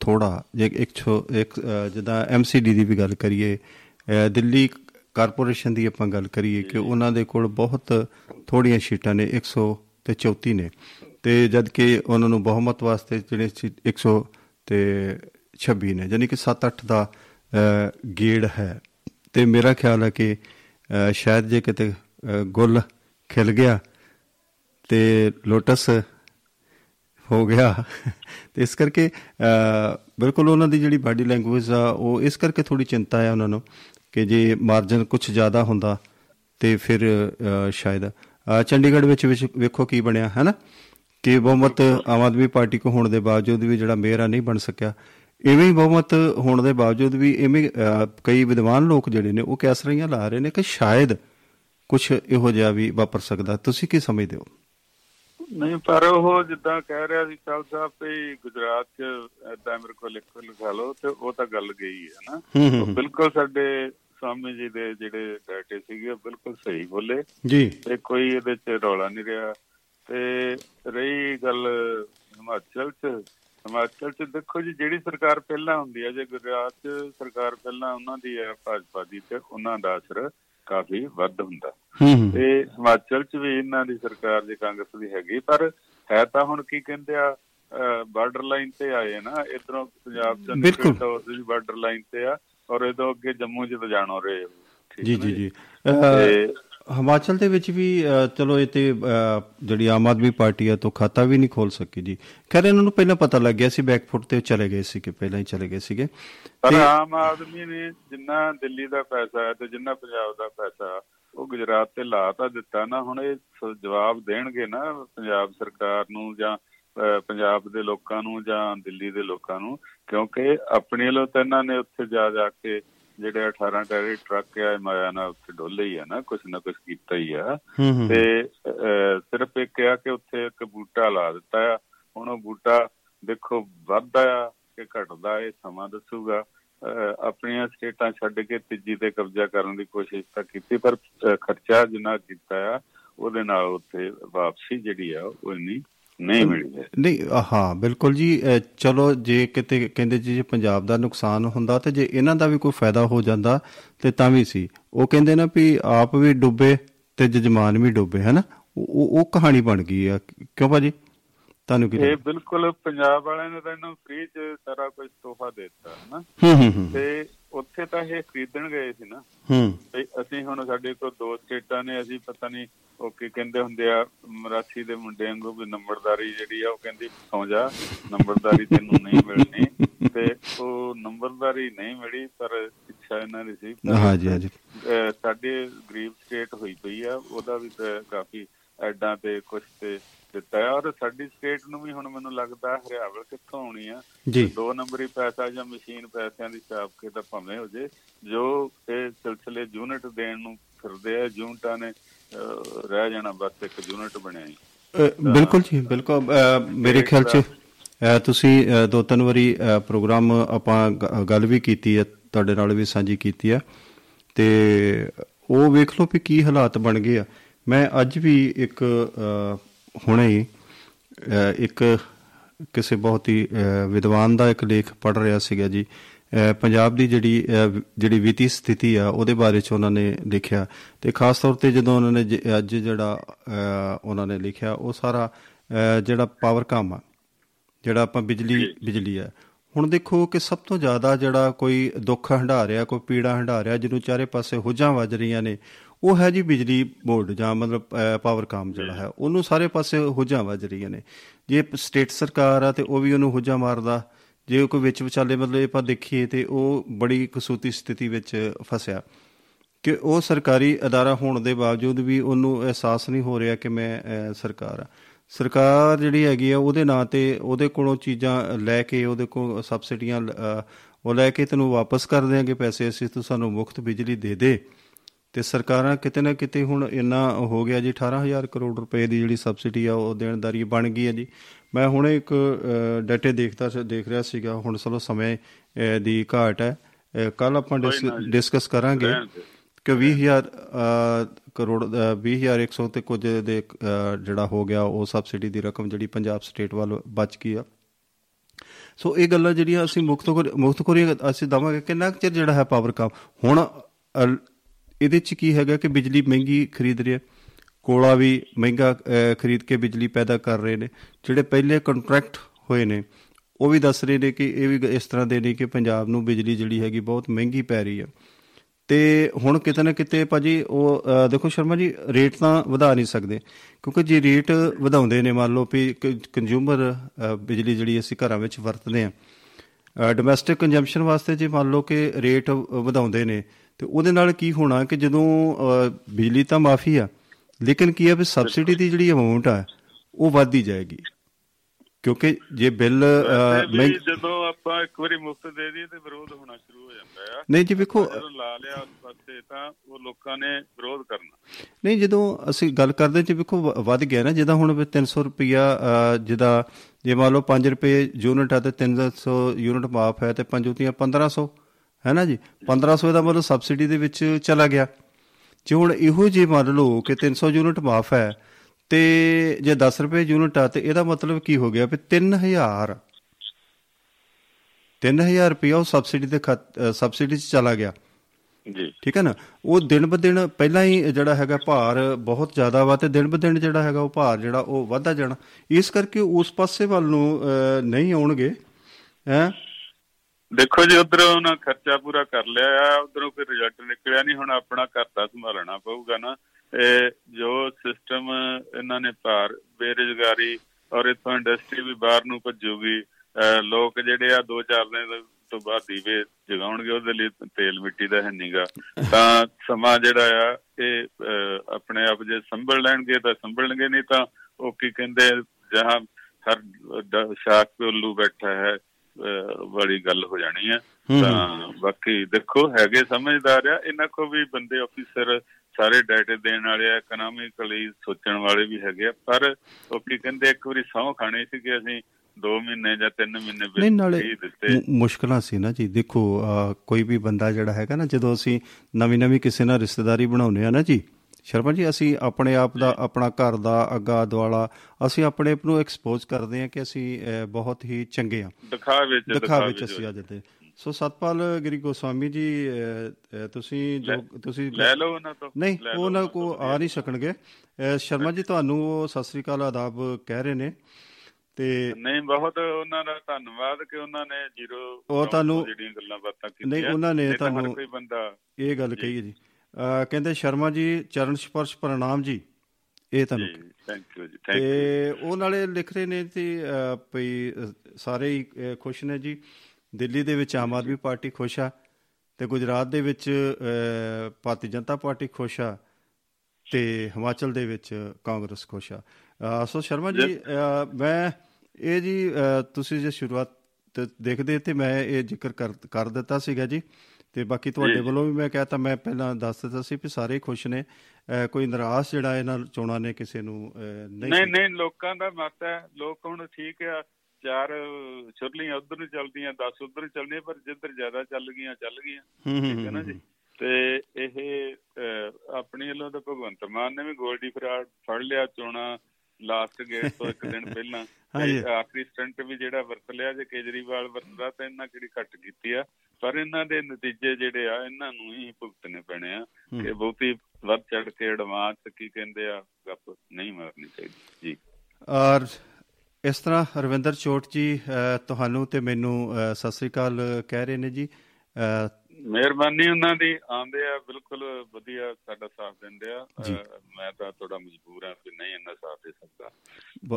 ਥੋੜਾ ਜੇ ਇੱਕ ਛੋ- ਇੱਕ ਅਹ, ਜਿੱਦਾਂ ਐਮਸੀਡੀ ਦੀ ਵੀ ਗੱਲ ਕਰੀਏ ਦਿੱਲੀ ਕਾਰਪੋਰੇਸ਼ਨ ਦੀ ਆਪਾਂ ਗੱਲ ਕਰੀਏ ਕਿ ਉਹਨਾਂ ਦੇ ਕੋਲ ਬਹੁਤ ਥੋੜੀਆਂ ਸੀਟਾਂ ਨੇ 100 ਤੇ 34 ਨੇ। ਤੇ ਜਦ ਕਿ ਉਹਨਾਂ ਨੂੰ ਬਹੁਮਤ ਵਾਸਤੇ ਜਿਹੜੇ ਸੀ 100 ਤੇ 26 ਨੇ ਯਾਨੀ ਕਿ 7-8 ਦਾ ਗੇੜ ਹੈ। ਤੇ ਮੇਰਾ ਖਿਆਲ ਹੈ ਕਿ ਸ਼ਾਇਦ ਜੇ ਕਿਤੇ ਗੁੱਲ ਖਿਲ ਗਿਆ ਤੇ ਲੋਟਸ ਹੋ ਗਿਆ। ਤੇ ਇਸ ਕਰਕੇ ਅਹ, ਬਿਲਕੁਲ ਉਹਨਾਂ ਦੀ ਜਿਹੜੀ ਬਾਡੀ ਲੈਂਗੁਏਜ ਆ ਉਹ ਇਸ ਕਰਕੇ ਥੋੜੀ ਚਿੰਤਾ ਹੈ ਉਹਨਾਂ ਨੂੰ ਕਿ ਜੇ ਮਾਰਜਨ ਕੁਝ ਜ਼ਿਆਦਾ ਹੁੰਦਾ ਤੇ ਫਿਰ ਅਹ, ਸ਼ਾਇਦ ਅਹ, ਚੰਡੀਗੜ੍ਹ ਵਿੱਚ ਵਿੱਚ ਵੇਖੋ ਕੀ ਬਣਿਆ ਹੈ ਨਾ ਕਿ ਬਹੁਮਤ ਆਮ ਆਦਮੀ ਪਾਰਟੀ ਕੋ ਹੋਣ ਦੇ ਬਾਵਜੂਦ ਵੀ ਜਿਹੜਾ ਮੇਅਰ ਆ ਨਹੀਂ ਬਣ ਸਕਿਆ। ਇਵੇਂ ਹੀ ਬਹੁਮਤ ਹੋਣ ਦੇ ਬਾਵਜੂਦ ਵੀ ਇਵੇਂ ਅਹ, ਕਈ ਵਿਦਵਾਨ ਲੋਕ ਜਿਹੜੇ ਨੇ ਉਹ ਕੈਸਰੀਆਂ ਲਾ ਰਹੇ ਨੇ ਕਿ ਸ਼ਾਇਦ ਕੁਝ ਇਹੋ ਜਿਹਾ ਵੀ ਵਾਪਰ ਸਕਦਾ। ਤੁਸੀਂ ਕੀ ਸਮਝਦੇ ਹੋ? ਨਹੀਂ ਪਰ ਉਹ ਜਿੱਦਾਂ ਕਹਿ ਰਿਹਾ ਸੀ ਚਾਲ ਸਾਹਿਬ ਵੀ ਗੁਜਰਾਤ ਚ ਏਦਾਂ ਮੇਰੇ ਕੋਲ ਲਿਖ ਲਿਖਾ ਲਓ ਤੇ ਉਹ ਤਾਂ ਗੱਲ ਗਈ ਹੈ ਨਾ। ਬਿਲਕੁਲ ਸਾਡੇ ਸਵਾਮੀ ਜੀ ਦੇ ਜਿਹੜੇ ਡਾਟੇ ਸੀਗੇ ਬਿਲਕੁਲ ਸਹੀ ਬੋਲੇ। ਜੀ। ਤੇ ਕੋਈ ਇਹਦੇ ਚ ਰੌਲਾ ਨਹੀਂ ਰਿਹਾ। ਤੇ ਰਹੀ ਗੱਲ ਹਿਮਾਚਲ ਚ ਹਿਮਾਚਲ ਚ ਦੇਖੋ ਜੀ ਜਿਹੜੀ ਸਰਕਾਰ ਪਹਿਲਾਂ ਹੁੰਦੀ ਹੈ ਜੇ ਗੁਜਰਾਤ ਚ ਸਰਕਾਰ ਪਹਿਲਾਂ ਉਹਨਾਂ ਦੀ ਹੈ ਭਾਜਪਾ ਦੀ ਤੇ ਉਹਨਾਂ ਦਾ ਅਸਰ ਕਾਫੀ ਵੱਧ ਹੁੰਦਾ। ਤੇ ਹਿਮਾਚਲ ਚ ਵੀ ਇਹਨਾਂ ਦੀ ਸਰਕਾਰ ਜੇ ਕਾਂਗਰਸ ਦੀ ਹੈਗੀ ਪਰ ਹੈ ਤਾਂ ਹੁਣ ਕੀ ਕਹਿੰਦੇ ਆ ਬਾਰਡਰ ਲਾਈਨ ਤੇ ਆਏ ਨਾ ਇਧਰੋਂ ਪੰਜਾਬ ਚ ਬਿਲਕੁਲ। ਨਿਕਲ ਬਾਰਡਰ ਲਾਈਨ ਤੇ ਆ ਔਰ ਇਦੋਂ ਅੱਗੇ ਜੰਮੂ ਚ ਤਾਂ ਜਾਣੋ ਰਹੇ ਜੀ ਜੀ ਜੀ। ਤੇ ਹਿਮਾਚਲ ਦੇ ਵਿੱਚ ਵੀ ਚਲੋ ਇਹ ਤੇ ਜਿਹੜੀ ਆਮ ਆਦਮੀ ਪਾਰਟੀ ਆ ਤੋਂ ਖਾਤਾ ਵੀ ਨਹੀਂ ਖੋਲ ਸਕੀ ਜੀ। ਖੈਰ ਇਹਨਾਂ ਨੂੰ ਪਹਿਲਾਂ ਪਤਾ ਲੱਗ ਗਿਆ ਸੀ ਬੈਕਫੁੱਟ ਤੇ ਚਲੇ ਗਏ ਸੀ ਕਿ ਪਹਿਲਾਂ ਹੀ ਚਲੇ ਗਏ ਸੀਗੇ। ਪਰ ਆਮ ਆਦਮੀ ਨੇ ਜਿੰਨਾ ਦਿੱਲੀ ਦਾ ਪੈਸਾ ਹੈ ਤੇ ਜਿੰਨਾ ਪੰਜਾਬ ਦਾ ਪੈਸਾ ਉਹ ਗੁਜਰਾਤ ਤੇ ਲਾ ਤਾਂ ਦਿੱਤਾ ਨਾ। ਹੁਣ ਇਹ ਜਵਾਬ ਦੇਣਗੇ ਨਾ ਪੰਜਾਬ ਸਰਕਾਰ ਨੂੰ ਜਾਂ ਪੰਜਾਬ ਦੇ ਲੋਕਾਂ ਨੂੰ ਜਾਂ ਦਿੱਲੀ ਦੇ ਲੋਕਾਂ ਨੂੰ ਕਿਉਂਕਿ ਆਪਣੇ ਵੱਲੋਂ ਤਾਂ ਇਹਨਾਂ ਨੇ ਉੱਥੇ ਜਾ ਜਾ ਕੇ ਜਿਹੜੇ 18 ਟੈਰੀ ਟਰੱਕ ਆ ਮਾਇਆ ਨਾਲ ਉੱਥੇ ਡੋਲੇ ਹੀ ਆ ਨਾ ਕੁਛ ਨਾ ਕੁਛ ਕੀਤਾ ਹੀ ਆ। ਤੇ ਸਿਰਫ ਇਹ ਕਿਹਾ ਕਿ ਉੱਥੇ ਇੱਕ ਬੂਟਾ ਲਾ ਦਿੱਤਾ ਆ। ਹੁਣ ਉਹ ਬੂਟਾ ਦੇਖੋ ਵੱਧਦਾ ਆ ਕਿ ਘਟਦਾ ਇਹ ਸਮਾਂ ਦੱਸੂਗਾ। ਆਪਣੀਆਂ ਸਟੇਟਾਂ ਛੱਡ ਕੇ ਤੀਜੀ ਤੇ ਕਬਜ਼ਾ ਕਰਨ ਦੀ ਕੋਸ਼ਿਸ਼ ਤਾਂ ਕੀਤੀ ਪਰ ਖਰਚਾ ਜਿੰਨਾ ਕੀਤਾ ਆ ਉਹਦੇ ਨਾਲ ਉੱਥੇ ਵਾਪਸੀ ਜਿਹੜੀ ਆ ਉਹ ਇੰਨੀ ਨਹੀਂ ਮਿਲੀ ਨਹੀਂ ਹਾਂ ਬਿਲਕੁਲ ਜੀ ਚਲੋ ਜੇ ਕਿਤੇ ਕਹਿੰਦੇ ਜੀ ਪੰਜਾਬ ਦਾ ਨੁਕਸਾਨ ਹੁੰਦਾ ਤੇ ਜੇ ਇਹਨਾਂ ਦਾ ਵੀ ਕੋਈ ਫਾਇਦਾ ਹੋ ਜਾਂਦਾ ਤੇ ਤਾਂ ਵੀ ਸੀ। ਉਹ ਕਹਿੰਦੇ ਨਾ ਵੀ ਆਪ ਵੀ ਡੁੱਬੇ ਤੇ ਜਜਮਾਨ ਵੀ ਡੁੱਬੇ ਹੈ ਨਾ ਉਹ ਉਹ ਕਹਾਣੀ ਬਣ ਗਈ ਆ। ਕਿਉਂ ਭਾਜੀ? ਤੁਹਾਨੂੰ ਕੀ ਇਹ? ਬਿਲਕੁਲ ਪੰਜਾਬ ਵਾਲਿਆਂ ਨੇ ਤਾਂ ਇਹਨੂੰ ਫ੍ਰੀ ਚ ਸਾਰਾ ਕੁਝ ਤੋਹਫਾ ਦਿੱਤਾ ਨਾ ਹੂੰ ਹੂੰ ਹੂੰ। ਤੇ ਉੱਥੇ ਤਾਂ ਇਹ ਖਰੀਦਣ ਗਏ ਸੀ ਨਾ। ਹੂੰ। ਤੇ ਅਸੀਂ ਹੁਣ ਸਾਡੇ ਕੋਲ ਦੋ ਸਟੇਟਾਂ ਨੇ ਅਸੀਂ ਪਤਾ ਨਹੀਂ ਉਹ ਕੀ ਕਹਿੰਦੇ ਹੁੰਦੇ ਆ ਮਰਾਠੀ ਦੇ ਮੁੰਡੇ ਵਾਂਗੂ ਵੀ ਨੰਬਰਦਾਰੀ ਜਿਹੜੀ ਆ ਉਹ ਕਹਿੰਦੀ ਸੌ ਜਾ ਨੰਬਰਦਾਰੀ ਤੈਨੂੰ ਨਹੀਂ ਮਿਲਣੀ। ਤੇ ਉਹ ਨੰਬਰਦਾਰੀ ਨਹੀਂ ਮਿਲੀ ਪਰ ਇੱਛਾ ਇਹਨਾਂ ਦੀ ਸੀ। ਪਰ, ਹਾਂ ਜੀ ਹਾਂ ਜੀ। ਅਹ, ਸਾਡੇ ਗਰੀਬ ਸਟੇਟ ਹੋਈ ਪਈ ਆ ਉਹਦਾ ਵੀ ਕਾਫੀ ਐਡਾਂ ਤੇ ਕੁਛ ਤੇ ਦਿੱਤਾ ਹੈ। ਔਰ ਸਾਡੀ ਸਟੇਟ ਨੂੰ ਵੀ ਹੁਣ ਮੈਨੂੰ ਲੱਗਦਾ ਹਰਿਆਵਲ ਕਿੱਥੋਂ ਆਉਣੀ ਆ? ਦੋ ਨੰਬਰੀ ਪੈਸਾ ਜਾਂ ਮਸ਼ੀਨ ਪੈਸਿਆਂ ਦੀ ਛਾਪ ਕੇ ਤਾਂ ਭਾਵੇਂ ਹੋ ਜੇ ਜੋ ਇਹ ਸਿਲਸਿਲੇ ਯੂਨਿਟ ਦੇਣ ਨੂੰ ਫਿਰਦੇ ਆ ਯੂਨਿਟਾਂ ਨੇ ਰਹਿ ਜਾਣਾ ਬਸ ਇੱਕ ਯੂਨਿਟ ਬਣਿਆ ਹੀ। ਬਿਲਕੁਲ ਜੀ ਬਿਲਕੁਲ। ਮੇਰੇ ਖਿਆਲ ਚ ਤੁਸੀਂ ਦੋ ਤਿੰਨ ਵਾਰੀ ਪ੍ਰੋਗਰਾਮ ਆਪਾਂ ਗੱਲ ਵੀ ਕੀਤੀ ਹੈ ਤੁਹਾਡੇ ਨਾਲ ਵੀ ਸਾਂਝੀ ਕੀਤੀ ਹੈ। ਤੇ ਉਹ ਵੇਖ ਲਓ ਵੀ ਕੀ ਹਾਲਾਤ ਬਣ ਗਏ ਆ। ਮੈਂ ਅੱਜ ਵੀ ਇੱਕ ਹੁਣੇ ਇੱਕ ਕਿਸੇ ਬਹੁਤ ਹੀ ਵਿਦਵਾਨ ਦਾ ਇੱਕ ਲੇਖ ਪੜ੍ਹ ਰਿਹਾ ਸੀਗਾ ਜੀ। ਪੰਜਾਬ ਦੀ ਜਿਹੜੀ ਜਿਹੜੀ ਵਿੱਤੀ ਸਥਿਤੀ ਆ ਉਹਦੇ ਬਾਰੇ ਚ ਉਹਨਾਂ ਨੇ ਲਿਖਿਆ। ਤੇ ਖਾਸ ਤੌਰ ਤੇ ਜਦੋਂ ਉਹਨਾਂ ਨੇ ਅੱਜ ਜਿਹੜਾ ਉਹਨਾਂ ਨੇ ਲਿਖਿਆ ਉਹ ਸਾਰਾ ਜਿਹੜਾ ਪਾਵਰ ਕੰਮ ਆ ਜਿਹੜਾ ਆਪਾਂ ਬਿਜਲੀ ਬਿਜਲੀ ਆ। ਹੁਣ ਦੇਖੋ ਕਿ ਸਭ ਤੋਂ ਜ਼ਿਆਦਾ ਜਿਹੜਾ ਕੋਈ ਦੁੱਖ ਹੰਢਾ ਰਿਹਾ ਕੋਈ ਪੀੜਾ ਹੰਢਾ ਰਿਹਾ ਜਿਹਨੂੰ ਚਾਰੇ ਪਾਸੇ ਹੁਜਾਂ ਵੱਜ ਰਹੀਆਂ ਨੇ ਉਹ ਹੈ ਜੀ ਬਿਜਲੀ ਬੋਰਡ ਜਾਂ ਮਤਲਬ ਅ, ਪਾਵਰ ਕਾਮ ਜਿਹੜਾ ਹੈ ਉਹਨੂੰ ਸਾਰੇ ਪਾਸੇ ਹੁਜਾਂ ਵੱਜ ਰਹੀਆਂ ਨੇ। ਜੇ ਸਟੇਟ ਸਰਕਾਰ ਆ ਤੇ ਉਹ ਵੀ ਉਹਨੂੰ ਹੁਜਾਂ ਮਾਰਦਾ। ਜੇ ਕੋਈ ਵਿੱਚ ਵਿਚਾਲੇ ਮਤਲਬ ਆਪਾਂ ਦੇਖੀਏ ਤੇ ਉਹ ਬੜੀ ਕਸੂਤੀ ਸਥਿਤੀ ਵਿੱਚ ਫਸਿਆ। ਕਿ ਉਹ ਸਰਕਾਰੀ ਅਦਾਰਾ ਹੋਣ ਦੇ ਬਾਵਜੂਦ ਵੀ ਉਹਨੂੰ ਅਹਿਸਾਸ ਨਹੀਂ ਹੋ ਰਿਹਾ ਕਿ ਮੈਂ ਅਹ, ਸਰਕਾਰ ਆ। ਸਰਕਾਰ ਜਿਹੜੀ ਹੈਗੀ ਆ ਉਹਦੇ ਨਾਂ ਤੇ ਉਹਦੇ ਕੋਲੋਂ ਚੀਜ਼ਾਂ ਲੈ ਕੇ ਉਹਦੇ ਕੋਲ ਸਬਸਿਡੀਆਂ ਅਹ, ਉਹ ਲੈ ਕੇ ਤੈਨੂੰ ਵਾਪਸ ਕਰ ਦੇਾਂਗੇ ਪੈਸੇ ਅਸੀਂ ਤੂੰ ਸਾਨੂੰ ਮੁਫਤ ਬਿਜਲੀ ਦੇ ਦੇ। ਤੇ ਸਰਕਾਰਾਂ ਕਿਤੇ ਨਾ ਕਿਤੇ ਹੁਣ ਇੰਨਾ ਹੋ ਗਿਆ ਜੀ 18000 ਕਰੋੜ ਰੁਪਏ ਦੀ ਜਿਹੜੀ ਸਬਸਿਡੀ ਆ ਉਹ ਦੇਣਦਾਰੀ ਬਣ ਗਈ ਹੈ ਜੀ ਮੈਂ ਹੁਣੇ ਇੱਕ ਡਾਟੇ ਦੇਖਦਾ ਦੇਖ ਰਿਹਾ ਸੀਗਾ ਹੁਣ ਚਲੋ ਸਮੇਂ ਦੀ ਘਾਟ ਹੈ ਕੱਲ ਆਪਾਂ। ਡਿਸਕਸ ਕਰਾਂਗੇ। ਕਿ 20000 ਅ, ਕਰੋੜ ਅ, 20100 ਤੇ ਕੁਝ ਦੇ ਜਿਹੜਾ ਹੋ ਗਿਆ ਉਹ ਸਬਸਿਡੀ ਦੀ ਰਕਮ ਜਿਹੜੀ ਪੰਜਾਬ ਸਟੇਟ ਵੱਲ ਬਚ ਗਈ ਆ ਸੋ ਇਹ ਗੱਲਾਂ ਜਿਹੜੀਆਂ ਅਸੀਂ ਮੁਕਤ ਮੁਕਤ ਕੋਰੀ ਅਸੀਂ ਦਵਾਂਗੇ ਕਿੰਨਾ ਚਿਰ ਜਿਹੜਾ ਹੈ ਪਾਵਰ ਕਾਮ ਹੁਣ ਇਹਦੇ ਚ ਕੀ ਹੈਗਾ ਕਿ ਬਿਜਲੀ ਮਹਿੰਗੀ ਖਰੀਦ ਰਹੇ ਆ। ਕੋਲਾ ਵੀ ਮਹਿੰਗਾ ਅ, ਖਰੀਦ ਕੇ ਬਿਜਲੀ ਪੈਦਾ ਕਰ ਰਹੇ ਨੇ। ਜਿਹੜੇ ਪਹਿਲੇ ਕੰਟਰੈਕਟ ਹੋਏ ਨੇ ਉਹ ਵੀ ਦੱਸ ਰਹੇ ਨੇ ਕਿ ਇਹ ਵੀ ਇਸ ਤਰ੍ਹਾਂ ਦੇ ਨੇ ਕਿ ਪੰਜਾਬ ਨੂੰ ਬਿਜਲੀ ਜਿਹੜੀ ਹੈਗੀ ਬਹੁਤ ਮਹਿੰਗੀ ਪੈ ਰਹੀ ਹੈ। ਤੇ ਹੁਣ ਕਿਤੇ ਨਾ ਕਿਤੇ ਭਾਜੀ ਉਹ ਅ, ਦੇਖੋ ਸ਼ਰਮਾ ਜੀ ਰੇਟ ਤਾਂ ਵਧਾ ਨਹੀਂ ਸਕਦੇ। ਕਿਉਂਕਿ ਜੇ ਰੇਟ ਵਧਾਉਂਦੇ ਨੇ ਮੰਨ ਲਓ ਵੀ ਕੰਜ਼ਿਊਮਰ ਬਿਜਲੀ ਜਿਹੜੀ ਅਸੀਂ ਘਰਾਂ ਵਿੱਚ ਵਰਤਦੇ ਆ ਡੋਮੈਸਟਿਕ ਕੰਜ਼ੰਪਸ਼ਨ ਵਾਸਤੇ ਜੇ ਮੰਨ ਲਓ ਕਿ ਰੇਟ ਵਧਾਉਂਦੇ ਨੇ ਤੇ ਉਹਦੇ ਨਾਲ ਕੀ ਹੋਣਾ ਕਿ ਜਦੋਂ ਬਿਜਲੀ ਤਾਂ ਮਾਫੀ ਆ ਲੇਕਿਨ ਕੀ ਆ ਵੀ ਸਬਸਿਡੀ ਦੀ ਜਿਹੜੀ ਅਮਾਉਂਟ ਆ ਉਹ ਵੱਧਦੀ ਜਾਏਗੀ। ਕਿਉਂਕਿ ਜੇ ਬਿੱਲ ਮਹਿੰਗ ਜਦੋਂ ਆਪਾਂ ਇੱਕ ਵਾਰੀ ਮੁਫਤ ਦੇ ਦਈਏ ਤੇ ਵਿਰੋਧ ਹੋਣਾ ਸ਼ੁਰੂ ਹੋ ਜਾਂਦਾ ਆ। ਨਹੀਂ ਜੀ ਵੇਖੋ ਲਾ ਲਿਆ ਉਸ ਪਾਸੇ ਤਾਂ ਉਹ ਲੋਕਾਂ ਨੇ ਵਿਰੋਧ ਕਰਨਾ। ਨਹੀਂ ਜਦੋਂ ਅਸੀਂ ਗੱਲ ਕਰਦੇ ਜੀ ਵੇਖੋ ਵੱਧ ਗਿਆ ਨਾ ਜਿੱਦਾਂ ਹੁਣ ਵੀ 300 ਰੁਪਿਆ ਜਿਹਦਾ ਜੇ ਮੰਨ ਲਓ 5 ਰੁਪਏ ਯੂਨਿਟ ਆ ਤੇ 300 ਯੂਨਿਟ ਮਾਫ ਹੈ ਤੇ ਪੰਜੂਤੀਆਂ 1500 ਹੈ ਨਾ ਜੀ 1500 ਦਾ ਮਤਲਬ ਸਬਸਿਡੀ ਦੇ ਵਿੱਚ ਚਲਾ ਗਿਆ। ਜੇ ਹੁਣ ਇਹੋ ਜੇ ਮੰਨ ਲਓ ਕਿ 300 ਯੂਨਿਟ ਮਾਫ ਹੈ ਤੇ ਜੇ 10 ਰੁਪਏ ਯੂਨਿਟ ਆ ਤੇ ਇਹਦਾ ਮਤਲਬ ਕੀ ਹੋ ਗਿਆ ਵੀ 3000 3000 ਰੁਪਇਆ ਉਹ ਸਬਸਿਡੀ ਦੇ ਸਬਸਿਡੀ 'ਚ ਚਲਾ ਗਿਆ। ਜੀ। ਠੀਕ ਹੈ ਨਾ? ਉਹ ਦਿਨ ਬ ਦਿਨ ਪਹਿਲਾਂ ਹੀ ਜਿਹੜਾ ਹੈਗਾ ਭਾਰ ਬਹੁਤ ਜ਼ਿਆਦਾ ਵਾ ਤੇ ਦਿਨ ਬ ਦਿਨ ਜਿਹੜਾ ਹੈਗਾ ਉਹ ਭਾਰ ਜਿਹੜਾ ਉਹ ਵਧਦਾ ਜਾਣਾ। ਇਸ ਕਰਕੇ ਉਸ ਪਾਸੇ ਵੱਲ ਨੂੰ ਨਹੀਂ ਆਉਣਗੇ ਹੈ? ਦੇਖੋ ਜੀ ਉਧਰੋਂ ਉਹਨਾਂ ਖਰਚਾ ਪੂਰਾ ਕਰ ਲਿਆ ਆ ਉਧਰੋਂ ਕੋਈ ਰਿਜ਼ਲਟ ਨਿਕਲਿਆ ਨਹੀਂ ਹੁਣ ਆਪਣਾ ਘਰ ਦਾ ਸੰਭਾਲਣਾ ਪਊਗਾ ਨਾ। ਇਹ ਜੋ ਸਿਸਟਮ ਇਹਨਾਂ ਨੇ ਭਾਰ ਬੇਰੁਜ਼ਗਾਰੀ ਔਰ ਇਥੋਂ ਇੰਡਸਟਰੀ ਵੀ ਬਾਹਰ ਨੂੰ ਭੱਜੂਗੀ ਅਹ ਲੋਕ ਜਿਹੜੇ ਆ ਦੋ ਚਾਰ ਦਿਨ ਤੋਂ ਬਾਅਦ ਦੀਵੇ ਜਗਾਉਣਗੇ ਉਹਦੇ ਲਈ ਤੇਲ ਮਿੱਟੀ ਦਾ ਹੈ ਨਹੀਂਗਾ ਤਾਂ ਸਮਾਂ ਜਿਹੜਾ ਆ ਇਹ ਅਹ, ਆਪਣੇ ਆਪ ਜੇ ਸੰਭਲ ਲੈਣਗੇ ਤਾਂ ਸੰਭਲਣਗੇ ਨਹੀਂ ਤਾਂ ਉਹ ਕੀ ਕਹਿੰਦੇ ਜਹਾਂ ਹਰ ਡ- ਸ਼ਾਖ ਤੇ ਉੱਲੂ ਬੈਠਾ ਹੈ ਬੜੀ ਗੱਲ ਹੋ ਜਾਣੀ ਹੈ ਤਾਂ ਬਾਕੀ ਦੇਖੋ ਹੈਗੇ ਸਮਝਦਾਰ ਆ ਇਹਨਾਂ ਕੋ ਵੀ ਬੰਦੇ ਅਫੀਸਰ ਸਾਰੇ ਡਾਟੇ ਦੇਣ ਵਾਲੇ ਆ ਇਕਨੋਮਿਕਲੀ ਸੋਚਣ ਵਾਲੇ ਵੀ ਹੈਗੇ ਆ ਪਰ ਉਹ ਕੀ ਕਹਿੰਦੇ ਇੱਕ ਵਾਰੀ ਸਹੁੰ ਖਾਣੀ ਸੀ ਕਿ ਅਸੀਂ 2 ਮਹੀਨੇ ਜਾਂ 3 ਮਹੀਨੇ ਨਹੀਂ ਨਾਲੇ ਮੁਸ਼ਕਲਾਂ ਸੀ ਨਾ ਜੀ। ਦੇਖੋ ਕੋਈ ਵੀ ਬੰਦਾ ਜਿਹੜਾ ਹੈਗਾ ਨਾ ਜਦੋਂ ਅਸੀਂ ਨਵੀਂ ਨਵੀਂ ਕਿਸੇ ਨਾਲ ਰਿਸ਼ਤੇਦਾਰੀ ਬਣਾਉਂਦੇ ਆ ਨਾ ਜੀ ਸ਼ਰਮਾ ਜੀ ਅਸੀਂ ਆਪਣੇ ਆਪ ਦਾ ਆਪਣਾ ਘਰ ਦਾ ਅੱਗਾ ਦੁਆਲਾ ਅਸੀਂ ਆਪਣੇ ਆਪ ਨੂੰ ਐਕਸਪੋਜ਼ ਕਰਦੇ ਆ ਕਿ ਅਸੀਂ ਬਹੁਤ ਹੀ ਚੰਗੇ ਆ ਦਿਖਾ ਵਿੱਚ ਦਿਖਾ ਵਿੱਚ ਅਸੀਂ ਆ ਜਾਂਦੇ ਸੋ ਸਤਪਾਲ ਗਿਰੀ ਗੋਸਵਾਮੀ ਜੀ ਤੁਸੀਂ ਜੋ ਤੁਸੀਂ ਲੈ ਲਓ ਉਹਨਾਂ ਤੋਂ। ਨਹੀਂ ਲੈ ਉਹ ਲਓ ਨਾ ਕੋ ਆ ਨਹੀਂ ਸਕਣਗੇ। ਸ਼ਰਮਾ ਜੀ ਤੁਹਾਨੂੰ ਉਹ ਸਤਿ ਸ੍ਰੀ ਅਕਾਲ ਆਦਾਬ ਕਹਿ ਰਹੇ ਨੇ। ਤੇ ਨਹੀਂ ਬਹੁਤ ਉਹਨਾਂ ਦਾ ਧੰਨਵਾਦ ਕਿ ਉਹਨਾਂ ਨੇ ਜ਼ੀਰੋ ਉਹ ਤੁਹਾਨੂੰ- ਜਿਹੜੀਆਂ ਗੱਲਾਂ ਬਾਤਾਂ ਕੀਤੀਆਂ। ਨਹੀਂ, ਉਹਨਾਂ ਨੇ ਤੁਹਾਨੂੰ- ਕੋਈ ਬੰਦਾ ਇਹ ਗੱਲ ਕਹੀ ਹੈ ਜੀ। ਕਹਿੰਦੇ ਸ਼ਰਮਾ ਜੀ ਚਰਨ ਸਪਰਸ਼ ਪ੍ਰਣਾਮ ਜੀ ਇਹ ਤੁਹਾਨੂੰ ਥੈਂਕ ਯੂ ਜੀ ਥੈਂਕ ਯੂ ਤੇ ਉਹ ਨਾਲੇ ਲਿਖ ਰਹੇ ਨੇ ਤੇ ਭਈ ਸਾਰੇ ਹੀ ਖੁਸ਼ ਨੇ ਜੀ। ਦਿੱਲੀ ਦੇ ਵਿੱਚ ਆਮ ਆਦਮੀ ਪਾਰਟੀ ਖੁਸ਼ ਆ ਤੇ ਗੁਜਰਾਤ ਦੇ ਵਿੱਚ ਭਾਰਤੀ ਜਨਤਾ ਪਾਰਟੀ ਖੁਸ਼ ਆ ਤੇ ਹਿਮਾਚਲ ਦੇ ਵਿੱਚ ਕਾਂਗਰਸ ਖੁਸ਼ ਆ। ਸੋ ਸ਼ਰਮਾ ਜੀ ਮੈਂ ਇਹ ਜੀ ਤੁਸੀਂ ਜੇ ਸ਼ੁਰੂਆਤ ਦੇਖਦੇ ਤੇ ਮੈਂ ਇਹ ਜ਼ਿਕਰ ਕਰ ਕਰ ਦਿੱਤਾ ਸੀਗਾ ਜੀ। ਤੇ ਬਾਕੀ ਤੁਹਾਡੇ ਵੱਲੋਂ ਵੀ ਮੈਂ ਕਹਤਾ ਮੈਂ ਪਹਿਲਾਂ ਦੱਸ ਦਿੱਤਾ ਸੀ ਵੀ ਸਾਰੇ ਖੁਸ਼ ਨੇ। ਕੋਈ ਨਿਰਾਸ਼ ਜਿਹੜਾ ਇਹਨਾਂ ਚੋਣਾਂ ਨੇ ਕਿਸੇ ਨੂੰ ਨਹੀਂ ਨਹੀਂ ਨਹੀਂ ਲੋਕਾਂ ਦਾ ਮਤ ਹੈ। ਲੋਕ ਹੁਣ ਠੀਕ ਆ ਚਾਰ ਛੁਰਲੀਆਂ ਉਧਰ ਨੂੰ ਚੱਲਦੀਆਂ 10 ਉਧਰ ਨੂੰ ਚੱਲਦੀਆਂ ਪਰ ਜਿੱਧਰ ਜ਼ਿਆਦਾ ਚੱਲ ਗਈਆਂ ਚੱਲ ਗਈਆਂ। ਠੀਕ ਹੈ ਨਾ ਜੀ? ਤੇ ਇਹ ਆਪਣੀ ਵੱਲੋਂ ਤਾਂ ਭਗਵੰਤ ਮਾਨ ਨੇ ਵੀ ਗੋਲਡੀ ਫਰਾਡ ਫੜ ਲਿਆ ਚੋਣਾ। ਲਾਸਟ ਗੇਟ ਤੋਂ ਇੱਕ ਦਿਨ ਪਹਿਲਾਂ। [laughs] ਆਖਰੀ ਸਟੰਟ ਵੀ ਜਿਹੜਾ ਵਰਤ ਲਿਆ ਜੇ ਕੇਜਰੀਵਾਲ ਵਰਤਦਾ ਤਾਂ ਇਹਨਾਂ ਕਿਹੜੀ ਘੱਟ ਕੀਤੀ ਆ? ਪਰ ਇਹਨਾਂ ਦੇ ਨਤੀਜੇ ਜਿਹੜੇ ਆ ਇਹਨਾਂ ਨੂੰ ਹੀ ਭੁਗਤਣੇ ਪੈਣੇ ਆ। ਕਿ ਬਹੁਤੀ ਵੱਧ ਚੜ ਕੇ ਐਡਵਾਂਸ ਕੀ ਕਹਿੰਦੇ ਆ ਗੱਪ ਨਹੀਂ ਮਾਰਨੀ ਚਾਹੀਦੀ। ਜੀ। ਔਰ ਇਸ ਤਰ੍ਹਾਂ ਰਵਿੰਦਰ ਚੋਟ ਜੀ ਤੁਹਾਨੂੰ ਤੇ ਮੈਨੂੰ ਸਤਿ ਸ੍ਰੀ ਅਕਾਲ ਕਹਿ ਰਹੇ ਨੇ ਜੀ। ਮਿਹਰਬਾਨੀ ਉਹਨਾਂ ਦੀ ਆਂਦੇ ਆ ਬਿਲਕੁਲ ਵਧੀਆ ਸਾਡਾ ਸਾਥ ਦਿੰਦੇ ਆ। ਮੈਂ ਤਾਂ ਥੋੜਾ ਮਜਬੂਰ ਆ ਕਿ ਨਹੀਂ ਇੰਨਾ ਸਾਥ ਦੇ ਸਕਦਾ।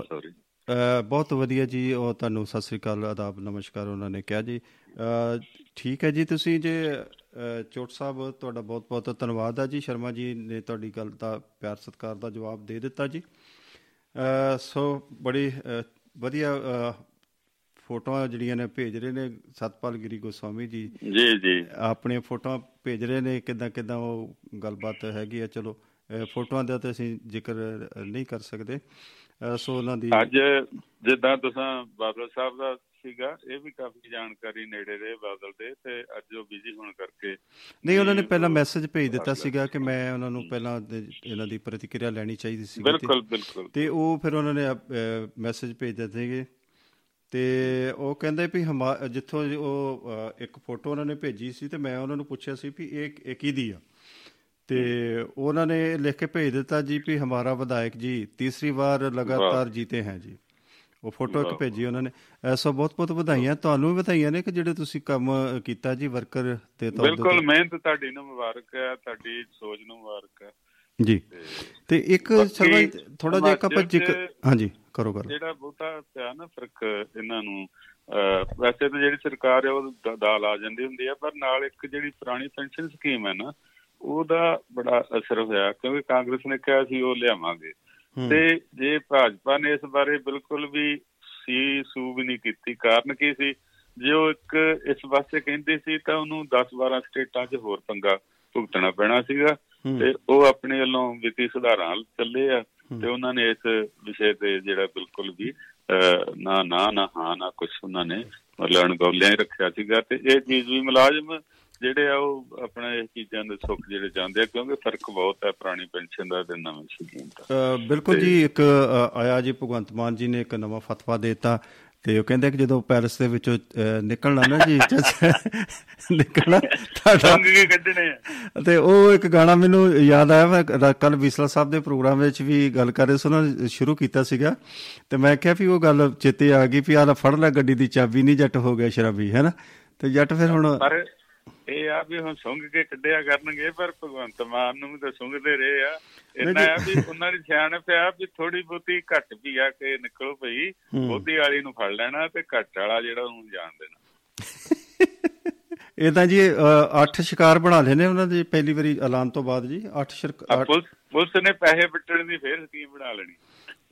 ਸੌਰੀ ਬਹੁਤ ਵਧੀਆ ਜੀ ਉਹ ਤੁਹਾਨੂੰ ਸਤਿ ਸ੍ਰੀ ਅਕਾਲ ਆਦਾਬ ਨਮਸਕਾਰ ਉਹਨਾਂ ਨੇ ਕਿਹਾ ਜੀ। ਠੀਕ ਹੈ ਜੀ ਤੁਸੀਂ ਜੇ ਚੋਟ ਸਾਹਿਬ ਤੁਹਾਡਾ ਬਹੁਤ ਬਹੁਤ ਧੰਨਵਾਦ ਆ ਜੀ। ਸ਼ਰਮਾ ਜੀ ਨੇ ਤੁਹਾਡੀ ਗੱਲ ਦਾ ਪਿਆਰ ਸਤਿਕਾਰ ਦਾ ਜਵਾਬ ਦੇ ਦਿੱਤਾ ਜੀ। ਸੋ ਬੜੀ ਵਧੀਆ ਫੋਟੋਆਂ ਜਿਹੜੀਆਂ ਨੇ ਭੇਜ ਰਹੇ ਨੇ ਸਤਪਾਲ ਗਿਰੀ ਗੋਸਵਾਮੀ ਜੀ। ਜੀ ਜੀ। ਆਪਣੀਆਂ ਫੋਟੋਆਂ ਭੇਜ ਰਹੇ ਨੇ ਕਿਦਾਂ ਕਿਦਾਂ ਉਹ ਗੱਲਬਾਤ ਹੈਗੀ ਆ ਚਲੋ ਫੋਟੋਆਂ ਦਾ ਤਾਂ ਅਸੀਂ ਜ਼ਿਕਰ ਨਹੀਂ ਕਰ ਸਕਦੇ। ਸੋ ਉਹਨਾਂ ਦੀ ਅੱਜ ਜਿੱਦਾਂ ਤੁਸੀਂ ਬਾਦਲ ਸਾਹਿਬ ਦਾ ਸੀਗਾ ਇਹ ਵੀ ਕਾਫੀ ਜਾਣਕਾਰੀ ਨੇੜੇ ਰਹੇ ਬਾਦਲ ਦੇ ਤੇ ਅੱਜ ਉਹ ਬਿਜ਼ੀ ਹੋਣ ਕਰਕੇ ਨਹੀਂ ਉਹਨਾਂ ਨੇ ਪਹਿਲਾਂ ਮੈਸੇਜ ਭੇਜ ਦਿੱਤਾ ਸੀਗਾ ਕਿ ਮੈਂ ਉਹਨਾਂ ਨੂੰ ਪਹਿਲਾਂ ਇਹਨਾਂ ਦੀ ਪ੍ਰਤੀਕਿਰਿਆ ਲੈਣੀ ਚਾਹੀਦੀ ਸੀ ਬਿਲਕੁਲ ਬਿਲਕੁਲ। ਤੇ ਉਹ ਫਿਰ ਉਹਨਾਂ ਨੇ ਮੈਸੇਜ ਭੇਜ ਦਿੱਤੇ ਸੀਗੇ। ਤੇ ਉਹ ਕਹਿੰਦੇ ਵੀ ਜਿੱਥੋਂ ਉਹ ਇੱਕ ਫੋਟੋ ਉਹਨਾਂ ਨੇ ਭੇਜੀ ਸੀ ਤੇ ਮੈਂ ਉਹਨਾਂ ਨੂੰ ਪੁੱਛਿਆ ਸੀ ਵੀ ਇਹ ਇਹ ਕਿਹਦੀ ਆ? ਤੇ ਉਹਨਾਂ ਨੇ ਲਿਖ ਕੇ ਭੇਜ ਦਿੱਤਾ ਜੀ ਵੀ ਹਮਾਰਾ ਵਿਧਾਇਕ ਜੀ ਤੀਸਰੀ ਵਾਰ ਲਗਾਤਾਰ ਜੀਤੇ हैं ਜੀ। ਉਹ ਫੋਟੋ ਇੱਕ ਭੇਜੀ ਉਹਨਾਂ ਨੇ। ਅ, ਸੋ ਬਹੁਤ ਬਹੁਤ ਵਧਾਈਆਂ। ਤੁਹਾਨੂੰ ਵੀ ਵਧਾਈਆਂ ਨੇ ਕਿ ਜਿਹੜੇ ਤੁਸੀਂ ਕੰਮ ਕੀਤਾ ਜੀ ਵਰਕਰ ਤੇ ਤੌਰ ਬਿਲਕੁਲ ਤੇ ਮਿਹਨਤ ਤੁਹਾਡੀ ਨੂੰ ਮੁਬਾਰਕ ਹੈ ਤੁਹਾਡੀ ਸੋਚ ਨੂੰ ਮੁਬਾਰਕ ਹੈ। ਜੀ। ਤੇ ਇੱਕ ਸਰਵਾ ਥੋੜਾ ਜਿਹਾ ਇੱਕ ਆਪਾਂ ਜ਼ਿਕਰ ਹਾਂਜੀ। ਕਰੋ ਕਰੋ। ਜਿਹੜਾ ਬਹੁਤਾ ਪਿਆ ਨਾ ਫ਼ਰਕ ਇਹਨਾਂ ਨੂੰ ਵੈਸੇ ਤਾਂ ਜਿਹੜੀ ਸਰਕਾਰ ਹੈ ਉਹ ਦਾਲ ਆ ਜਾਂਦੀ ਹੁੰਦੀ ਹੈ ਪਰ ਨਾਲ ਇੱਕ ਜਿਹੜੀ ਪੁਰਾਣੀ ਪੈਨਸ਼ਨ ਸਕੀਮ ਹੈ ਨਾ ਉਹਦਾ ਬੜਾ ਅਸਰ ਹੋਇਆ ਕਿਉਂਕਿ ਕਾਂਗਰਸ ਨੇ ਕਿਹਾ ਸੀ ਉਹ ਲਿਆਵਾਂਗੇ। ਤੇ ਜੇ ਭਾਜਪਾ ਨੇ ਇਸ ਬਾਰੇ ਬਿਲਕੁਲ ਵੀ ਸੀ ਸੂ ਵੀ ਨਹੀਂ ਕੀਤੀ ਕਾਰਨ ਕੀ ਸੀ? ਜੇ ਉਹ ਇੱਕ ਇਸ ਵਾਸਤੇ ਕਹਿੰਦੇ ਸੀ ਤਾਂ ਉਹਨੂੰ 10 12 ਸਟੇਟਾਂ 'ਚ ਹੋਰ ਪੰਗਾ ਭੁਗਤਣਾ ਪੈਣਾ ਸੀਗਾ। ਤੇ ਉਹ ਆਪਣੇ ਵੱਲੋਂ ਵਿੱਤੀ ਸੁਧਾਰਾਂ ਚੱਲੇ ਆ। ਤੇ ਉਹਨਾਂ ਨੇ ਇਸ ਵਿਸ਼ੇ ਤੇ ਜਿਹੜਾ ਬਿਲਕੁਲ ਵੀ ਨਾ ਨਾ ਨਾ ਹਾਂ ਨਾ ਕੁਝ ਉਹਨਾਂ ਨੇ ਮਤਲਬ ਅਣਗੌਲਿਆਂ ਹੀ ਰੱਖਿਆ ਸੀਗਾ ਤੇ ਇਹ ਚੀਜ਼ ਵੀ ਮੁਲਾਜ਼ਮ ਜਿਹੜੇ ਆ ਉਹ ਆਪਣੇ ਇਹ ਚੀਜ਼ਾਂ ਦੇ ਸੁੱਖ ਜਿਹੜੇ ਚਾਹੁੰਦੇ ਆ ਕਿਉਂਕਿ ਫ਼ਰਕ ਬਹੁਤ ਹੈ ਪੁਰਾਣੀ ਪੈਨਸ਼ਨ ਦਾ ਤੇ ਨਵੀਂ ਸਕੀਮ ਦਾ। ਬਿਲਕੁਲ ਜੀ ਇੱਕ ਆਇਆ ਜੀ ਭਗਵੰਤ ਮਾਨ ਜੀ ਨੇ ਇੱਕ ਨਵਾਂ ਫਤਵਾ ਦਿੱਤਾ। ਤੇ ਉਹ ਕਹਿੰਦੇ ਕਿ ਜਦੋਂ ਪੈਰਿਸ ਦੇ ਵਿੱਚੋਂ ਨਿਕਲਣਾ ਨਾ ਜੀ [laughs] ਨਿਕਲਣਾ ਤੁਹਾਡਾ। ਕੇ ਕੱਢਣੇ ਆ। ਤੇ ਉਹ ਇੱਕ ਗਾਣਾ ਮੈਨੂੰ ਯਾਦ ਆਇਆ ਮੈਂ ਕੱਲ ਵਿਸਲਾ ਸਾਹਿਬ ਦੇ ਪ੍ਰੋਗਰਾਮ ਵਿੱਚ ਵੀ ਗੱਲ ਕਰ ਰਹੇ ਸੀ ਉਹਨਾਂ ਨੇ ਸ਼ੁਰੂ ਕੀਤਾ ਸੀਗਾ। ਤੇ ਮੈਂ ਕਿਹਾ ਵੀ ਉਹ ਗੱਲ ਚੇਤੇ ਆ ਗਈ ਵੀ ਆਹ ਫੜ ਲੈ ਗੱਡੀ ਦੀ ਚਾਬੀ ਨਹੀਂ ਜੱਟ ਹੋ ਗਿਆ ਸ਼ਰਾਬੀ ਹੈ ਨਾ? ਤੇ ਜੱਟ ਫਿਰ ਹੁਣ ਪਰ ਇਹ ਆ ਵੀ ਹੁਣ ਸੁੰਘ ਕੇ ਕੱਢਿਆ ਕਰਨਗੇ ਪਰ ਭਗਵੰਤ ਮਾਨ ਨੂੰ ਵੀ ਤਾਂ ਸੁੰਘਦੇ ਰਹੇ ਆ। ਇੰਨਾ ਆ ਵੀ ਉਹਨਾਂ ਦੀ ਸਿਆਣਪ ਆ ਵੀ ਥੋੜੀ ਬਹੁਤੀ ਘੱਟ ਵੀ ਆ ਕਿ ਨਿਕਲੋ ਭਈ ਬੋਧੀ ਵਾਲੀ ਨੂੰ ਫੜ ਲੈਣਾ ਤੇ ਘੱਟ ਵਾਲਾ ਜਿਹੜਾ ਉਹਨੂੰ ਜਾਣ ਦੇਣਾ। ਇਹ ਤਾਂ ਜੀ ਅ, ਅੱਠ ਸ਼ਿਕਾਰ ਬਣਾ ਲਏ ਨੇ ਉਹਨਾਂ ਦੇ ਪਹਿਲੀ ਵਾਰੀ ਐਲਾਨ ਤੋਂ ਬਾਅਦ ਜੀ ਅੱਠ ਆ ਸ਼ਿਕਾਰ ਪੁਲਿਸ ਨੇ ਪੈਸੇ ਵੱਟਣ ਦੀ ਫੇਰ ਸਕੀਮ ਬਣਾ ਲੈਣੀ।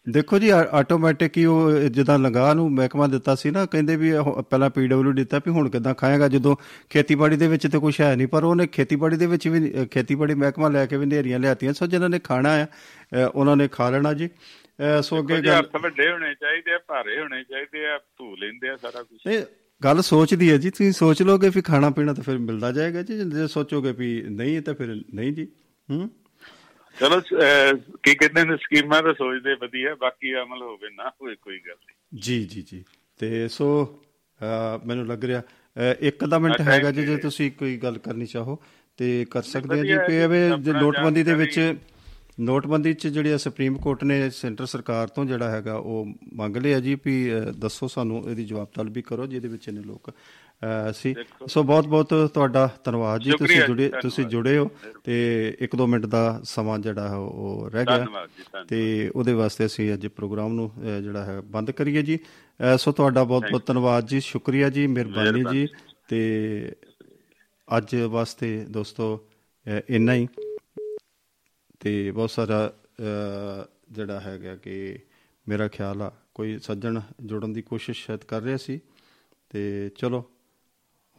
ਦੇਖੋ ਜੀ ਆਟੋਮੈਟਿਕ ਹੀ ਉਹ ਜਿੱਦਾਂ ਲੰਗਾਹ ਨੂੰ ਮਹਿਕਮਾ ਦਿੱਤਾ ਸੀ ਨਾ ਕਹਿੰਦੇ ਵੀ ਪਹਿਲਾਂ ਪੀਡਬਲਯੂ ਦਿੱਤਾ ਵੀ ਹੁਣ ਕਿਦਾਂ ਖਾਏਗਾ ਜਦੋਂ ਖੇਤੀਬਾੜੀ ਦੇ ਵਿੱਚ ਤੇ ਕੁਝ ਹੈ ਨਹੀਂ ਪਰ ਉਹਨੇ ਖੇਤੀਬਾੜੀ ਦੇ ਵਿੱਚ ਵੀ ਖੇਤੀਬਾੜੀ ਮਹਿਕਮਾ ਲੈ ਕੇ ਵੀ ਨੇਰੀਆਂ ਲਿਆਤੀਆਂ ਸੋ ਜਿਨ੍ਹਾਂ ਨੇ ਖਾਣਾ ਆ ਉਹਨਾਂ ਨੇ ਖਾ ਲੈਣਾ ਜੀ। ਸੋ ਅੱਗੇ ਗੱਲ ਵੱਡੇ ਹੋਣੇ ਚਾਹੀਦੇ ਆ ਭਾਰੇ ਹੋਣੇ ਚਾਹੀਦੇ ਆ ਧੂ ਲੈਂਦੇ ਆ ਸਾਰਾ ਕੁਝ ਇਹ ਗੱਲ ਸੋਚਦੀ ਹੈ ਜੀ ਤੁਸੀਂ ਸੋਚ ਲੋਗੇ ਵੀ ਖਾਣਾ ਪੀਣਾ ਤਾਂ ਫਿਰ ਮਿਲਦਾ ਜਾਏਗਾ ਜੀ ਜੇ ਸੋਚੋਗੇ ਵੀ ਨਹੀਂ ਤਾਂ ਫਿਰ ਨਹੀਂ ਜੀ ਹੂੰ। ਚਲੋ ਕੀ ਕਹਿੰਦੇ ਨੇ ਸਕੀਮਾਂ ਤਾਂ ਸੋਚਦੇ ਵਧੀਆ ਬਾਕੀ ਅਮਲ ਹੋਵੇ ਨਾ ਹੋਵੇ ਕੋਈ ਗੱਲ ਨਹੀਂ। ਜੀ ਜੀ ਜੀ। ਤੇ ਸੋ ਮੈਨੂੰ ਲੱਗ ਰਿਹਾ ਇੱਕ ਦਾ ਮਿੰਟ ਹੈਗਾ ਜੀ. ਤੁਸੀਂ ਕੋਈ ਗੱਲ ਕਰਨੀ ਚਾਹੋ ਤੇ ਕਰ ਸਕਦੇ ਆ ਜੀ। ਕਿ ਐਵੇਂ ਨੋਟਬੰਦੀ ਦੇ ਵਿੱਚ ਨੋਟਬੰਦੀ 'ਚ ਜਿਹੜੀ ਸੁਪਰੀਮ ਕੋਰਟ ਨੇ ਸੈਂਟਰ ਸਰਕਾਰ ਤੋਂ ਜਿਹੜਾ ਹੈਗਾ ਉਹ ਮੰਗ ਲਿਆ ਜੀ ਵੀ ਦੱਸੋ ਸਾਨੂੰ ਇਹਦੀ ਜਵਾਬ ਤਲਬੀ ਕਰੋ ਜਿਹਦੇ ਵਿੱਚ ਇਹਨੇ ਲੋਕ ਸੀ। ਸੋ ਬਹੁਤ ਬਹੁਤ ਤੁਹਾਡਾ ਧੰਨਵਾਦ ਜੀ। ਤੁਸੀਂ ਜੁੜੇ ਤੁਸੀਂ। ਜੁੜੇ ਹੋ ਤੇ ਇੱਕ ਦੋ ਮਿੰਟ ਦਾ ਸਮਾਂ ਜਿਹੜਾ ਹੈ ਉਹ ਰਹਿ ਗਿਆ। ਤੇ ਉਹਦੇ ਵਾਸਤੇ ਅਸੀਂ ਅੱਜ ਪ੍ਰੋਗਰਾਮ ਨੂੰ ਜਿਹੜਾ ਹੈ ਬੰਦ ਕਰੀਏ ਜੀ। ਸੋ ਤੁਹਾਡਾ ਬਹੁਤ ਬਹੁਤ ਧੰਨਵਾਦ ਜੀ। ਸ਼ੁਕਰੀਆ ਜੀ ਮਿਹਰਬਾਨੀ ਜੀ। ਤੇ ਅੱਜ ਵਾਸਤੇ ਦੋਸਤੋ ਇੰਨਾ ਹੀ। ਤੇ ਬਹੁਤ ਸਾਰਾ ਜਿਹੜਾ ਹੈਗਾ ਕਿ ਮੇਰਾ ਖਿਆਲ ਆ ਕੋਈ ਸੱਜਣ ਜੋੜਨ ਦੀ ਕੋਸ਼ਿਸ਼ ਸ਼ਾਇਦ ਕਰ ਰਿਹਾ ਸੀ। ਤੇ ਚਲੋ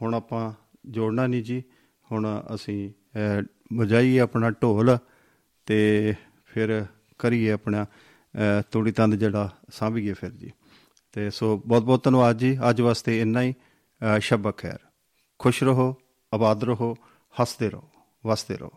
ਹੁਣ ਆਪਾਂ ਜੋੜਨਾ ਨਹੀਂ ਜੀ। ਹੁਣ ਅਸੀਂ ਅਹ, ਵਜਾਈਏ ਆਪਣਾ ਢੋਲ ਤੇ ਫਿਰ ਕਰੀਏ ਆਪਣਾ ਅਹ, ਤੂੜੀ ਤੰਦ ਜਿਹੜਾ ਸਾਂਭੀਏ ਫਿਰ ਜੀ। ਤੇ ਸੋ ਬਹੁਤ ਬਹੁਤ ਧੰਨਵਾਦ ਜੀ। ਅੱਜ ਵਾਸਤੇ ਇੰਨਾ ਹੀ। ਅਹ, ਸ਼ਬਕ ਖੈਰ। ਖੁਸ਼ ਰਹੋ ਆਬਾਦ ਰਹੋ ਹੱਸਦੇ ਰਹੋ ਵਸਦੇ ਰਹੋ।